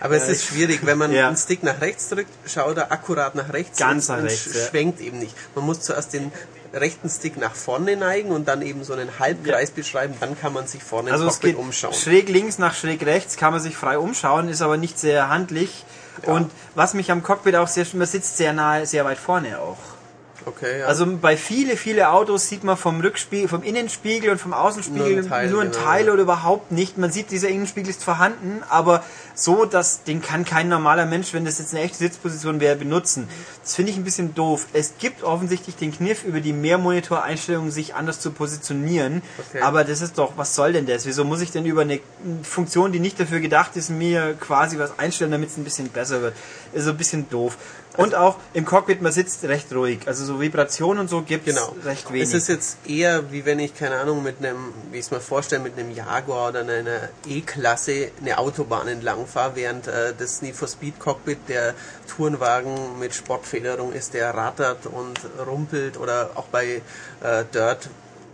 Speaker 4: Aber es ist schwierig, wenn man [LAUGHS]
Speaker 1: Ja.
Speaker 4: einen Stick nach rechts drückt, schaut er akkurat nach rechts
Speaker 1: Ganz
Speaker 4: und,
Speaker 1: nach
Speaker 4: und
Speaker 1: rechts, ja.
Speaker 4: schwenkt eben nicht. Man muss zuerst den rechten Stick nach vorne neigen und dann eben so einen Halbkreis beschreiben, dann kann man sich vorne
Speaker 1: Also
Speaker 4: im
Speaker 1: es
Speaker 4: Cockpit
Speaker 1: geht
Speaker 4: umschauen.
Speaker 1: schräg links nach schräg rechts, kann man sich frei umschauen, ist aber nicht sehr handlich. Und was mich am Cockpit auch sehr, man sitzt sehr nahe, sehr weit vorne auch.
Speaker 4: Okay, ja.
Speaker 1: Also bei viele, viele Autos sieht man vom Rückspiegel, vom Innenspiegel und vom Außenspiegel
Speaker 4: Nur ein Teil,
Speaker 1: nur ein
Speaker 4: genau,
Speaker 1: Teil oder überhaupt nicht. Man sieht, dieser Innenspiegel ist vorhanden, aber so, dass den kann kein normaler Mensch, wenn das jetzt eine echte Sitzposition wäre, benutzen. Das finde ich ein bisschen doof. Es gibt offensichtlich den Kniff, über die Mehrmonitoreinstellungen sich anders zu positionieren.
Speaker 4: Okay.
Speaker 1: Aber das ist doch, was soll denn das? Wieso muss ich denn über eine Funktion, die nicht dafür gedacht ist, mir quasi was einstellen, damit es ein bisschen besser wird? Ist so ein bisschen doof. Und auch im Cockpit, man sitzt recht ruhig. Also so Vibrationen und so gibt es
Speaker 4: Genau.
Speaker 1: recht wenig.
Speaker 4: Es ist jetzt eher, wie wenn ich, keine Ahnung, mit einem, wie ich es mir vorstelle, mit einem Jaguar oder einer E-Klasse eine Autobahn entlang fahre, während äh, das Need for Speed Cockpit der Tourenwagen mit Sportfederung ist, der rattert und rumpelt oder auch bei äh, Dirt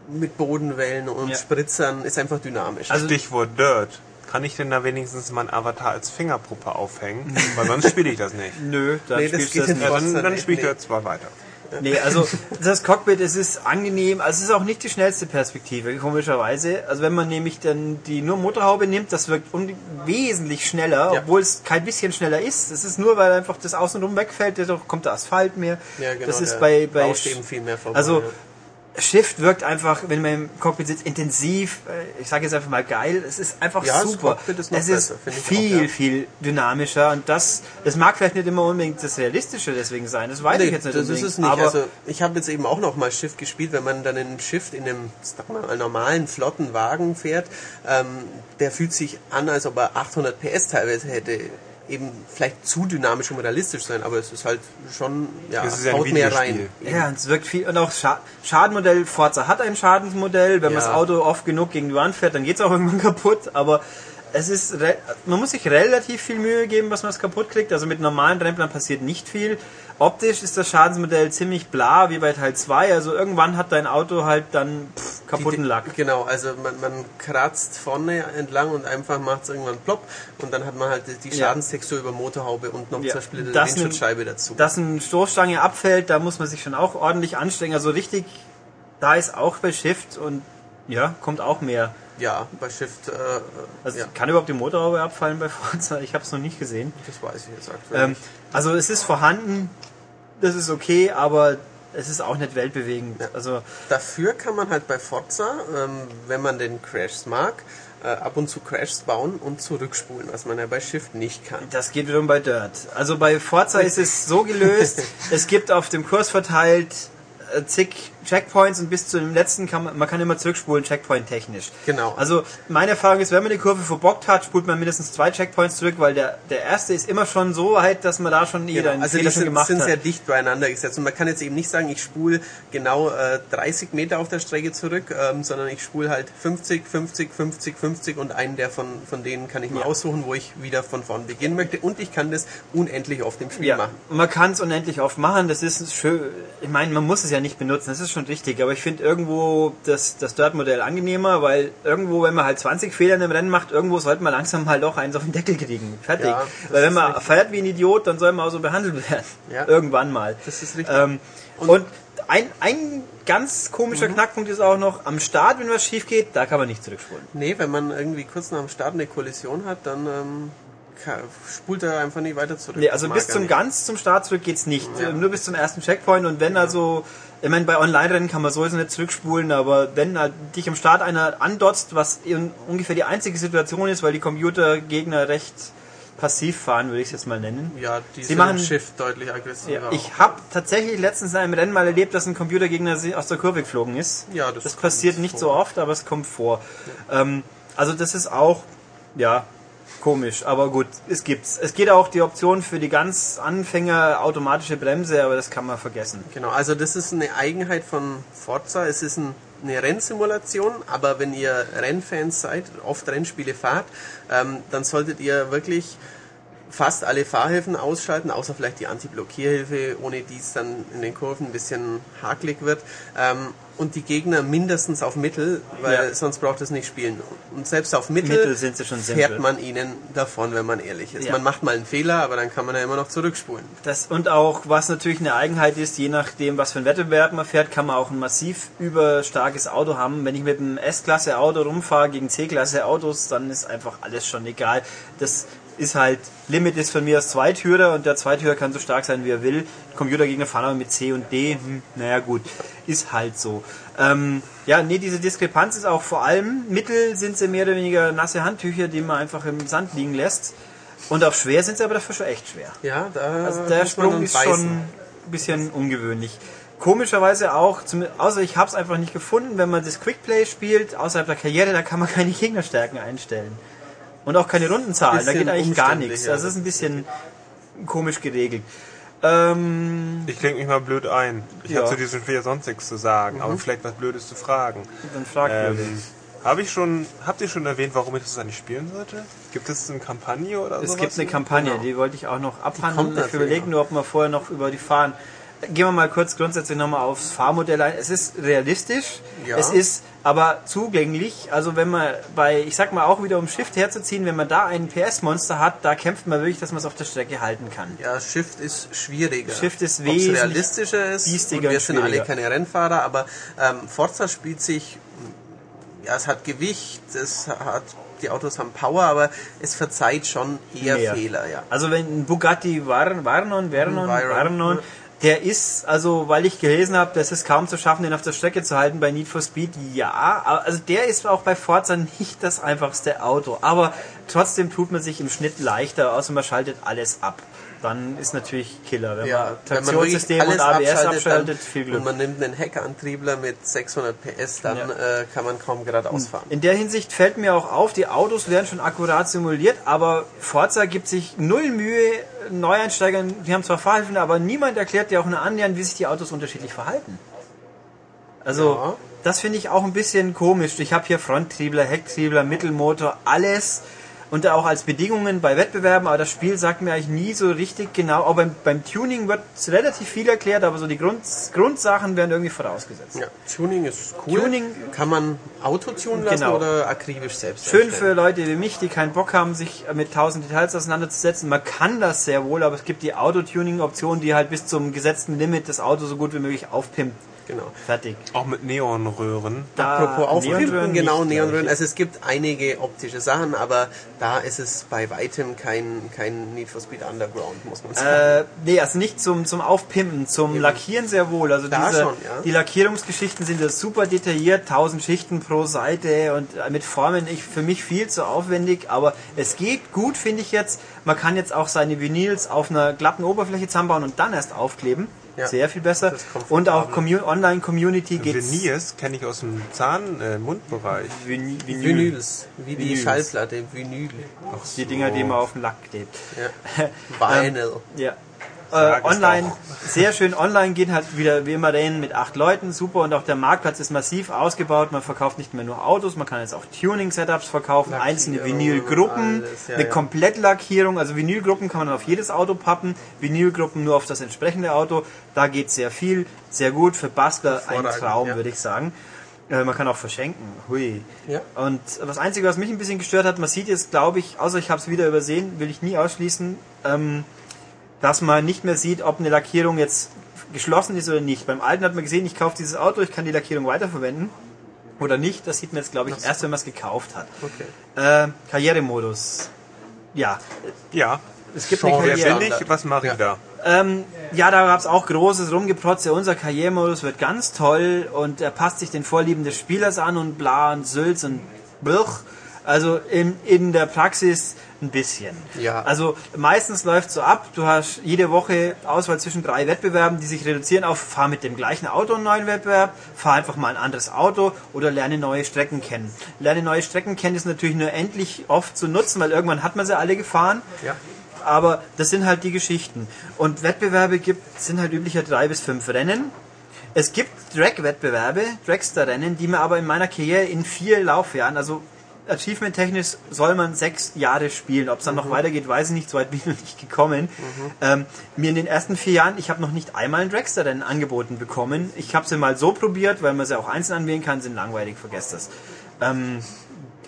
Speaker 4: mit Bodenwellen und
Speaker 1: Ja.
Speaker 4: Spritzern ist einfach dynamisch.
Speaker 1: Also-
Speaker 2: Stichwort Dirt. Kann ich denn da wenigstens meinen Avatar als Fingerpuppe aufhängen? Weil sonst spiele ich das nicht. [LAUGHS]
Speaker 1: Nö, dann
Speaker 4: Nee, das
Speaker 1: spielst das
Speaker 4: in
Speaker 1: nicht.
Speaker 2: Dann, dann spiele ich
Speaker 4: nee.
Speaker 2: jetzt mal weiter.
Speaker 1: Nee, also das Cockpit, es ist angenehm, also es ist auch nicht die schnellste Perspektive, komischerweise. Also wenn man nämlich dann die nur Motorhaube nimmt, das wirkt wesentlich schneller,
Speaker 4: Ja.
Speaker 1: obwohl es kein bisschen schneller ist. Es ist nur, weil einfach das Außenrum wegfällt, dadurch kommt der Asphalt mehr.
Speaker 4: ja, genau,
Speaker 1: das ist bei, bei
Speaker 4: viel mehr vorbei.
Speaker 1: Also
Speaker 4: ja.
Speaker 1: Shift wirkt einfach, wenn man im Cockpit sitzt, intensiv. äh, Ich sage jetzt einfach mal geil. Es ist einfach
Speaker 4: Ja,
Speaker 1: super.
Speaker 4: Ist
Speaker 1: es ist
Speaker 4: besser, ich
Speaker 1: viel,
Speaker 4: auch, ja.
Speaker 1: viel dynamischer und das, das mag vielleicht nicht immer unbedingt das Realistische deswegen sein. Das weiß ich
Speaker 4: Nee,
Speaker 1: jetzt nicht
Speaker 4: das ist
Speaker 1: unbedingt.
Speaker 4: es nicht.
Speaker 1: Aber
Speaker 4: also ich habe jetzt eben auch noch mal Shift gespielt, wenn man dann in Shift in einem sag mal, normalen, flotten Wagen fährt, ähm, der fühlt sich an, als ob er 800 PS teilweise hätte. Eben vielleicht zu dynamisch, um realistisch sein, aber es ist halt schon, ja,
Speaker 2: Es ist
Speaker 4: haut mehr rein.
Speaker 1: Ja, und es wirkt viel. Und auch Scha Schadenmodell, Forza hat ein Schadensmodell. Wenn man
Speaker 4: Ja.
Speaker 1: das Auto oft genug gegen die Wand fährt, dann geht's auch [LAUGHS] irgendwann kaputt. Aber es ist, re- man muss sich relativ viel Mühe geben, was man es kaputt kriegt. Also mit normalen Rennplan passiert nicht viel. Optisch ist das Schadensmodell ziemlich bla, wie bei Teil 2. Also irgendwann hat dein Auto halt dann pff, kaputten Lack.
Speaker 4: Genau, also man, man kratzt vorne entlang und einfach macht es irgendwann plopp und dann hat man halt die
Speaker 1: Ja.
Speaker 4: Schadenstextur über Motorhaube und noch
Speaker 1: Ja,
Speaker 4: zersplitterte
Speaker 1: das
Speaker 4: Windschutzscheibe dazu.
Speaker 1: Dass eine Stoßstange abfällt, da muss man sich schon auch ordentlich anstrengen. Also richtig, da ist auch bei Shift und ja, kommt auch mehr.
Speaker 4: ja, bei Shift, äh,
Speaker 1: Also
Speaker 4: ja,
Speaker 1: kann überhaupt die Motorhaube abfallen bei [LAUGHS] Forza? Ich habe es noch nicht gesehen.
Speaker 4: das weiß ich jetzt aktuell
Speaker 1: Ähm, also es ist vorhanden, das ist okay, aber es ist auch nicht weltbewegend. Also
Speaker 4: Dafür kann man halt bei Forza, ähm, wenn man den Crashs mag, äh, ab und zu Crashs bauen und zurückspulen, was man ja bei Shift nicht kann.
Speaker 1: das geht wiederum bei Dirt. Also bei Forza ist es so gelöst, [LAUGHS] es gibt auf dem Kurs verteilt äh, zig Checkpoints und bis zu dem letzten kann man, man kann immer zurückspulen, Checkpoint technisch.
Speaker 4: Genau.
Speaker 1: Also meine Erfahrung ist, wenn man die Kurve verbockt hat, spult man mindestens zwei Checkpoints zurück, weil der, der erste ist immer schon so weit, dass man da schon jeder
Speaker 4: Genau.
Speaker 1: einen
Speaker 4: Also die
Speaker 1: Fehler schon
Speaker 4: sind,
Speaker 1: gemacht
Speaker 4: sind
Speaker 1: hat.
Speaker 4: sehr dicht beieinander gesetzt und man kann jetzt eben nicht sagen, ich spule genau äh, 30 Meter auf der Strecke zurück, ähm, sondern ich spule halt 50, 50, 50, 50 und einen der von, von denen kann ich mir
Speaker 1: Ja.
Speaker 4: aussuchen, wo ich wieder von vorn beginnen möchte und ich kann das unendlich oft im Spiel
Speaker 1: Ja,
Speaker 4: machen.
Speaker 1: und man kann es unendlich oft machen. Das ist schön. Ich meine, man muss es ja nicht benutzen. Das ist schon richtig. Aber ich finde irgendwo das, das Dirt-Modell angenehmer, weil irgendwo, wenn man halt 20 Fehler in einem Rennen macht, irgendwo sollte man langsam halt auch eins auf den Deckel kriegen. Fertig.
Speaker 4: Ja,
Speaker 1: weil wenn
Speaker 4: ist
Speaker 1: man
Speaker 4: richtig.
Speaker 1: fährt wie ein Idiot, dann soll man auch so behandelt werden.
Speaker 4: Ja.
Speaker 1: Irgendwann mal.
Speaker 4: Das ist richtig.
Speaker 1: Ähm, und ein, ein ganz komischer
Speaker 4: Mhm.
Speaker 1: Knackpunkt ist auch noch, am Start, wenn was schief geht, da kann man nicht zurückspulen.
Speaker 4: Nee, wenn man irgendwie kurz nach dem Start eine Kollision hat, dann ähm, ka- spult er einfach nicht weiter zurück.
Speaker 1: Nee, also bis zum
Speaker 4: nicht.
Speaker 1: ganz zum Start zurück geht's nicht.
Speaker 4: Ja.
Speaker 1: Nur bis zum ersten Checkpoint und wenn also, ich meine, bei Online-Rennen kann man sowieso nicht zurückspulen, aber wenn halt dich am Start einer andotzt, was ungefähr die einzige Situation ist, weil die Computergegner recht passiv fahren, würde ich es jetzt mal nennen.
Speaker 4: Ja, die
Speaker 1: Sie
Speaker 4: sind
Speaker 1: machen-
Speaker 4: im Shift deutlich aggressiver.
Speaker 1: Ja, ich habe tatsächlich letztens in einem Rennen mal erlebt, dass ein Computergegner aus der Kurve geflogen ist.
Speaker 4: Ja, das
Speaker 1: das passiert nicht so oft, aber es kommt vor. Ähm, also das ist auch, ja, komisch, aber gut, es gibt's. Es geht auch die Option für die ganz Anfänger automatische Bremse, aber das kann man vergessen.
Speaker 4: Genau, also das ist eine Eigenheit von Forza. Es ist ein, eine Rennsimulation, aber wenn ihr Rennfans seid, oft Rennspiele fahrt, ähm, dann solltet ihr wirklich fast alle Fahrhilfen ausschalten, außer vielleicht die Anti-Blockierhilfe, ohne die es dann in den Kurven ein bisschen hakelig wird. Ähm, und die Gegner mindestens auf Mittel, weil
Speaker 1: Ja.
Speaker 4: sonst braucht es nicht spielen. Und selbst auf Mittel,
Speaker 1: Mittel sind sie schon
Speaker 4: fährt
Speaker 1: simpel.
Speaker 4: man ihnen davon, wenn man ehrlich ist.
Speaker 1: Ja.
Speaker 4: Man macht mal einen Fehler, aber dann kann man ja immer noch zurückspulen.
Speaker 1: Das, und auch, was natürlich eine Eigenheit ist, je nachdem, was für ein Wettbewerb man fährt, kann man auch ein massiv überstarkes Auto haben. Wenn ich mit einem S-Klasse-Auto rumfahre gegen C-Klasse-Autos, dann ist einfach alles schon egal. Das ist halt, Limit ist von mir aus Zweitürer und der Zweitürer kann so stark sein, wie er will. Computergegner fahren aber mit C und D, hm, naja gut, ist halt so. Ähm, ja, nee, diese Diskrepanz ist auch vor allem, Mittel sind sie mehr oder weniger nasse Handtücher, die man einfach im Sand liegen lässt. Und auf schwer sind sie aber dafür schon echt schwer.
Speaker 4: Ja, da
Speaker 1: Also der Sprung ist schon ein bisschen ungewöhnlich. Komischerweise auch, außer ich habe es einfach nicht gefunden, wenn man das Quickplay spielt, außerhalb der Karriere, da kann man keine Gegnerstärken einstellen. Und auch keine Rundenzahlen, da geht eigentlich gar nichts.
Speaker 4: ja.
Speaker 1: Das ist ein bisschen komisch geregelt. Ähm,
Speaker 2: Ich klinge mich mal blöd ein. Ich
Speaker 1: Ja.
Speaker 2: habe zu diesem Spiel ja sonst nichts zu sagen, aber vielleicht was Blödes zu fragen.
Speaker 1: dann fragt
Speaker 2: Ähm, habe ich schon, habt ihr schon erwähnt, warum ich das eigentlich spielen sollte? Gibt es eine Kampagne oder
Speaker 1: Es
Speaker 2: sowas?
Speaker 1: gibt eine Kampagne,
Speaker 4: Genau.
Speaker 1: die wollte ich auch noch abhandeln. Ich überlege nur, ob wir vorher noch über die fahren. Gehen wir mal kurz grundsätzlich nochmal aufs Fahrmodell ein. Es ist realistisch,
Speaker 4: Ja.
Speaker 1: es ist aber zugänglich. Also wenn man bei, ich sag mal auch wieder um Shift herzuziehen, wenn man da einen PS-Monster hat, da kämpft man wirklich, dass man es auf der Strecke halten kann.
Speaker 4: Ja, Shift ist schwieriger.
Speaker 1: Shift ist
Speaker 4: Ob's
Speaker 1: wesentlich
Speaker 4: realistischer ist.
Speaker 1: biestiger
Speaker 4: und wir
Speaker 1: und
Speaker 4: sind alle keine Rennfahrer, aber ähm, Forza spielt sich, ja, es hat Gewicht, es hat, die Autos haben Power, aber es verzeiht schon eher
Speaker 1: Mehr.
Speaker 4: Fehler, ja.
Speaker 1: Also wenn ein Bugatti Var- Varnon, Vernon, Varnon. Der ist, also weil ich gelesen habe, das ist kaum zu schaffen, den auf der Strecke zu halten bei Need for Speed, ja, also der ist auch bei Forza nicht das einfachste Auto, aber trotzdem tut man sich im Schnitt leichter, außer man schaltet alles ab. Dann ist natürlich Killer, wenn
Speaker 4: Ja,
Speaker 1: man
Speaker 4: wenn man
Speaker 1: Traktionssystem und ABS
Speaker 4: abschaltet,
Speaker 1: abschaltet, viel Glück.
Speaker 4: und man nimmt einen Heckantriebler mit 600 PS, dann
Speaker 1: Ja.
Speaker 4: äh, kann man kaum geradeaus fahren.
Speaker 1: In der Hinsicht fällt mir auch auf, die Autos werden schon akkurat simuliert, aber Forza gibt sich null Mühe, Neueinsteigern, die haben zwar Fahrhilfen, aber niemand erklärt dir auch nur annähernd, wie sich die Autos unterschiedlich verhalten. Also,
Speaker 4: Ja.
Speaker 1: das finde ich auch ein bisschen komisch. Ich habe hier Fronttriebler, Hecktriebler, Mittelmotor, alles. Und auch als Bedingungen bei Wettbewerben, aber das Spiel sagt mir eigentlich nie so richtig genau. Auch beim, beim Tuning wird relativ viel erklärt, aber so die Grund, Grundsachen werden irgendwie vorausgesetzt.
Speaker 4: Ja, Tuning ist cool.
Speaker 1: Tuning-
Speaker 4: kann man Autotunen lassen
Speaker 1: Genau.
Speaker 4: oder akribisch selbst
Speaker 1: Schön
Speaker 4: erstellen.
Speaker 1: für Leute wie mich, die keinen Bock haben, sich mit tausend Details auseinanderzusetzen. Man kann das sehr wohl, aber es gibt die Autotuning-Option, die halt bis zum gesetzten Limit das Auto so gut wie möglich aufpimpt.
Speaker 4: Genau.
Speaker 1: Fertig.
Speaker 2: Auch mit Neonröhren.
Speaker 1: Da
Speaker 4: Apropos Aufpimpen,
Speaker 1: Neonröhren
Speaker 4: genau, Neonröhren. Also es gibt einige optische Sachen, aber da ist es bei weitem kein, kein Need for Speed Underground, muss man sagen.
Speaker 1: Äh, nee, also nicht zum, zum Aufpimpen, zum Lackieren sehr wohl. Also
Speaker 4: Da
Speaker 1: diese,
Speaker 4: schon, ja.
Speaker 1: die Lackierungsgeschichten sind ja super detailliert, tausend Schichten pro Seite und mit Formen ich, für mich viel zu aufwendig, aber es geht gut, finde ich jetzt. Man kann jetzt auch seine Vinyls auf einer glatten Oberfläche zusammenbauen und dann erst aufkleben.
Speaker 4: Ja,
Speaker 1: Sehr viel besser. Und auch Commu Online-Community geht
Speaker 2: Veneers kenne ich aus dem Zahn-Mundbereich.
Speaker 1: Vinyl.
Speaker 4: Vinyls, wie die
Speaker 1: Vinyls.
Speaker 4: Schallplatte, Vinyl.
Speaker 1: Die Dinger, die man auf den Lack klebt.
Speaker 4: Ja. [LAUGHS] Vinyl.
Speaker 1: Ja. Äh, online, sehr schön. Online geht halt wieder wie immer Rennen mit acht Leuten, super. Und auch der Marktplatz ist massiv ausgebaut. Man verkauft nicht mehr nur Autos, man kann jetzt auch Tuning-Setups verkaufen,
Speaker 4: Lackierung,
Speaker 1: einzelne Vinylgruppen,
Speaker 4: alles, ja,
Speaker 1: eine
Speaker 4: ja.
Speaker 1: Komplettlackierung. Also Vinylgruppen kann man auf jedes Auto pappen, Vinylgruppen nur auf das entsprechende Auto. Da geht sehr viel, sehr gut. Für Bastler ein Traum,
Speaker 4: ja.
Speaker 1: würde ich sagen. Äh, man kann auch verschenken. Hui.
Speaker 4: Ja.
Speaker 1: Und das Einzige, was mich ein bisschen gestört hat, man sieht jetzt, glaube ich, außer ich habe es wieder übersehen, will ich nie ausschließen, ähm, dass man nicht mehr sieht, ob eine Lackierung jetzt geschlossen ist oder nicht. Beim alten hat man gesehen, ich kaufe dieses Auto, ich kann die Lackierung weiterverwenden oder nicht. Das sieht man jetzt, glaube ich, erst, wenn man es gekauft hat.
Speaker 4: Okay.
Speaker 1: Äh, Karrieremodus. Ja,
Speaker 2: Ja.
Speaker 1: es gibt
Speaker 4: Genre
Speaker 1: eine Karriere.
Speaker 2: ich? Was mache ich da?
Speaker 1: Ähm, ja, da gab's auch großes Rumgeprotze. Unser Karrieremodus wird ganz toll und er passt sich den Vorlieben des Spielers an und bla und Sülz und Blch. Also in, in der Praxis ein bisschen.
Speaker 4: Ja.
Speaker 1: Also meistens läuft so ab, du hast jede Woche Auswahl zwischen drei Wettbewerben, die sich reduzieren auf fahr mit dem gleichen Auto einen neuen Wettbewerb, fahr einfach mal ein anderes Auto oder lerne neue Strecken kennen. Lerne neue Strecken kennen ist natürlich nur endlich oft zu nutzen, weil irgendwann hat man sie alle gefahren.
Speaker 4: Ja.
Speaker 1: Aber das sind halt die Geschichten. Und Wettbewerbe gibt, sind halt üblicher drei bis fünf Rennen. Es gibt Drag-Wettbewerbe, Dragster-Rennen, die man aber in meiner Karriere in vier Laufjahren, also achievement-technisch soll man sechs Jahre spielen. Ob es dann noch weitergeht, weiß ich nicht, so weit bin ich noch nicht gekommen. Ähm, mir in den ersten vier Jahren, ich habe noch nicht einmal ein Dragster-Rennen angeboten bekommen. Ich habe sie mal so probiert, weil man sie auch einzeln anwählen kann, sind langweilig, vergesst das. Ähm,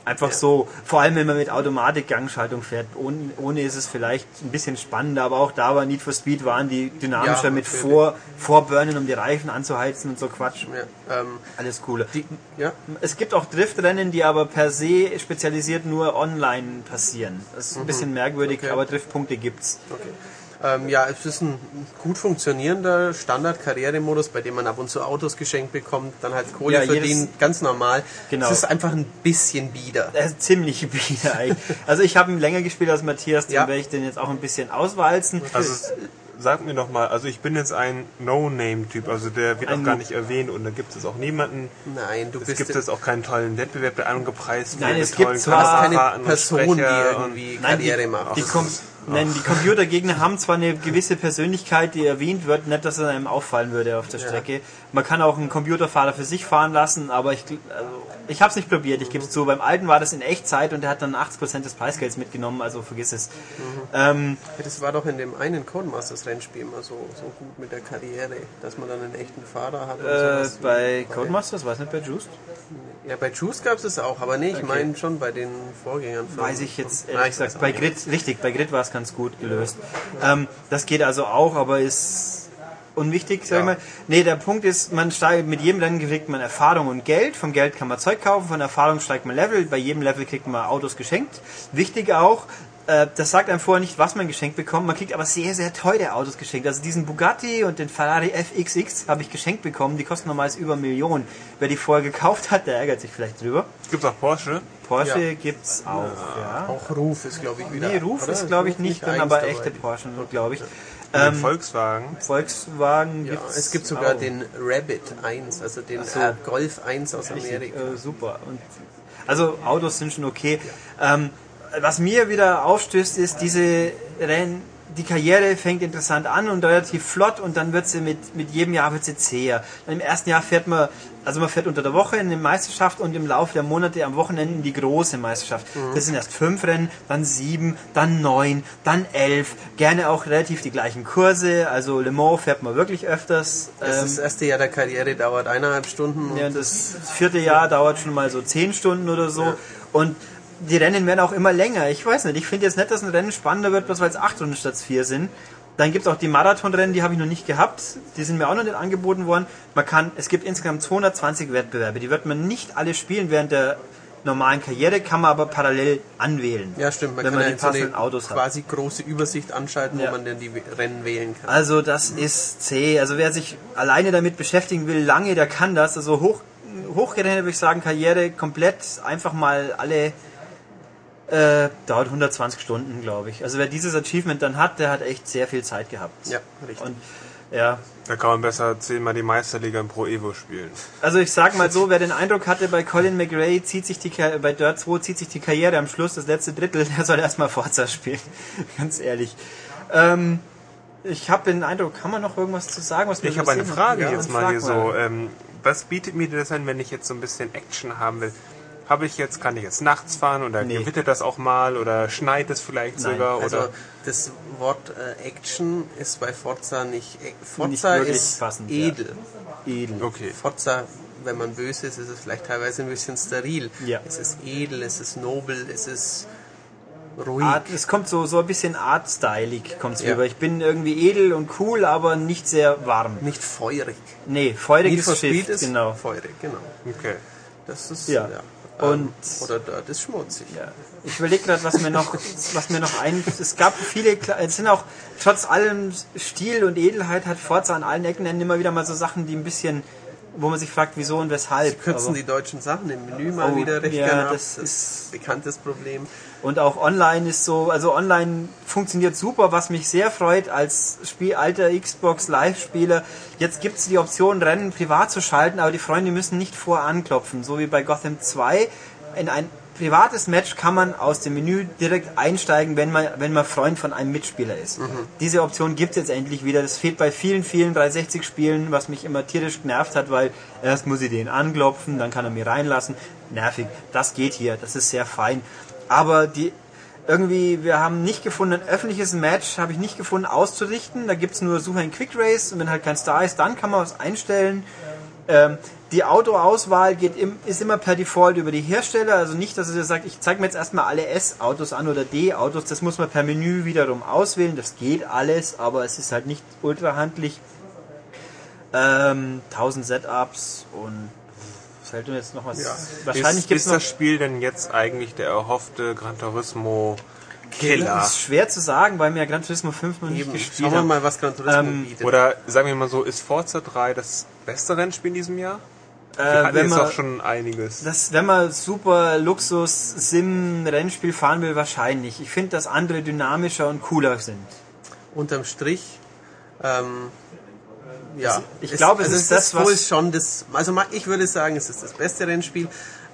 Speaker 1: Einfach
Speaker 4: Ja.
Speaker 1: so, vor allem wenn man mit Automatik-Gangschaltung fährt. Ohne, ohne ist es vielleicht ein bisschen spannender, aber auch da war Need for Speed waren die dynamischer
Speaker 4: Ja,
Speaker 1: mit vor, Vorburnen, um die Reifen anzuheizen und so Quatsch.
Speaker 4: Ja, ähm,
Speaker 1: Alles coole.
Speaker 4: die, ja,
Speaker 1: Es gibt auch Driftrennen, die aber per se spezialisiert nur online passieren. Das ist ein bisschen merkwürdig,
Speaker 4: Mhm. Okay.
Speaker 1: aber Driftpunkte gibt's.
Speaker 4: okay. Ähm, ja, es ist ein gut funktionierender Standard-Karrieremodus, bei dem man ab und zu Autos geschenkt bekommt, dann halt Kohle
Speaker 1: Ja,
Speaker 4: verdient, ganz normal.
Speaker 1: Genau.
Speaker 4: Es ist einfach ein bisschen bieder.
Speaker 1: Er ist ziemlich bieder eigentlich. Also ich habe ihn länger gespielt als Matthias, dann
Speaker 4: Ja.
Speaker 1: werde ich den jetzt auch ein bisschen auswalzen.
Speaker 2: Also sag mir noch mal, also ich bin jetzt ein No-Name-Typ, also der wird
Speaker 1: Ein
Speaker 2: auch gar nicht erwähnt und da gibt es auch niemanden.
Speaker 4: Nein, du
Speaker 2: Es
Speaker 4: bist
Speaker 2: gibt jetzt auch keinen tollen Wettbewerb, der angepreist
Speaker 1: Nein,
Speaker 2: mit
Speaker 1: es gibt
Speaker 2: tollen
Speaker 1: zwar-
Speaker 4: du hast keine Person, die irgendwie
Speaker 1: Nein, die,
Speaker 4: Karriere macht.
Speaker 1: die, Com Nein, die Computergegner haben zwar eine gewisse Persönlichkeit, die erwähnt wird, nicht, dass er einem auffallen würde auf der
Speaker 4: Ja.
Speaker 1: Strecke. Man kann auch einen Computerfahrer für sich fahren lassen, aber ich, also, ich habe es nicht probiert, ich gebe es zu. Beim alten war das in Echtzeit und der hat dann 80% des Preisgelds mitgenommen, also vergiss es. Ähm,
Speaker 4: Ja, Das war doch in dem einen Codemasters Rennspiel immer so, so gut mit der Karriere, dass man dann einen echten Fahrer hat und
Speaker 1: äh, bei Codemasters, war es nicht bei Juiced?
Speaker 4: Ja, bei Juice gab es es auch, aber nee, ich meine schon bei den Vorgängern.
Speaker 1: Weiß ich jetzt ehrlich gesagt.
Speaker 4: weiß
Speaker 1: Bei. Grid, richtig, bei Grid war es ganz gut gelöst. Ähm, das geht also auch, aber ist unwichtig, sag ich
Speaker 4: Ja.
Speaker 1: mal. Nee, der Punkt ist, man steigt, mit jedem Rennen kriegt man Erfahrung und Geld. Vom Geld kann man Zeug kaufen, von Erfahrung steigt man Level. Bei jedem Level kriegt man Autos geschenkt. Wichtig auch, äh, das sagt einem vorher nicht, was man geschenkt bekommt. Man kriegt aber sehr, sehr teure Autos geschenkt. Also diesen Bugatti und den Ferrari FXX habe ich geschenkt bekommen. Die kosten normalerweise über Millionen. Wer die vorher gekauft hat, der ärgert sich vielleicht drüber.
Speaker 2: Gibt's auch Porsche?
Speaker 1: Porsche
Speaker 4: Ja.
Speaker 1: gibt's auch, ja.
Speaker 4: Auch Ruf ist, glaube ich, wieder.
Speaker 1: Nee, Ruf
Speaker 4: oder?
Speaker 1: ist glaube ich nicht drin, aber
Speaker 4: dabei.
Speaker 1: echte Porsche, glaube ich. Ähm,
Speaker 2: Volkswagen?
Speaker 1: Volkswagen
Speaker 4: Ja,
Speaker 1: gibt's
Speaker 4: es gibt sogar
Speaker 1: auch.
Speaker 4: den Rabbit 1, also den
Speaker 1: so.
Speaker 4: äh, Golf 1 aus
Speaker 1: Richtig,
Speaker 4: Amerika.
Speaker 1: äh, super. Und, also Autos sind schon okay. Ähm, was mir wieder aufstößt, ist diese Rennen. Die Karriere fängt interessant an und relativ flott und dann wird sie mit, mit jedem Jahr wird sie zäher. Im ersten Jahr fährt man, also man fährt unter der Woche in die Meisterschaft und im Laufe der Monate am Wochenende in die große Meisterschaft. Das sind erst fünf Rennen, dann sieben, dann neun, dann elf. Gerne auch relativ die gleichen Kurse. Also Le Mans fährt man wirklich öfters.
Speaker 4: Das,
Speaker 1: Ähm,
Speaker 4: das erste Jahr der Karriere dauert eineinhalb Stunden.
Speaker 1: ja,
Speaker 4: und
Speaker 1: das vierte Jahr dauert schon mal so zehn Stunden oder so. Und die Rennen werden auch immer länger. Ich weiß nicht, ich finde jetzt nicht, dass ein Rennen spannender wird, bloß weil es acht Runden statt vier sind. Dann gibt es auch die Marathonrennen, die habe ich noch nicht gehabt. Die sind mir auch noch nicht angeboten worden. Man kann, es gibt insgesamt 220 Wettbewerbe. Die wird man nicht alle spielen während der normalen Karriere, kann man aber parallel anwählen.
Speaker 4: ja, stimmt. Man
Speaker 1: wenn
Speaker 4: kann
Speaker 1: man
Speaker 4: ja
Speaker 1: die
Speaker 4: so
Speaker 1: passenden Autos hat.
Speaker 4: quasi große Übersicht anschalten,
Speaker 1: Ja.
Speaker 4: wo man dann die Rennen wählen kann.
Speaker 1: Also das ist zäh. Also wer sich alleine damit beschäftigen will, lange, der kann das. Also hoch, hochgerechnet würde ich sagen, Karriere komplett einfach mal alle äh, dauert 120 Stunden, glaube ich. Also wer dieses Achievement dann hat, der hat echt sehr viel Zeit gehabt.
Speaker 4: Ja, richtig.
Speaker 1: Und ja,
Speaker 2: Da kann man besser zehnmal die Meisterliga im Pro Evo spielen.
Speaker 1: also ich sag mal so, [LAUGHS] wer den Eindruck hatte, bei Colin McRae zieht sich die bei Dirt 2 zieht sich die Karriere am Schluss, das letzte Drittel, [LAUGHS] der soll erstmal Forza spielen. [LAUGHS] Ganz ehrlich. Ähm, ich habe den Eindruck, kann man noch irgendwas zu sagen? Was
Speaker 2: Ich habe eine? Frage
Speaker 1: Ja,
Speaker 2: jetzt mal hier so. Ähm, was bietet mir das an, wenn ich jetzt so ein bisschen Action haben will? Habe ich jetzt, kann ich jetzt nachts fahren oder
Speaker 1: Nee.
Speaker 2: gewittert das auch mal oder schneit es vielleicht
Speaker 1: Nein,
Speaker 2: sogar
Speaker 4: Also
Speaker 2: oder
Speaker 4: das Wort äh, Action ist bei Forza nicht.
Speaker 1: Nicht
Speaker 4: Forza
Speaker 1: wirklich
Speaker 4: ist
Speaker 1: passend, ja.
Speaker 4: edel.
Speaker 1: Edel.
Speaker 2: okay.
Speaker 4: Forza, wenn man böse ist, ist es vielleicht teilweise ein bisschen steril.
Speaker 1: Ja.
Speaker 4: Es ist edel, es ist nobel, es ist ruhig.
Speaker 1: Art, es kommt so, so ein bisschen artstylig kommt's
Speaker 4: Ja.
Speaker 1: rüber. Ich bin irgendwie edel und cool, aber nicht sehr warm.
Speaker 4: Nicht feurig.
Speaker 1: Nee, feurig
Speaker 4: Need
Speaker 1: ist
Speaker 4: Speed ist
Speaker 1: genau.
Speaker 4: feurig, genau.
Speaker 2: Okay.
Speaker 4: Das ist
Speaker 1: Ja.
Speaker 4: Ähm,
Speaker 1: Und-
Speaker 4: oder dort ist schmutzig.
Speaker 1: Ja. Ich überlege gerade, was mir noch, was mir noch ein, es gab viele, es sind auch, trotz allem Stil und Edelheit hat Forza an allen Ecken immer wieder mal so Sachen, die ein bisschen, wo man sich fragt, wieso und weshalb.
Speaker 4: Kürzen
Speaker 1: Aber-
Speaker 4: die deutschen Sachen im Menü mal
Speaker 1: Oh,
Speaker 4: wieder recht
Speaker 1: ja,
Speaker 4: gerne ab.
Speaker 1: das
Speaker 4: Das ist ein bekanntes Problem.
Speaker 1: Und auch online ist so, also online funktioniert super, was mich sehr freut als Spiel, alter Xbox Live-Spieler. Jetzt gibt es die Option, Rennen privat zu schalten, aber die Freunde müssen nicht voranklopfen. So wie bei Gotham 2. In ein privates Match kann man aus dem Menü direkt einsteigen, wenn man, wenn man Freund von einem Mitspieler ist. Diese Option gibt es jetzt endlich wieder. Das fehlt bei vielen, vielen 360-Spielen, was mich immer tierisch genervt hat, weil erst muss ich den anklopfen, dann kann er mir reinlassen. Nervig. Das geht hier. Das ist sehr fein. Aber die irgendwie, wir haben nicht gefunden, ein öffentliches Match habe ich nicht gefunden auszurichten. Da gibt es nur Suche in Quick Race und wenn halt kein Star ist, dann kann man was einstellen. Ähm, die Autoauswahl geht im, ist immer per Default über die Hersteller, also nicht, dass er sagt, ich zeige mir jetzt erstmal alle S-Autos an oder D-Autos, das muss man per Menü wiederum auswählen, das geht alles, aber es ist halt nicht ultra handlich. Ähm, 1000 Setups und fällt mir jetzt noch was?
Speaker 4: Ja.
Speaker 1: Wahrscheinlich
Speaker 2: ist, ist
Speaker 1: noch
Speaker 2: das Spiel denn jetzt eigentlich der erhoffte Gran Turismo
Speaker 1: Das
Speaker 2: Killer?
Speaker 1: ist schwer zu sagen, weil mir Gran Turismo 5 noch nicht
Speaker 4: Eben.
Speaker 1: gespielt
Speaker 4: Schauen wir mal, was Gran Turismo
Speaker 1: Ähm,
Speaker 4: bietet.
Speaker 2: Oder sagen wir mal so, ist Forza 3 das beste Rennspiel in diesem Jahr?
Speaker 1: Äh, wenn
Speaker 2: jetzt
Speaker 1: man,
Speaker 2: doch schon einiges.
Speaker 1: das, wenn man super Luxus Sim Rennspiel fahren will, wahrscheinlich. Ich finde, dass andere dynamischer und cooler sind.
Speaker 4: Unterm Strich, ähm, ja.
Speaker 1: ich glaube, es ist das, was-
Speaker 4: wohl schon das, also ich würde sagen, es ist das beste Rennspiel,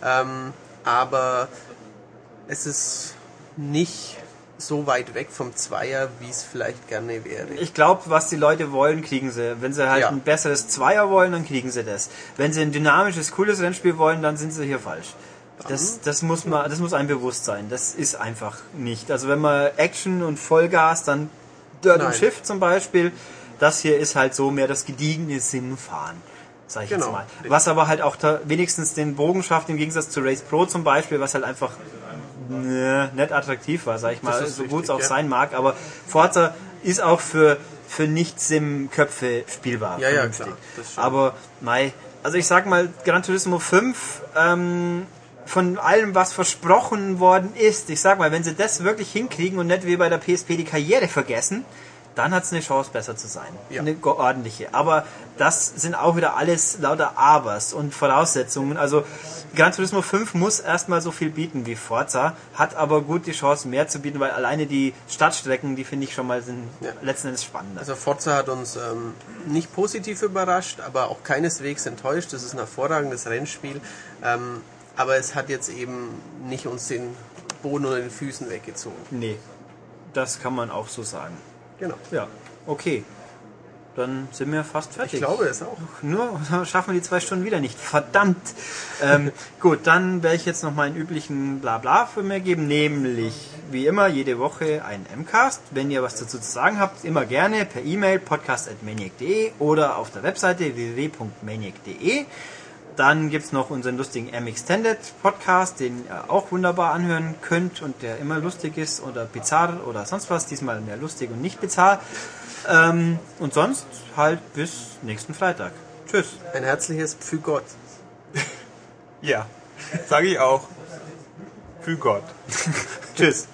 Speaker 4: ähm, aber es ist nicht so weit weg vom Zweier, wie es vielleicht gerne wäre.
Speaker 1: Ich glaube, was die Leute wollen, kriegen sie. Wenn sie halt
Speaker 4: Ja.
Speaker 1: ein besseres Zweier wollen, dann kriegen sie das. Wenn sie ein dynamisches, cooles Rennspiel wollen, dann sind sie hier falsch. Das, das muss man, das muss einem bewusst sein. Das ist einfach nicht. Also wenn man Action und Vollgas, dann Dirt
Speaker 4: Nein.
Speaker 1: und Shift zum Beispiel. Das hier ist halt so mehr das gediegene Simfahren. Sag ich
Speaker 4: Genau.
Speaker 1: jetzt mal. Was aber halt auch wenigstens den Bogen schafft, im Gegensatz zu Race Pro zum Beispiel, was halt einfach ne, nicht attraktiv war, sag ich mal, so gut es auch
Speaker 4: ja.
Speaker 1: sein mag. Aber Forza ist auch für, für Nicht-Sim-Köpfe spielbar.
Speaker 4: Ja, ja,
Speaker 1: vernünftig.
Speaker 4: klar, das schon.
Speaker 1: Aber, mei, also ich sag mal, Gran Turismo 5, ähm, von allem, was versprochen worden ist, ich sag mal, wenn sie das wirklich hinkriegen und nicht wie bei der PSP die Karriere vergessen, dann hat es eine Chance, besser zu sein.
Speaker 4: Ja.
Speaker 1: Eine ordentliche. Aber das sind auch wieder alles lauter Abers und Voraussetzungen. Also Gran Turismo 5 muss erstmal so viel bieten wie Forza, hat aber gut die Chance, mehr zu bieten, weil alleine die Stadtstrecken, die finde ich schon mal sind
Speaker 4: Ja.
Speaker 1: letzten Endes spannender.
Speaker 4: Also Forza hat uns ähm, nicht positiv überrascht, aber auch keineswegs enttäuscht. Das ist ein hervorragendes Rennspiel. Ähm, aber es hat jetzt eben nicht uns den Boden unter den Füßen weggezogen.
Speaker 1: nee, das kann man auch so sagen.
Speaker 4: Genau.
Speaker 1: Ja, okay. Dann sind wir fast fertig.
Speaker 4: Ich glaube es auch.
Speaker 1: Nur [LAUGHS] schaffen wir die zwei Stunden wieder nicht. Verdammt. ähm, [LAUGHS] gut, dann werde ich jetzt noch meinen üblichen Blabla für mir geben, nämlich wie immer jede Woche ein MCAST. Wenn ihr was dazu zu sagen habt, immer gerne per E-Mail podcast.maniac.de oder auf der Webseite www.maniac.de. Dann gibt's noch unseren lustigen M-Extended Podcast, den ihr auch wunderbar anhören könnt und der immer lustig ist oder bizarr oder sonst was. Diesmal mehr lustig und nicht bizarr. Ähm, und sonst halt bis nächsten Freitag. Tschüss.
Speaker 4: Ein herzliches Pfü Gott.
Speaker 2: Ja, sage ich auch. Für Gott. [LAUGHS]
Speaker 1: Tschüss.